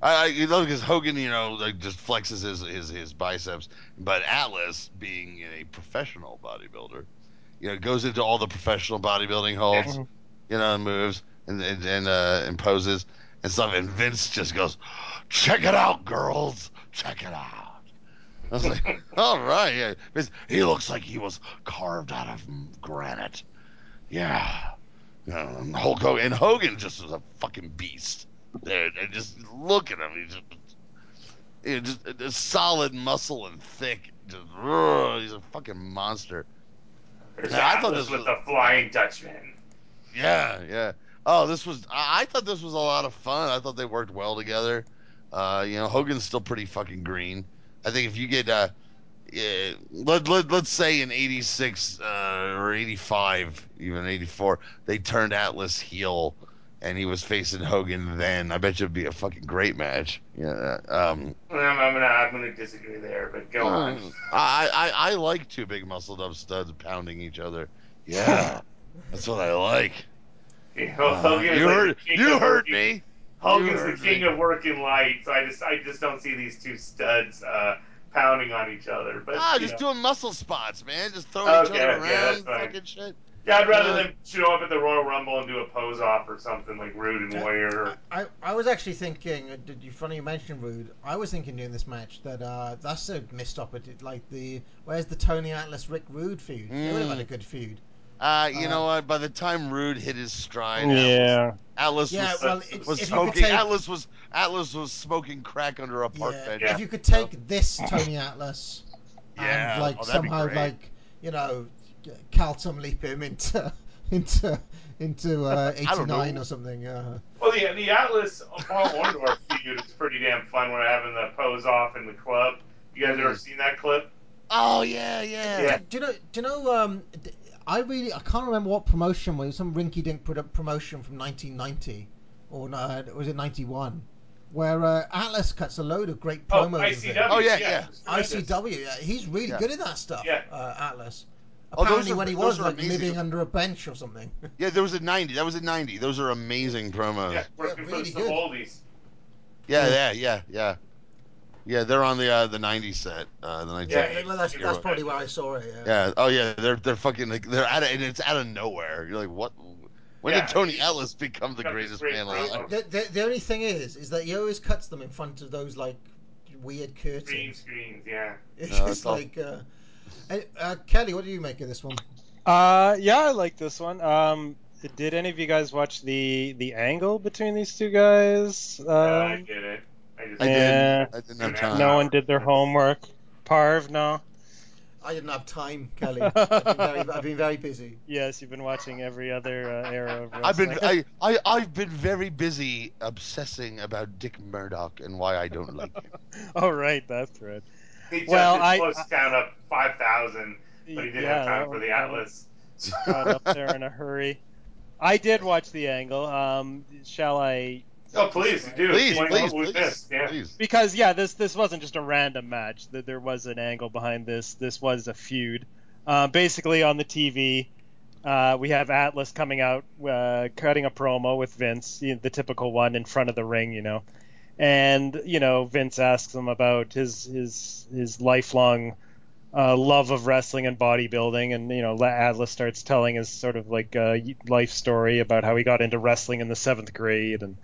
I, I you know because Hogan you know like just flexes his, his his biceps, but Atlas being a professional bodybuilder, you know goes into all the professional bodybuilding holds, you know, and moves and and and, uh, and poses and stuff, and Vince just goes, "Check it out, girls, check it out." I was like, <laughs> "All right, yeah." He looks like he was carved out of granite. Yeah. And Hulk Hogan, and Hogan just was a fucking beast. There, and just look at him. He's just, know, just, just solid muscle and thick. Just, ugh, he's a fucking monster. Yeah, I thought this with was- the Flying Dutchman. Yeah, yeah. Oh, this was. I, I thought this was a lot of fun. I thought they worked well together. Uh, you know, Hogan's still pretty fucking green. I think if you get, uh, yeah, let, let, let's say in 86 uh, or 85, even 84, they turned Atlas heel and he was facing Hogan then, I bet you it'd be a fucking great match. Yeah. Um, I'm, I'm gonna I'm gonna disagree there, but go on. I, I, I like two big muscled up studs pounding each other. Yeah. <laughs> That's what I like. Well, Hogan is you like heard, you heard me. Hogan's You the king of working light, so I just I just don't see these two studs uh, pounding on each other. But Ah, just know. doing muscle spots, man. Just throwing each Okay, other okay, around, fucking shit. yeah, I'd rather Uh, them show up at the Royal Rumble and do a pose off or something like Rude and Warrior. Or, I, I was actually thinking, uh, did you funny you mentioned Rude? I was thinking during this match that uh, that's a missed opportunity. Like the where's the Tony Atlas Rick Rude feud? They would have had a Mm. good feud. Uh, you Uh, know what? By the time Rude hit his stride, Yeah. Atlas, Atlas Yeah, was, well, it's- was if you could smoking. take- Atlas was Atlas was smoking crack under a park Yeah, bench. if you could take this Tony Atlas Yeah, and like oh, somehow like you know Quantum Leap him into <laughs> into into uh, <laughs> I don't know. 89 or something. Uh, well, the the Atlas Paul Orndorff feud is pretty damn fun. We're having the pose off in the club. You guys ever seen that clip? Oh yeah, yeah. Yeah. Do you know? Do you know? Um, d- I really I can't remember what promotion was. Some rinky-dink promotion from 1990, or no, was it 91? where uh, Atlas cuts a load of great Oh, promos. and ICW. Oh, yeah, yeah. yeah. ICW, yeah, he's really Yeah. good at that stuff. Yeah. Uh, Atlas. Oh, those Apparently, are- when he was like amazing. living under a bench or something. <laughs> Yeah, there was a 90. That was a 90. Those are amazing promos. Yeah, working really for good. the Savoldis. Yeah, yeah, yeah, yeah. Yeah, they're on the uh, the 90 set. Uh, the 90 Yeah, well, that's, that's probably where I saw it. Yeah. Yeah. Oh yeah. They're they're fucking like they're out of and it's out of nowhere. You're like, what? When Yeah, did Tony Atlas become the greatest great man promo. alive? The, the, the only thing is, is that he always cuts them in front of those like weird curtains. Green curtains. screens, yeah. <laughs> It's No, just all- like. Uh, uh, Kelly, what do you make of this one? Uh, yeah, I like this one. Um, did any of you guys watch the the angle between these two guys? Um, Yeah, I get it. I just I Yeah. did. I didn't have time. no one did their homework. Parv, no. I didn't have time, <laughs> Kelly. I've been very, I've been very busy. Yes, you've been watching every other uh, era of wrestling. I've been I, I I've been very busy obsessing about Dick Murdoch and why I don't like him. <laughs> oh right, that thread. He jumped Well, I- close count up 5,000, but he didn't Yeah, have time for the that one- Atlas. got up there in a hurry. I did watch the angle. Um, shall I? Oh, please, do. Please, Explain please, what we please, yeah. please. Because yeah, this this wasn't just a random match. That there was an angle behind this. This was a feud. Uh, basically, on the TV, uh, we have Atlas coming out, uh, cutting a promo with Vince, you know, the typical one in front of the ring, you know. And you know, Vince asks him about his his his lifelong uh, love of wrestling and bodybuilding, and you know, Atlas starts telling his sort of like uh, life story about how he got into wrestling in the seventh grade, and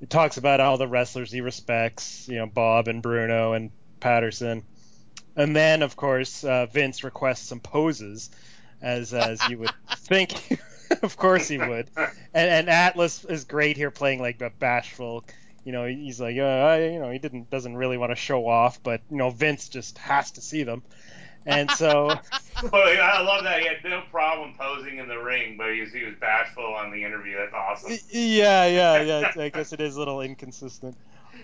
he talks about all the wrestlers he respects, you know, Bob and Bruno and Patterson. And then, of course, uh, Vince requests some poses, as as you would <laughs> think. <laughs> of course he would. And, and Atlas is great here, playing like a bashful. You know, he's like, uh, you know, he didn't doesn't really want to show off, but you know, Vince just has to see them. And so, <laughs> But I love that he had no problem posing in the ring, but he was, he was bashful on the interview. That's awesome. yeah, yeah, yeah. I guess it is a little inconsistent.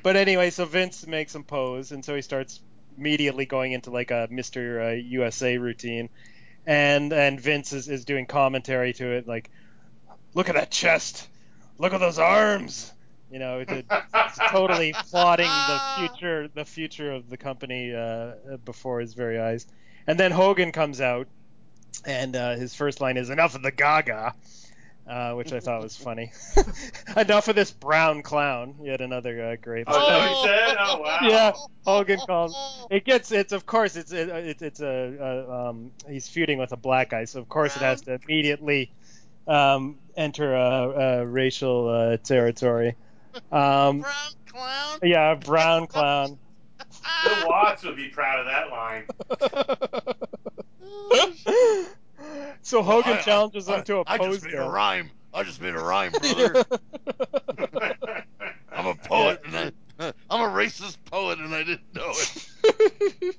But anyway, so Vince makes him pose, and so he starts immediately going into like a Mr. Uh, USA routine, and and Vince is, is doing commentary to it, like, look at that chest, look at those arms, you know, it, it's totally <laughs> plotting the future the future of the company uh, before his very eyes. And then Hogan comes out, and uh, his first line is "Enough of the Gaga." uh, which I thought was funny. <laughs> Enough of this brown clown. Yet another uh, great. Oh, is that he said? Oh, wow. Yeah, Hogan calls. It gets. It's of course. It's it, it's it's a, a um. He's feuding with a black guy, so of course it has to immediately um enter a, a racial uh, territory. <laughs> Um, Brown clown. yeah, brown clown. Bill Watts would be proud of that line. <laughs> so Hogan I- I- challenges him to a I pose just made a rhyme. I just made a rhyme, <laughs> brother. <laughs> I'm a poet, and I, I'm a racist poet, and I didn't know it. He's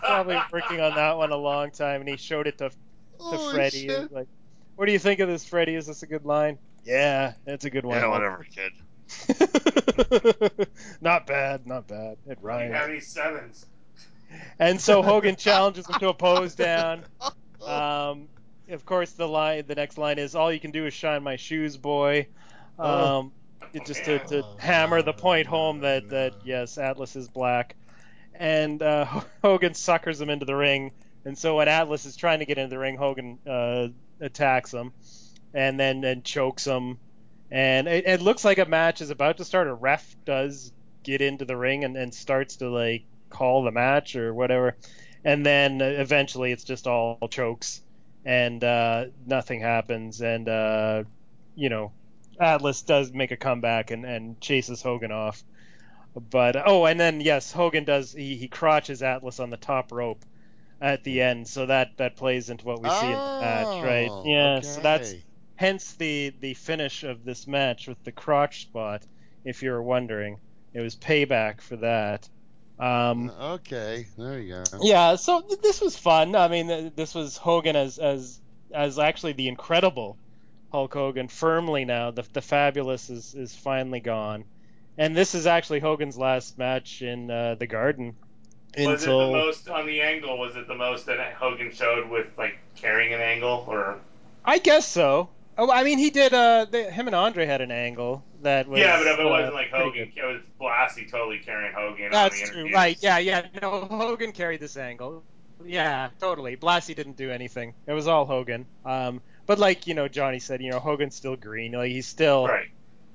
probably working on that one a long time, and he showed it to to Holy Freddie. He was shit. like, "What do you think of this, Freddie? Is this a good line?" Yeah, it's a good one. Yeah, whatever, kid. <laughs> not bad, not bad. It Do you have rhymes. any sevens? And so Hogan <laughs> challenges him to a pose down. <laughs> Um, of course, the line, the next line is, "All you can do is shine my shoes, boy." Um, it just to, to hammer the point home that that yes, Atlas is black, and uh, Hogan suckers him into the ring. And so when Atlas is trying to get into the ring, Hogan uh, attacks him, and then and chokes him. And it, it looks like a match is about to start. A ref does get into the ring and, and starts to like call the match or whatever, and then eventually it's just all chokes and uh, nothing happens. And uh, you know, Atlas does make a comeback and, and chases Hogan off. But oh, and then yes, Hogan does he, he crotches Atlas on the top rope at the end, so that that plays into what we see in the match, right? Oh, Yeah, so that's okay. Hence the the finish of this match with the crotch spot. If you were wondering, it was payback for that. Um, Okay, there you go. yeah, so th- this was fun. I mean, th- this was Hogan as as as actually the incredible Hulk Hogan firmly now. The the fabulous is is finally gone, and this is actually Hogan's last match in uh, the Garden Was it the most on the angle? Was it the most that Hogan showed with like carrying an angle, or I guess so. Oh, I mean, he did. Uh, the, him and Andre had an angle that was. yeah, but if it uh, wasn't like Hogan, it was Blassie totally carrying Hogan on That's the true, right? Yeah, yeah. No, Hogan carried this angle. Yeah, totally. Blassie didn't do anything. It was all Hogan. Um, but like you know, Johnny said, you know, Hogan's still green. Like he's still Right.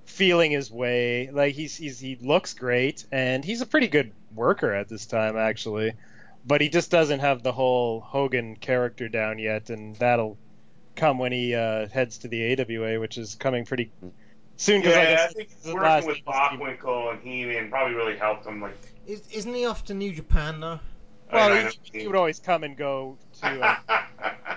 feeling his way. Like he's he's he looks great, and he's a pretty good worker at this time actually. But he just doesn't have the whole Hogan character down yet, and that'll come when he uh, heads to the AWA, which is coming pretty soon. Yeah, like I I think this working last with Bockwinkel and Heenan probably really helped him. Like, Is, isn't he off to New Japan though? Well, he, he would always come and go to. Uh,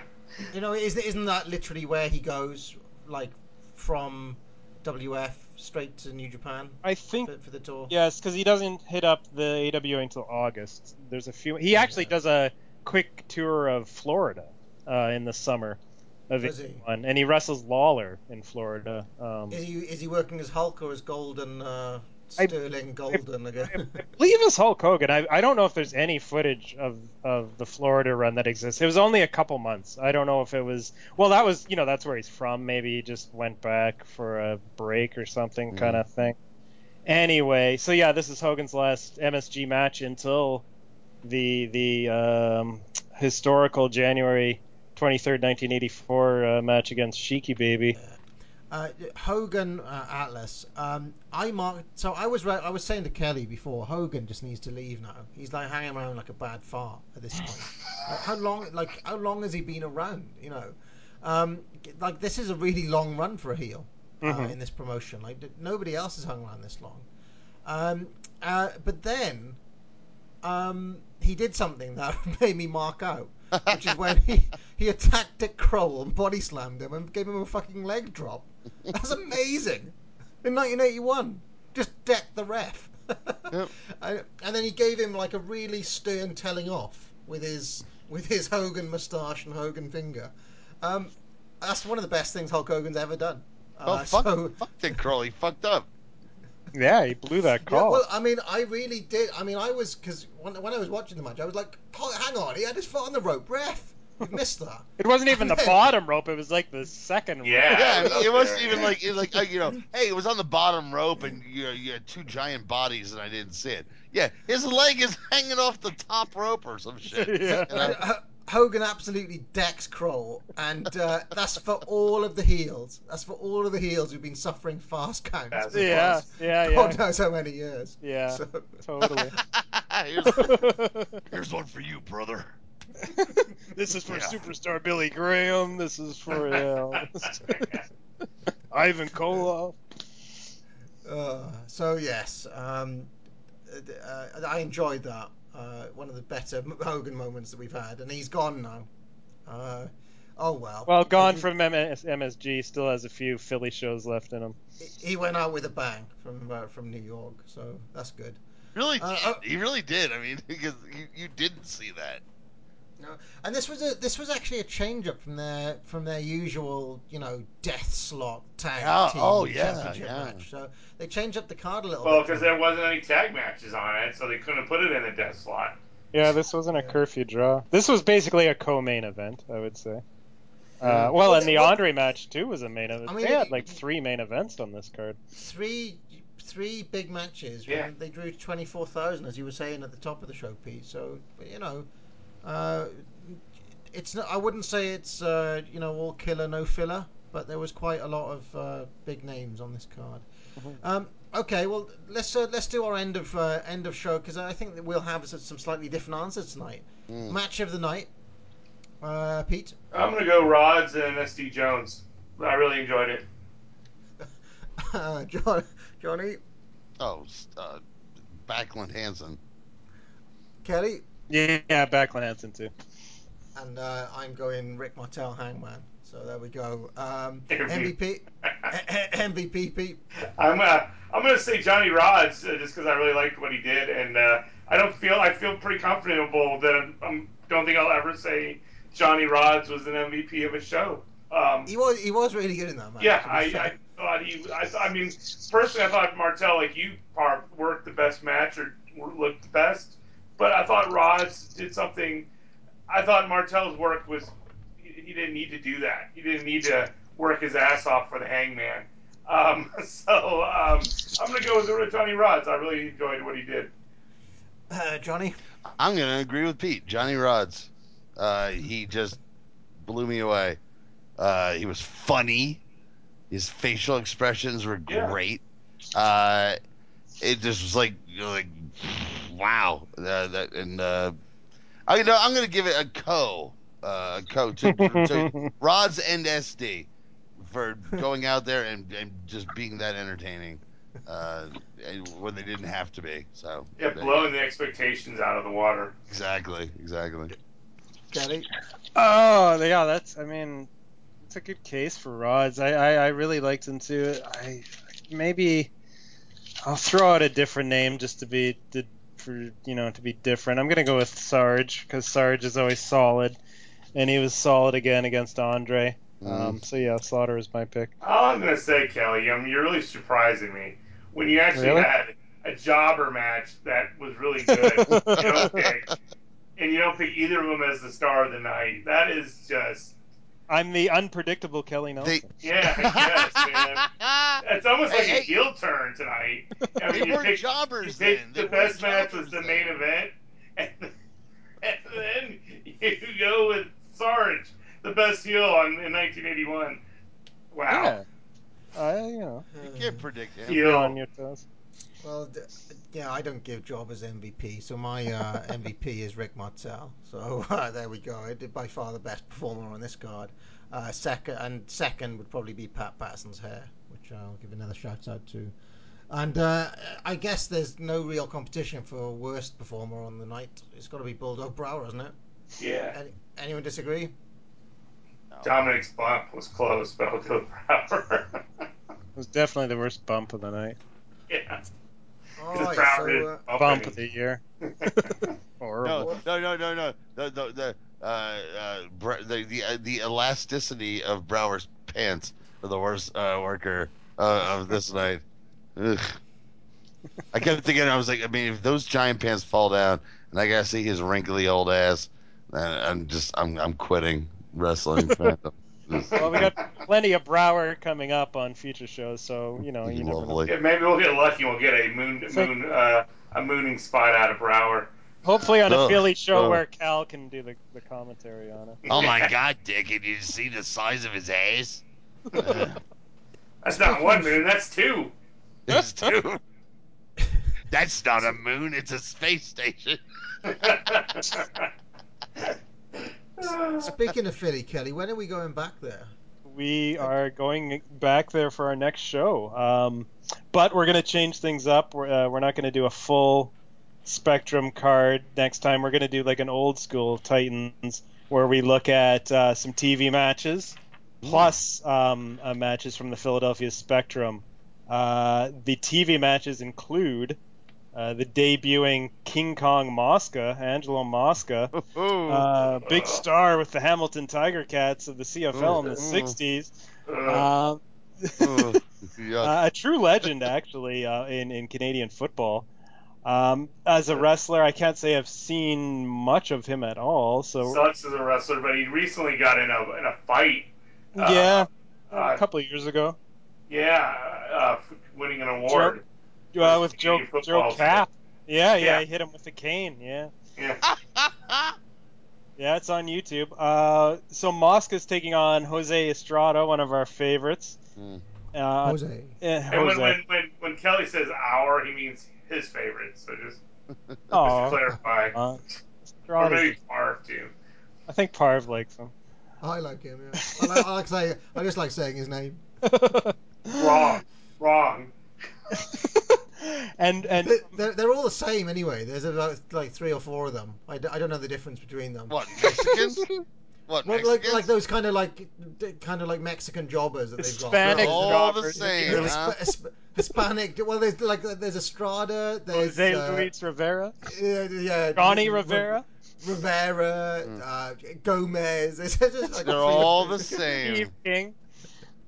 <laughs> You know, isn't isn't that literally where he goes, like from WF straight to New Japan I think for, for the tour? yes, because he doesn't hit up the AWA until August. There's a few. He actually does a quick tour of Florida uh, in the summer of Does he? 81, and he wrestles Lawler in Florida. Um, Is he is he working as Hulk or as Golden uh, I- Sterling Golden again? I <laughs> believe it's Hulk Hogan. I, I don't know if there's any footage of, of the Florida run that exists. It was only a couple months. I don't know if it was. Well, that was you know that's where he's from. Maybe he just went back for a break or something kind of thing. Anyway, so yeah, this is Hogan's last MSG match until the the um, historical January 23rd, 1984 uh, match against Sheiky Baby. Uh, Hogan uh, Atlas. Um, I marked. So I was re- I was saying to Kelly before. Hogan just needs to leave now. He's like hanging around like a bad fart at this point. <laughs> like, how long? Like how long has he been around? You know, um, like this is a really long run for a heel uh, Mhm. in this promotion. Like nobody else has hung around this long. Um, uh, but then um, he did something that <laughs> made me mark out, which is when he, he attacked Dick Kroll and body slammed him and gave him a fucking leg drop. That's amazing. In 1981, just decked the ref. <laughs> and, and then he gave him like a really stern telling off with his with his Hogan moustache and Hogan finger. Um, that's one of the best things Hulk Hogan's ever done. Oh, Uh, fuck, so- fuck Dick Kroll. He fucked up. Yeah, he blew that Yeah, call. well, I mean, I really did. I mean, I was because when, when I was watching the match, I was like, "Oh, hang on, he had his foot on the rope, ref. You missed that." <laughs> It wasn't even the then- bottom rope; it was like the second. rope. Yeah, was it wasn't even like it, like uh, you know, hey, it was on the bottom rope, and you know, you had two giant bodies, and I didn't see it. Yeah, his leg is hanging off the top rope or some shit. <laughs> Yeah. You know? Hogan absolutely decks Kroll, and uh, that's for all of the heels. That's for all of the heels who've been suffering fast counts. That's- for Yeah, yeah, God yeah. knows how many years. Yeah, So, totally. <laughs> here's, here's one for you, brother. <laughs> this is for Yeah. superstar Billy Graham. This is for <laughs> uh, Ivan Koloff. uh, so yes, um, uh, I enjoyed that. Uh, one of the better Hogan moments that we've had, and he's gone now. Uh, oh well. Well, gone He- from MS- MSG, still has a few Philly shows left in him. He went out with a bang from uh, from New York, so that's good. Really Uh, uh, he really did. I mean, <laughs> because you, you didn't see that. No, and this was a this was actually a change up from their from their usual you know death slot tag Yeah, team oh, yeah, championship yeah. match. So they changed up the card a little well, bit. because there wasn't any tag matches on it, so they couldn't put it in the death slot. Yeah, this wasn't a curfew draw. This was basically a co-main event, I would say. Uh, well, Well, and the Andre match too was a main event. I mean, they had like three main events on this card. three three big matches. Yeah. They drew twenty four thousand, as you were saying at the top of the show, Pete. So you know, uh, it's not. I wouldn't say it's uh, you know all killer no filler, but there was quite a lot of uh, big names on this card. Um, okay, well let's uh, let's do our end of uh, end of show because I think that we'll have some slightly different answers tonight. Mm. Match of the night, uh, Pete. I'm gonna go Rods and SD Jones. I really enjoyed it. <laughs> Uh, John, Johnny, Oh, uh, Backlund Hansen. Kelly, Yeah, yeah, Backlund Hansen too. and uh, I'm going Rick Martel Hangman. So there we go. Um, MVP. MVP, MVP, Pete. I'm uh, I'm gonna say Johnny Rods uh, just because I really liked what he did, and uh, I don't feel I feel pretty comfortable that I'm, I'm don't think I'll ever say Johnny Rods was an MVP of a show. Um, He was he was really good in that match. yeah, I. I thought he. I, I mean, personally, I thought Martel, like you, worked the best match or looked the best, but I thought Rods did something. I thought Martel's work was. He, he didn't need to do that. He didn't need to work his ass off for the Hangman. Um, <laughs> so um, I'm going to go with Johnny Rods. I really enjoyed what he did. Uh, Johnny? I'm gonna agree with Pete. Johnny Rods. Uh, he just blew me away. Uh, he was funny. His facial expressions were Yeah. great. Uh, it just was like like wow. Uh, that and uh, I know I'm gonna give it a co. Uh, a co to, to <laughs> Rods and SD for going out there and, and just being that entertaining uh, when they didn't have to be. So Yeah, there blowing the expectations out of the water. Exactly, exactly. Kelly? Oh, yeah, that's. I mean, it's a good case for Rods. I, I, I really liked him too. I maybe I'll throw out a different name just to be to, for you know to be different. I'm gonna go with Sarge because Sarge is always solid, and he was solid again against Andre. Um, so yeah, Slaughter is my pick. All I'm going to say, Kelly, I mean, you're really surprising me. When you actually Really? had a jobber match that was really good, <laughs> you don't and you don't pick either of them as the star of the night. That is just, I'm the unpredictable Kelly Nelson. <laughs> yeah, yes, man. <laughs> It's almost like Hey, a heel turn tonight. I They mean, you weren't picked, jobbers then. They the best match was jobbers the then. main event, and, <laughs> and then you go with Sarge, the best heel on, in 1981. Wow. Yeah. I you know. You can't predict him. Be on your toes. Well, d- yeah, I don't give Jobbers MVP, so my uh, <laughs> MVP is Rick Martel. So <laughs> uh, there we go. I did by far the best performer on this card. Uh, second and second would probably be Pat Patterson's hair, which I'll give another shout out to. And uh, I guess there's no real competition for worst performer on the night. It's got to be Bulldog Brower, isn't it? Yeah. Any, anyone disagree? Dominic's bump was close, but Brower. It was definitely the worst bump of the night. <laughs> yeah. All Because right, so, uh, bump Bump of the year. <laughs> No, Horrible. no, no, no, no. The the the uh, uh, the the, uh, the elasticity of Brower's pants for the worst uh, worker uh, of this night. Ugh. I kept thinking, I was like, I mean, if those giant pants fall down, and I gotta see his wrinkly old ass, I'm just, I'm, I'm quitting wrestling. <laughs> fandom. <laughs> Just- Well, we got plenty of Brower coming up on future shows, so you know you never know. Lovely. Yeah, maybe we'll get lucky. and We'll get a moon Think- moon uh, a mooning spot out of Brower. Hopefully on a Ugh, Philly show ugh. where Cal can do the, the commentary on it. Oh my <laughs> God, Dick! Did you see the size of his ass? <laughs> That's not one moon. That's two. That's two. That's not a moon; it's a space station. Speaking of Philly, Kelly, when are we going back there? We are going back there for our next show, um, but we're going to change things up. We're, uh, we're not going to do a full Spectrum card next time. We're going to do like an old school Titans where we look at uh, some TV matches plus um, uh, matches from the Philadelphia Spectrum. Uh, the TV matches include uh, the debuting King Kong Mosca, Angelo Mosca, <laughs> uh, big star with the Hamilton Tiger Cats of the CFL in the 60s. Uh, Um, Ugh, <laughs> yuck. uh, a true legend, actually, uh, in, in Canadian football. Um, as a wrestler, I can't say I've seen much of him at all. So, Sucks as a wrestler, but he recently got in a in a fight. uh, yeah, a couple of years ago. Yeah, uh, winning an award. Uh, with Joe, Joe Kapp. Yeah, yeah, Yeah. he hit him with a cane. Yeah. Yeah. <laughs> Yeah, it's on YouTube. Uh, so Mosca's taking on Jose Estrada, one of our favorites. Hmm. Uh, Jose. eh, And when, when, when, when Kelly says our, he means his favorite. So just, just to clarify. <laughs> Uh, or maybe Parv too. I think Parv likes him. I like him. Yeah. I, like, I like say. I just like saying his name. <laughs> Wrong. Wrong. And and They- They're, they're all the same anyway. There's about like three or four of them. I, d- I don't know the difference between them. What Mexicans? <laughs> What Well, Mexicans? like like those kind of like kind of like Mexican jobbers that they've Hispanic got. all the jobbers. same, They're huh? Hisp- Hisp- Hispanic. Well, there's like there's Estrada. There's Jose uh, Luis Rivera, yeah, yeah, Johnny R- Rivera, Rivera, uh, Gomez. <laughs> Just like They're all the same. Steve King.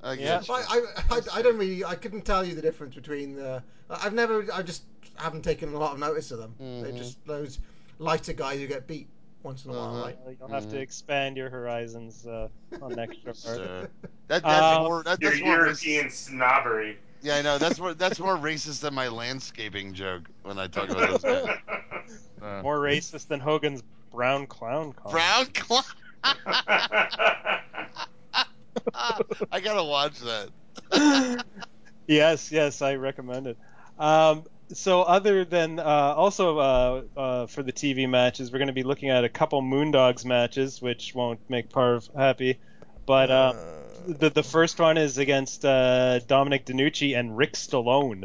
I Yeah. get. I, I, I, I don't really. I couldn't tell you the difference between the. I've never. I just haven't taken a lot of notice of them. They're Mhm. just those lighter guys who get beat. once in a while, right? Uh, You'll have to Mhm. expand your horizons uh, on next show. Uh, that, that's Um, more. That, Your that's more European racist. snobbery. Yeah, I know. That's more. That's more racist than my landscaping joke when I talk about those guys. <laughs> Uh, More racist than Hogan's brown clown comment. brown clown. <laughs> <laughs> I gotta watch that. <laughs> yes, yes, I recommend it. Um, so, other than uh, also uh, uh, for the TV matches, we're going to be looking at a couple Moondogs matches, which won't make Parv happy. But uh, the the first one is against uh, Dominic DeNucci and Rick Stallone.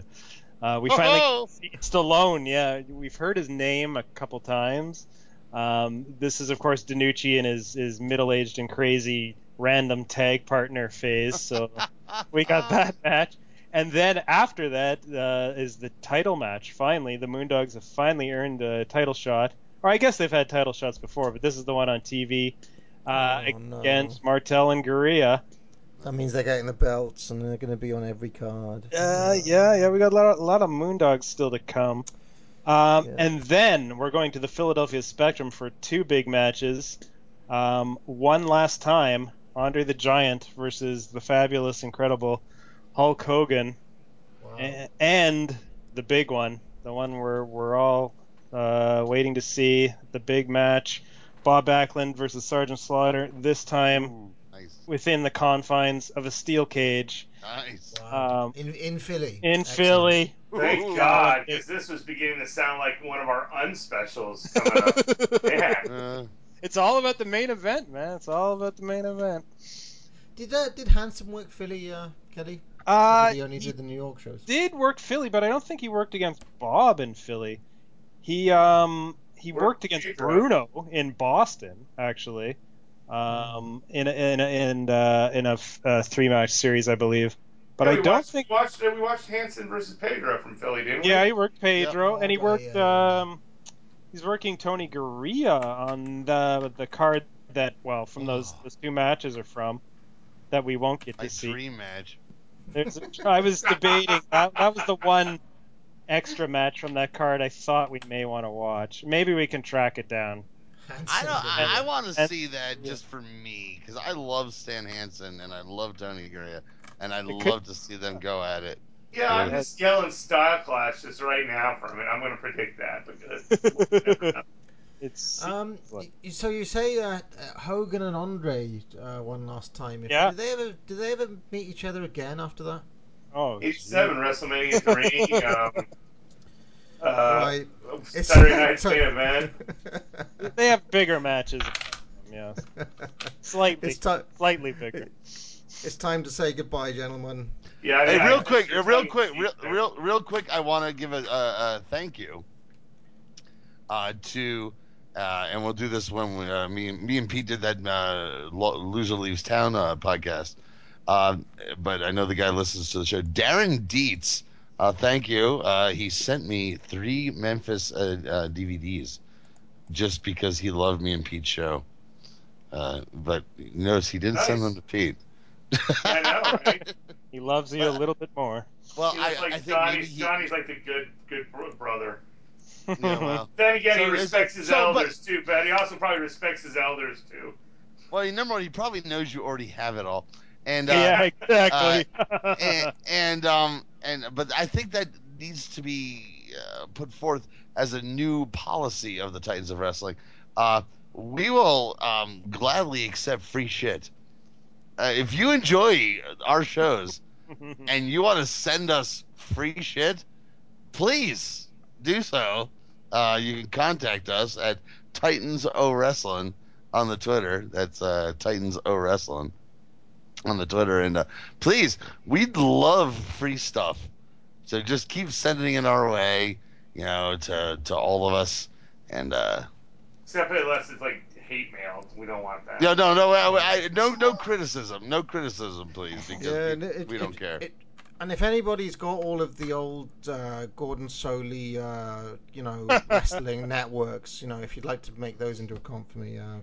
Uh, we finally Oh! Stallone. Yeah, we've heard his name a couple times. Um, this is, of course, DeNucci in his, his middle-aged and crazy random tag partner phase. So we got <laughs> that match. And then after that uh, is the title match. Finally, the Moondogs have finally earned a title shot. Or I guess they've had title shots before, but this is the one on TV uh, Oh, no. against Martel and Garea. That means they're getting the belts and they're going to be on every card. Uh, yeah, yeah, we got a lot, a lot of Moondogs still to come. Um, Yeah. And then we're going to the Philadelphia Spectrum for two big matches. Um, one last time, Andre the Giant versus the fabulous, incredible Hulk Hogan, A- and the big one, the one we're we're all uh, waiting to see, the big match, Bob Backlund versus Sergeant Slaughter. This time Nice. within the confines of a steel cage. Nice. Um, In in Philly. in Excellent. Philly. Thank Ooh. God, because this was beginning to sound like one of our unspecials coming up. <laughs> yeah. Uh, It's all about the main event, man. It's all about the main event. Did uh, did Hansen work Philly, uh, Kelly? Or Uh, did he only he the New York shows? did work Philly, but I don't think he worked against Bob in Philly. He um he Worked worked against Pedro. Bruno in Boston, actually. Um, in a, in a, in uh, in a, f- a three match series, I believe. But Yeah, I don't watched, think. we watched we watched Hansen versus Pedro from Philly, didn't we? Yeah, he worked Pedro, and he Oh, worked. yeah, yeah. Um, he's working Tony Garea on the the card that well from those Oh. those two matches are from that we won't get to a see. dream match. There's a, I was debating that that was the one extra match from that card I thought we may want to watch. Maybe we can track it down. I don't. I, I want to see that just for me because I love Stan Hansen and I love Tony Garea and I'd It could- love to see them go at it. Yeah, I'm Yeah. just yelling style clash just right now from it. I'm going to predict that because we'll never know. it's Um, What? so you say uh, uh, Hogan and Andre uh, one last time. Yeah. Did they ever? Did they ever meet each other again after that? oh 87 WrestleMania 3, <laughs> um, uh, right. It's- Saturday <laughs> night's main event. <laughs> they have bigger matches. Yeah, slightly, It's time. slightly bigger. It's time to say goodbye, gentlemen. Yeah, I Hey, real I- quick, real quick, real, real, real quick. I want to give a, a, a thank you uh, to, uh, and we'll do this when we, uh, me, and- me and Pete did that uh, Loser Leaves Town uh, podcast. Uh, but I know the guy listens to the show. Darren Dietz, uh, thank you. Uh, he sent me three Memphis uh, uh, DVDs just because he loved me and Pete's show. Uh, but notice he didn't send them to Pete. I know, right? <laughs> He loves you a little bit more. Well, He I, like I think Johnny's, maybe he, Johnny's like the good good brother. yeah, well, <laughs> Then again, So he respects his so, but- elders too, but he also probably respects his elders too. Well, number one, he probably knows you already have it all, and uh, yeah, exactly. <laughs> and, and um and but I think that needs to be uh, put forth as a new policy of the Titans of Wrestling. Uh, we will um, gladly accept free shit. Uh, if you enjoy our shows <laughs> and you want to send us free shit, please do so. Uh, you can contact us at Titans O Wrestling on the Twitter. That's uh, Titans O Wrestling on the Twitter. And uh, please, we'd love free stuff. So just keep sending it our way, you know, to, to all of us. And uh, Except unless it's like hate mail, we don't want that. yeah, no, no, I, I, no, no criticism, no criticism, please, because Yeah, we, it- we don't it- care. it- and if anybody's got all of the old uh, Gordon Solie, uh, you know, <laughs> wrestling networks, you know, if you'd like to make those into a comp for me, uh,